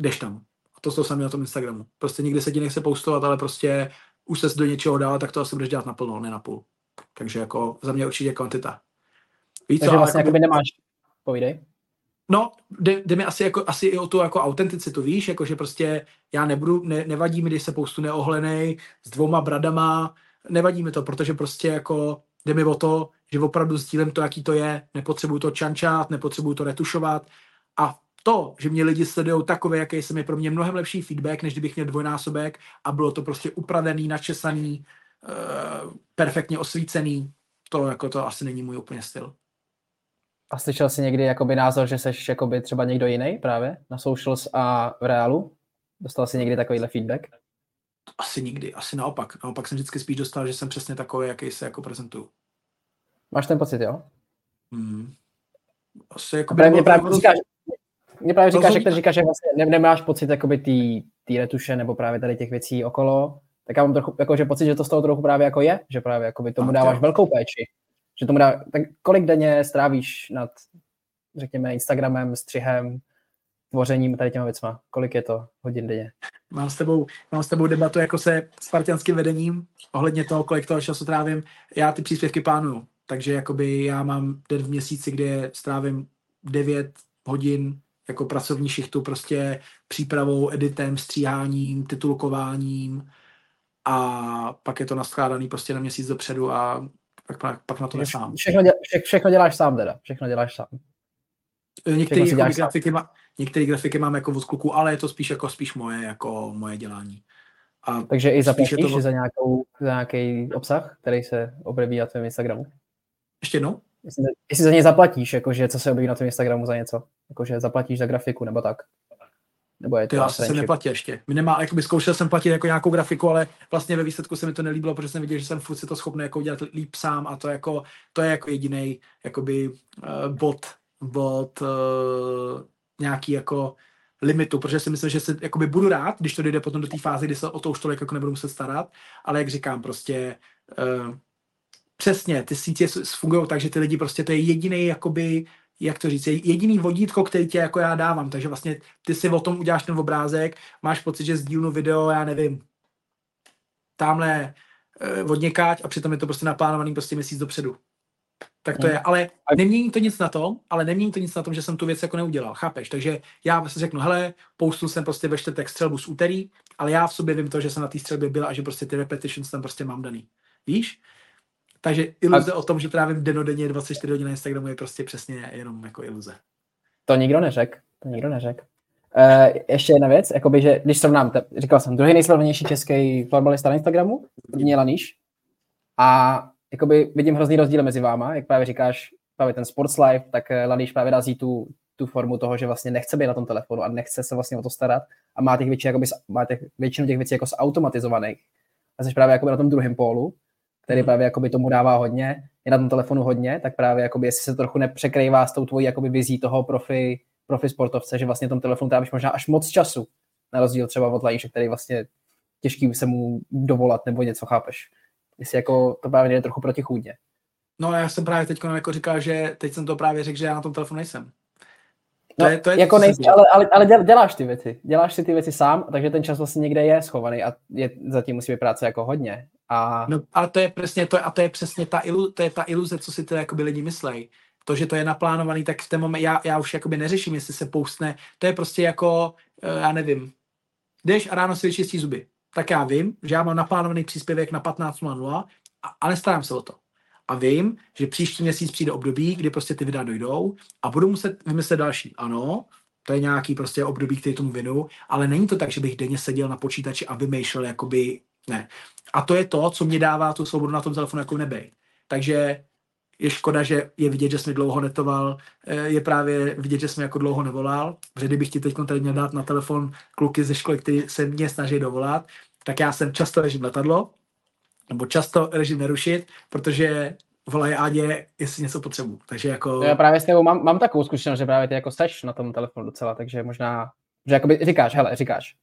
jdeš tam. A to jsou sami na tom Instagramu. Prostě nikdy se ti nechce postovat, ale prostě už se do něčeho dál, tak to asi budeš dělat naplno, ne na půl. Takže jako za mě určitě kvantita. Víš Takže co, vlastně jako... nemáš, povídej. No, jde, jde mi asi, jako, asi i o tu jako autenticitu, víš, jako že prostě já nebudu, ne, nevadí mi, když se poustu neohlenej s dvouma bradama, nevadí mi to, protože prostě jako jde mi o to, že opravdu sdílím to, jaký to je, nepotřebuju to čančát, nepotřebuju to retušovat a to, že mě lidi sledují takové, jaký jsem, je pro mě mnohem lepší feedback, než kdybych měl dvojnásobek a bylo to prostě upravený, načesaný, uh, perfektně osvícený, to jako to asi není můj úplně styl. A slyšel jsi někdy jakoby názor, že jsi jakoby třeba někdo jiný právě na socials a v reálu? Dostal jsi někdy takovýhle feedback? Asi nikdy, asi naopak. Naopak jsem vždycky spíš dostal, že jsem přesně takový, jaký se jako prezentuju. Máš ten pocit, jo? Hmm. Asi jako právě, mě právě říkáš, mě právě říkáš, jak říkáš, že vlastně ne, nemáš pocit jakoby tý, retuše nebo právě tady těch věcí okolo, tak já mám trochu jakože pocit, že to z toho trochu právě jako je, že právě jakoby tomu dáváš velkou péči že tomu dá, tak kolik denně strávíš nad, řekněme, Instagramem, střihem, tvořením tady těma věcma? Kolik je to hodin denně? Mám s tebou, mám s tebou debatu jako se spartianským vedením ohledně toho, kolik toho času trávím. Já ty příspěvky plánuju. Takže jakoby já mám den v měsíci, kde strávím 9 hodin jako pracovní šichtu prostě přípravou, editem, stříháním, titulkováním a pak je to naskládaný prostě na měsíc dopředu a pak, pak, na to nesám. Všechno, děl, vše, všechno děláš sám teda, všechno děláš sám. Některé jako grafiky, má, některé grafiky mám jako od kluku, ale je to spíš jako spíš moje, jako moje dělání. A Takže i zaplatíš to... za, nějakou, za nějaký obsah, který se objeví na tvém Instagramu? Ještě jednou? Jestli, jestli za něj zaplatíš, jakože co se objeví na tvém Instagramu za něco, jakože zaplatíš za grafiku nebo tak. Nebo je to já jsem neplatí ještě. My nemá, jakoby zkoušel jsem platit jako nějakou grafiku, ale vlastně ve výsledku se mi to nelíbilo, protože jsem viděl, že jsem furt si to schopný jako udělat líp sám a to, jako, to je jako jediný jakoby uh, bod, bod uh, nějaký jako limitu, protože si myslím, že se jakoby budu rád, když to jde potom do té fáze, kdy se o to už tolik jako nebudu muset starat, ale jak říkám, prostě uh, přesně, ty sítě fungují tak, že ty lidi prostě to je jediný jakoby jak to říct, jediný vodítko, který tě jako já dávám, takže vlastně ty si o tom uděláš ten obrázek, máš pocit, že sdílnu video, já nevím, tamhle eh, od a přitom je to prostě naplánovaný prostě měsíc dopředu. Tak to hmm. je, ale nemění to nic na tom, ale nemění to nic na tom, že jsem tu věc jako neudělal, chápeš? Takže já vlastně řeknu, hele, poustul jsem prostě ve čtvrtek střelbu z úterý, ale já v sobě vím to, že jsem na té střelbě byl a že prostě ty repetitions tam prostě mám daný. Víš? Takže iluze a... o tom, že trávím denodenně 24 hodin na Instagramu je prostě přesně jenom jako iluze. To nikdo neřekl. To nikdo neřekl. Uh, ještě jedna věc, jakoby, že když srovnám, t- říkal jsem, druhý nejsledovanější český fotbalista na Instagramu, první je Laníš, a jakoby vidím hrozný rozdíl mezi váma, jak právě říkáš, právě ten Sports Life, tak eh, Laníš právě razí tu, tu formu toho, že vlastně nechce být na tom telefonu a nechce se vlastně o to starat a má, těch větší, jakoby, má těch, většinu těch věcí jako zautomatizovaných. A jsi právě jakoby na tom druhém pólu, který právě jakoby tomu dává hodně, je na tom telefonu hodně, tak právě jakoby, jestli se trochu nepřekrývá s tou tvojí jakoby vizí toho profi, profi sportovce, že vlastně tom telefonu trávíš možná až moc času, na rozdíl třeba od Lajíše, který vlastně těžký se mu dovolat nebo něco, chápeš? Jestli jako to právě jde trochu protichůdně. No já jsem právě teď jako říkal, že teď jsem to právě řekl, že já na tom telefonu nejsem. To no, je, to je jako nejsi, ale, ale, ale děláš ty věci. Děláš si ty věci sám, takže ten čas vlastně někde je schovaný a je, zatím musí být práce jako hodně. A... No, a to je přesně to, a to je přesně ta, ilu, to je ta iluze, co si ty lidi myslej. To, že to je naplánovaný, tak v ten moment já, já už jakoby neřeším, jestli se poustne. To je prostě jako, eh, já nevím, jdeš a ráno si vyčistí zuby. Tak já vím, že já mám naplánovaný příspěvek na 15.00 a, a nestarám se o to. A vím, že příští měsíc přijde období, kdy prostě ty videa dojdou a budu muset vymyslet další. Ano, to je nějaký prostě období, který tomu vinu, ale není to tak, že bych denně seděl na počítači a vymýšlel jakoby, ne. A to je to, co mě dává tu svobodu na tom telefonu jako nebej. Takže je škoda, že je vidět, že jsem dlouho netoval, eh, je právě vidět, že jsem jako dlouho nevolal, protože kdybych ti teď tady měl dát na telefon kluky ze školy, kteří se mě snaží dovolat, tak já jsem často režim letadlo, nebo často režim nerušit, protože volají Ádě, jestli něco potřebuji. Takže jako... Já právě s tebou mám, mám takovou zkušenost, že právě ty jako seš na tom telefonu docela, takže možná, že jakoby říkáš, hele, říkáš,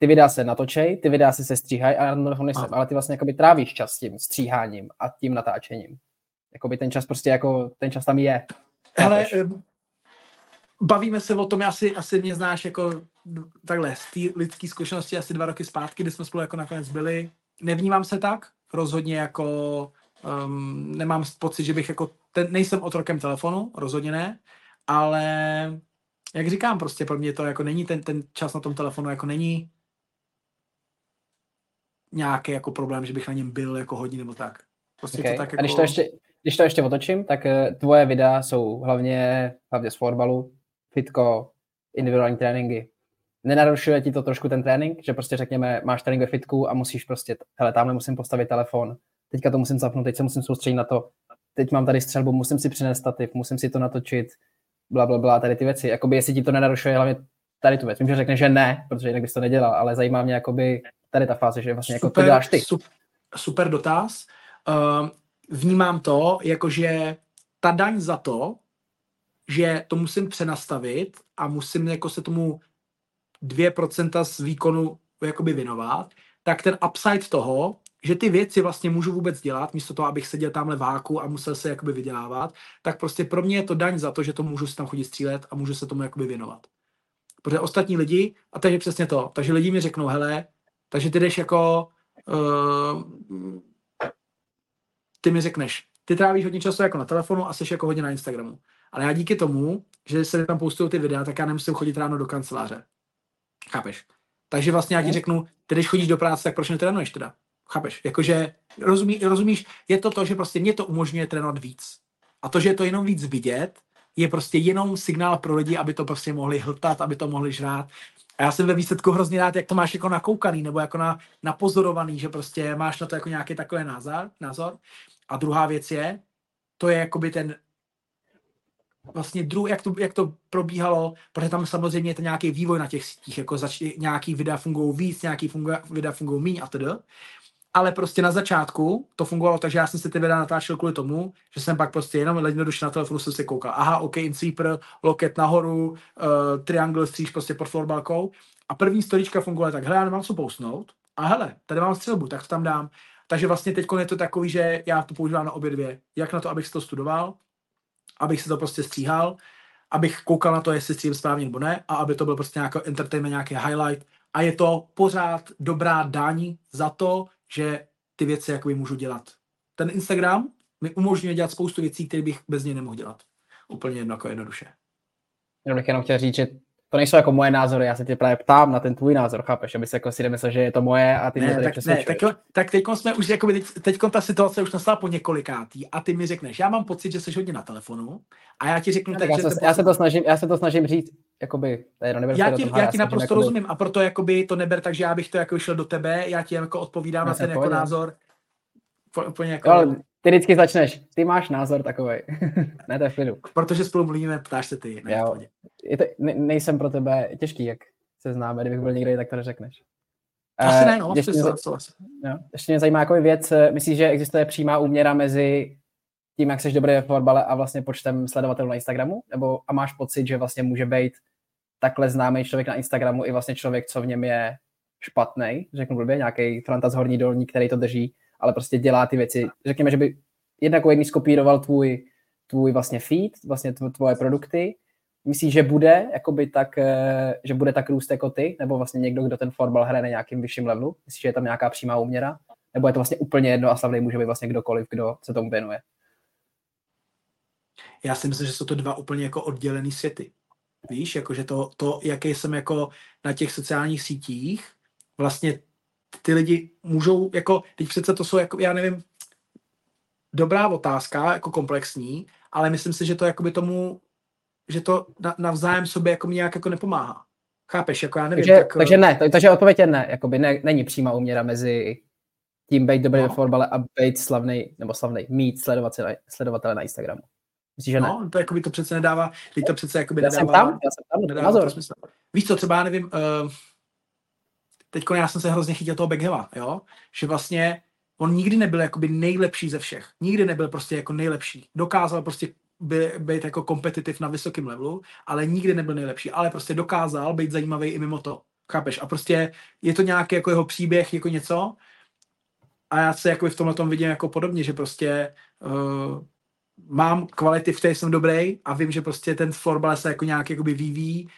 ty videa se natočej, ty videa se stříhají a tom telefonu nejsem, ale ty vlastně jakoby trávíš čas tím stříháním a tím natáčením. Jakoby ten čas prostě jako, ten čas tam je. Hele, bavíme se o tom, asi, asi mě znáš jako takhle, z té lidské zkušenosti asi dva roky zpátky, kdy jsme spolu jako nakonec byli. Nevnímám se tak, rozhodně jako um, nemám pocit, že bych jako, ten, nejsem otrokem telefonu, rozhodně ne, ale jak říkám, prostě pro mě to jako není ten, ten čas na tom telefonu jako není nějaký jako problém, že bych na něm byl jako hodně nebo tak. Prostě okay. to tak jako... A když to, ještě, když to ještě otočím, tak eh, tvoje videa jsou hlavně, hlavně z florbalu, fitko, individuální tréninky. Nenarušuje ti to trošku ten trénink, že prostě řekněme, máš trénink ve fitku a musíš prostě, hele, tamhle musím postavit telefon, teďka to musím zapnout, teď se musím soustředit na to, teď mám tady střelbu, musím si přinést stativ, musím si to natočit, bla, bla, bla, tady ty věci. Jakoby jestli ti to nenarušuje hlavně tady tu věc. Vím, že řekne, že ne, protože jinak bys to nedělal, ale zajímá mě jakoby tady ta fáze, že vlastně jako super, to děláš ty. Super, super dotaz. Uh, vnímám to, jakože ta daň za to, že to musím přenastavit a musím jako se tomu 2% z výkonu jakoby věnovat, tak ten upside toho, že ty věci vlastně můžu vůbec dělat, místo toho, abych seděl tamhle váku a musel se jakoby vydělávat, tak prostě pro mě je to daň za to, že to můžu si tam chodit střílet a můžu se tomu jakoby věnovat. Protože ostatní lidi, a takže přesně to, takže lidi mi řeknou, hele, takže ty jdeš jako, uh, ty mi řekneš, ty trávíš hodně času jako na telefonu a jsi jako hodně na Instagramu. Ale já díky tomu, že se tam postují ty videa, tak já nemusím chodit ráno do kanceláře. Chápeš? Takže vlastně já ti řeknu, ty když chodíš do práce, tak proč netrénuješ teda? Chápeš? Jakože, rozumí, rozumíš, je to to, že prostě mě to umožňuje trénovat víc. A to, že je to jenom víc vidět, je prostě jenom signál pro lidi, aby to prostě mohli hltat, aby to mohli žrát. A já jsem ve výsledku hrozně rád, jak to máš jako nakoukaný, nebo jako na, napozorovaný, že prostě máš na to jako nějaký takový názor, názor. A druhá věc je, to je jakoby ten vlastně druh, jak to, jak to probíhalo, protože tam samozřejmě je to nějaký vývoj na těch sítích, jako zač, nějaký videa fungují víc, nějaký fungu, videa fungují méně a tedy ale prostě na začátku to fungovalo takže já jsem si ty videa natáčel kvůli tomu, že jsem pak prostě jenom jednoduše na telefonu jsem si koukal. Aha, OK, insweeper, loket nahoru, uh, triangle stříž prostě pod florbalkou. A první storička fungovala tak, hele, já nemám co postnout. A hele, tady mám střelbu, tak to tam dám. Takže vlastně teď je to takový, že já to používám na obě dvě. Jak na to, abych si to studoval, abych si to prostě stříhal, abych koukal na to, jestli stříhám správně nebo ne, a aby to byl prostě nějaký entertainment, nějaký highlight. A je to pořád dobrá daň za to, že ty věci jakoby můžu dělat. Ten Instagram mi umožňuje dělat spoustu věcí, které bych bez něj nemohl dělat. Úplně jedno, jako jednoduše. Já bych jenom chtěl říct, že to nejsou jako moje názory, já se tě právě ptám na ten tvůj názor, chápeš, aby se jako si nemyslel, že je to moje a ty ne, mě tady tak, ne, tak, tak teď jsme už, jakoby, teď, teď ta situace už nastala po několikátý a ty mi řekneš, já mám pocit, že jsi hodně na telefonu a já ti řeknu, no, tak, já, že se, já, se to snažím, já se to snažím říct, jakoby, jedno, já ti, já ti naprosto jakoby... rozumím a proto jakoby to neber tak, že já bych to jako šel do tebe, já ti jako odpovídám já na ten jako názor, úplně jako... Jo, ty vždycky začneš, ty máš názor takový. ne, to je v Protože spolu mluvíme, ptáš se ty. Ne, jo. Je to, ne, nejsem pro tebe těžký, jak se známe, kdybych byl někde, tak to neřekneš. Asi ne, no, ještě, mě, jo, ještě mě zajímá jako věc, eh, myslíš, že existuje přímá úměra mezi tím, jak jsi dobrý ve fotbale a vlastně počtem sledovatelů na Instagramu? Nebo a máš pocit, že vlastně může být takhle známý člověk na Instagramu i vlastně člověk, co v něm je špatný, řeknu blbě, nějaký Franta z horní dolní, který to drží, ale prostě dělá ty věci. Řekněme, že by jednak jedný skopíroval tvůj, tvůj vlastně feed, vlastně tvoje produkty. Myslíš, že bude jakoby tak, eh, že bude tak růst jako ty, nebo vlastně někdo, kdo ten fotbal hraje na nějakým vyšším levelu? Myslíš, že je tam nějaká přímá úměra? Nebo je to vlastně úplně jedno a slavný může být vlastně kdokoliv, kdo se tomu věnuje? Já si myslím, že jsou to dva úplně jako oddělený světy. Víš, jakože to, to, jaký jsem jako na těch sociálních sítích, vlastně ty lidi můžou, jako, teď přece to jsou, jako, já nevím, dobrá otázka, jako komplexní, ale myslím si, že to jakoby tomu, že to navzájem sobě jako nějak jako nepomáhá. Chápeš, jako já nevím. Takže, tak, takže ne, takže odpověď je ne, jakoby ne, není přímá úměra mezi tím být dobrý no. ve fotbale a být slavný, nebo slavný, mít sledovatele, sledovatele na Instagramu. Myslíš, že ne? No, to, jakoby, to přece nedává, teď to přece jakoby já nedává, jsem tam, já jsem tam, nedává názor. smysl. Víš co, třeba já nevím, uh, teď já jsem se hrozně chytil toho Beckhama, jo, že vlastně on nikdy nebyl jakoby nejlepší ze všech. Nikdy nebyl prostě jako nejlepší. Dokázal prostě by, být jako kompetitiv na vysokém levelu, ale nikdy nebyl nejlepší. Ale prostě dokázal být zajímavý i mimo to. Chápeš? A prostě je to nějaký jako jeho příběh, jako něco. A já se jako v tomhle tom vidím jako podobně, že prostě uh, mám kvality, v které jsem dobrý a vím, že prostě ten florbal se jako nějak jakoby vyvíjí.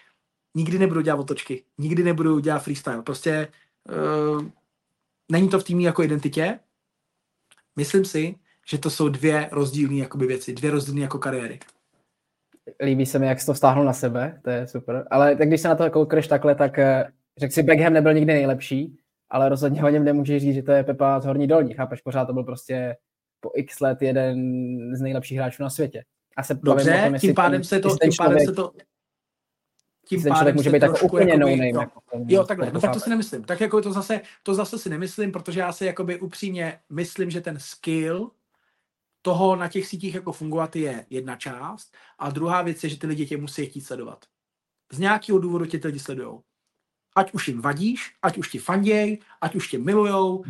Nikdy nebudu dělat otočky, nikdy nebudu dělat freestyle. Prostě uh, není to v týmí jako identitě. Myslím si, že to jsou dvě rozdílné jakoby věci, dvě rozdílné jako kariéry. Líbí se mi, jak jsi to vztáhnul na sebe, to je super. Ale tak když se na to koukneš takhle, tak eh, řekl si, Beckham nebyl nikdy nejlepší, ale rozhodně o něm nemůžeš říct, že to je Pepa z Horní Dolní, chápeš? Pořád to byl prostě po x let jeden z nejlepších hráčů na světě. A se Dobře, tom, tím pádem se to, tím pádem se to, tím ten člověk může být tak úplně no name. Jako, jo, takhle, no tak to si nemyslím. Tak jako to zase, to zase si nemyslím, protože já si jakoby upřímně myslím, že ten skill toho na těch sítích jako fungovat je jedna část a druhá věc je, že ty lidi tě musí chtít sledovat. Z nějakého důvodu tě ty lidi sledují. Ať už jim vadíš, ať už ti fanděj, ať už tě milujou,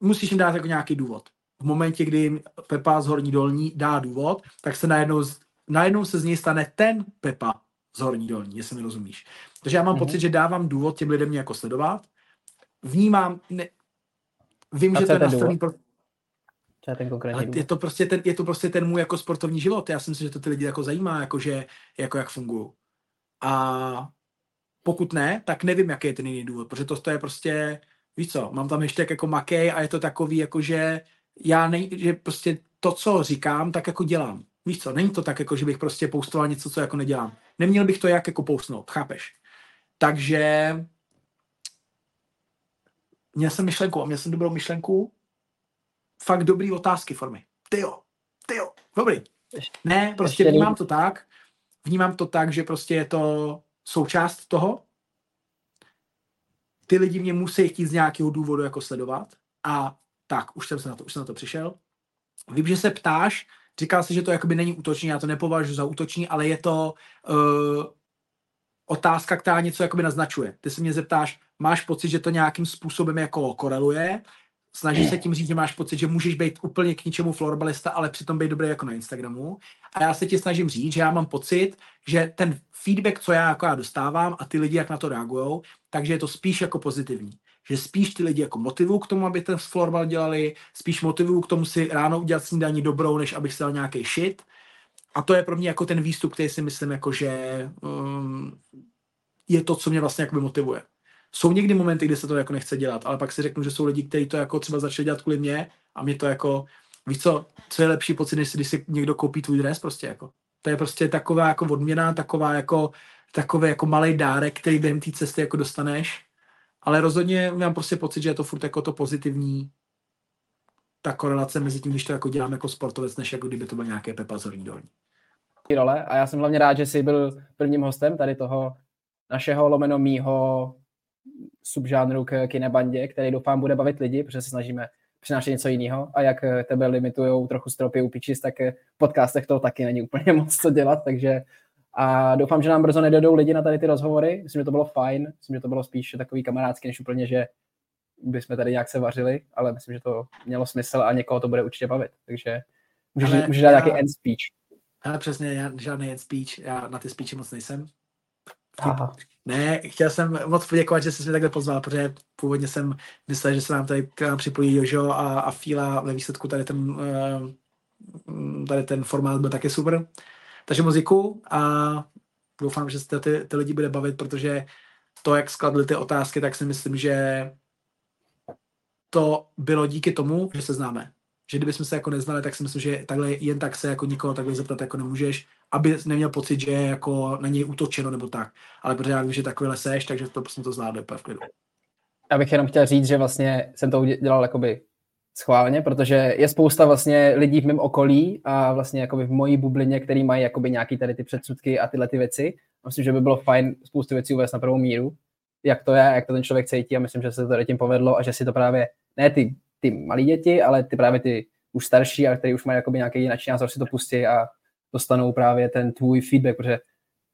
musíš jim dát jako nějaký důvod v momentě, kdy jim Pepa z Horní Dolní dá důvod, tak se najednou, najednou se z něj stane ten Pepa z Horní Dolní, jestli mi rozumíš. Takže já mám mm-hmm. pocit, že dávám důvod těm lidem mě jako sledovat. Vnímám, ne, vím, A že to je nastavený pro... je ten konkrétní je to, prostě ten, je to prostě ten můj jako sportovní život. Já si myslím, že to ty lidi jako zajímá, jako, že, jako jak fungují. A Pokud ne, tak nevím, jaký je ten jiný důvod, protože to, to je prostě, víš co, mám tam ještě jako makej a je to takový, jako že já nej, že prostě to, co říkám, tak jako dělám. Víš co, není to tak, jako že bych prostě poustoval něco, co jako nedělám. Neměl bych to jak jako poustnout, chápeš? Takže měl jsem myšlenku a měl jsem dobrou myšlenku, fakt dobrý otázky formy. Ty jo, ty jo, dobrý. Ne, prostě vnímám to tak, vnímám to tak, že prostě je to součást toho. Ty lidi mě musí chtít z nějakého důvodu jako sledovat a tak, už jsem se na to, už jsem na to přišel. Vím, že se ptáš, říkal jsi, že to jakoby není útočný, já to nepovažuji za útočný, ale je to uh, otázka, která něco jakoby naznačuje. Ty se mě zeptáš, máš pocit, že to nějakým způsobem jako koreluje, snažíš se tím říct, že máš pocit, že můžeš být úplně k ničemu florbalista, ale přitom být dobrý jako na Instagramu. A já se ti snažím říct, že já mám pocit, že ten feedback, co já jako já dostávám a ty lidi, jak na to reagují, takže je to spíš jako pozitivní. Že spíš ty lidi jako motivují k tomu, aby ten florbal dělali, spíš motivují k tomu si ráno udělat snídaní dobrou, než abych si dal nějaký shit. A to je pro mě jako ten výstup, který si myslím, jako že um, je to, co mě vlastně jakoby motivuje. Jsou někdy momenty, kdy se to jako nechce dělat, ale pak si řeknu, že jsou lidi, kteří to jako třeba začali dělat kvůli mě a mě to jako, víš co, co je lepší pocit, než když si někdo koupí tvůj dres prostě jako. To je prostě taková jako odměna, taková jako, takový jako malý dárek, který během té cesty jako dostaneš. Ale rozhodně mám prostě pocit, že je to furt jako to pozitivní, ta korelace mezi tím, když to jako dělám jako sportovec, než jako kdyby to byl nějaké Pepa Zorní dolní. Role a já jsem hlavně rád, že jsi byl prvním hostem tady toho našeho lomeno mýho subžánru k kinebandě, který doufám bude bavit lidi, protože se snažíme přinášet něco jiného a jak tebe limitují trochu stropy u pičis, tak v podcastech to taky není úplně moc co dělat, takže a doufám, že nám brzo nedodou lidi na tady ty rozhovory. Myslím, že to bylo fajn, myslím, že to bylo spíš takový kamarádský, než úplně, že bychom tady nějak se vařili, ale myslím, že to mělo smysl a někoho to bude určitě bavit. Takže můžeš, ale můžeš dát já, nějaký end speech. Ale přesně, já žádný end speech, já na ty speechy moc nejsem. Aha. Ne, chtěl jsem moc poděkovat, že jsi mě takhle pozval, protože původně jsem myslel, že se nám tady k nám připojí Jožo a, a Fíla ve výsledku tady ten, uh, tady ten formát byl taky super. Takže moc a doufám, že se ty, ty lidi bude bavit, protože to, jak skladly ty otázky, tak si myslím, že to bylo díky tomu, že se známe. Že kdybychom se jako neznali, tak si myslím, že takhle jen tak se jako nikoho takhle zeptat jako nemůžeš, aby neměl pocit, že je jako na něj útočeno nebo tak. Ale protože já vím, že takovýhle seš, takže to prostě to zvládne úplně v klidu. Já bych jenom chtěl říct, že vlastně jsem to udělal jakoby schválně, protože je spousta vlastně lidí v mém okolí a vlastně jakoby v mojí bublině, který mají jakoby nějaký tady ty předsudky a tyhle ty věci. Myslím, že by bylo fajn spoustu věcí uvést na prvou míru, jak to je, jak to ten člověk cítí a myslím, že se to tady tím povedlo a že si to právě, ne ty, ty malí děti, ale ty právě ty už starší a který už mají jakoby nějaký jiný názor, si to pustí a dostanou právě ten tvůj feedback, protože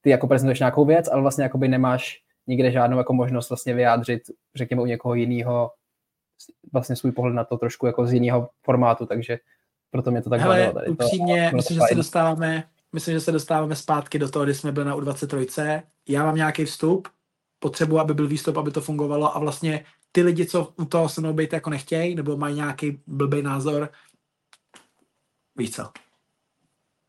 ty jako prezentuješ nějakou věc, ale vlastně jakoby nemáš nikde žádnou jako možnost vlastně vyjádřit, řekněme u někoho jiného vlastně svůj pohled na to trošku jako z jiného formátu, takže proto mě to tak Hele, tady upřímně, to, myslím, že se dostáváme, myslím, že se dostáváme zpátky do toho, kdy jsme byli na U23. Já mám nějaký vstup, potřebuji, aby byl výstup, aby to fungovalo a vlastně ty lidi, co u toho se mnou být jako nechtějí, nebo mají nějaký blbý názor, víš co?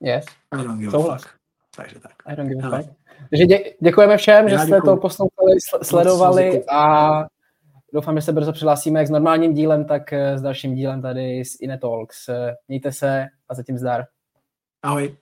Yes. I don't give Souhlas. a fuck. Takže tak. I don't give a fuck. Takže dě, děkujeme všem, Já že jste děkuju. to poslouchali, sledovali a doufám, že se brzo přihlásíme jak s normálním dílem, tak eh, s dalším dílem tady z Inetalks. Eh, mějte se a zatím zdar. Ahoj.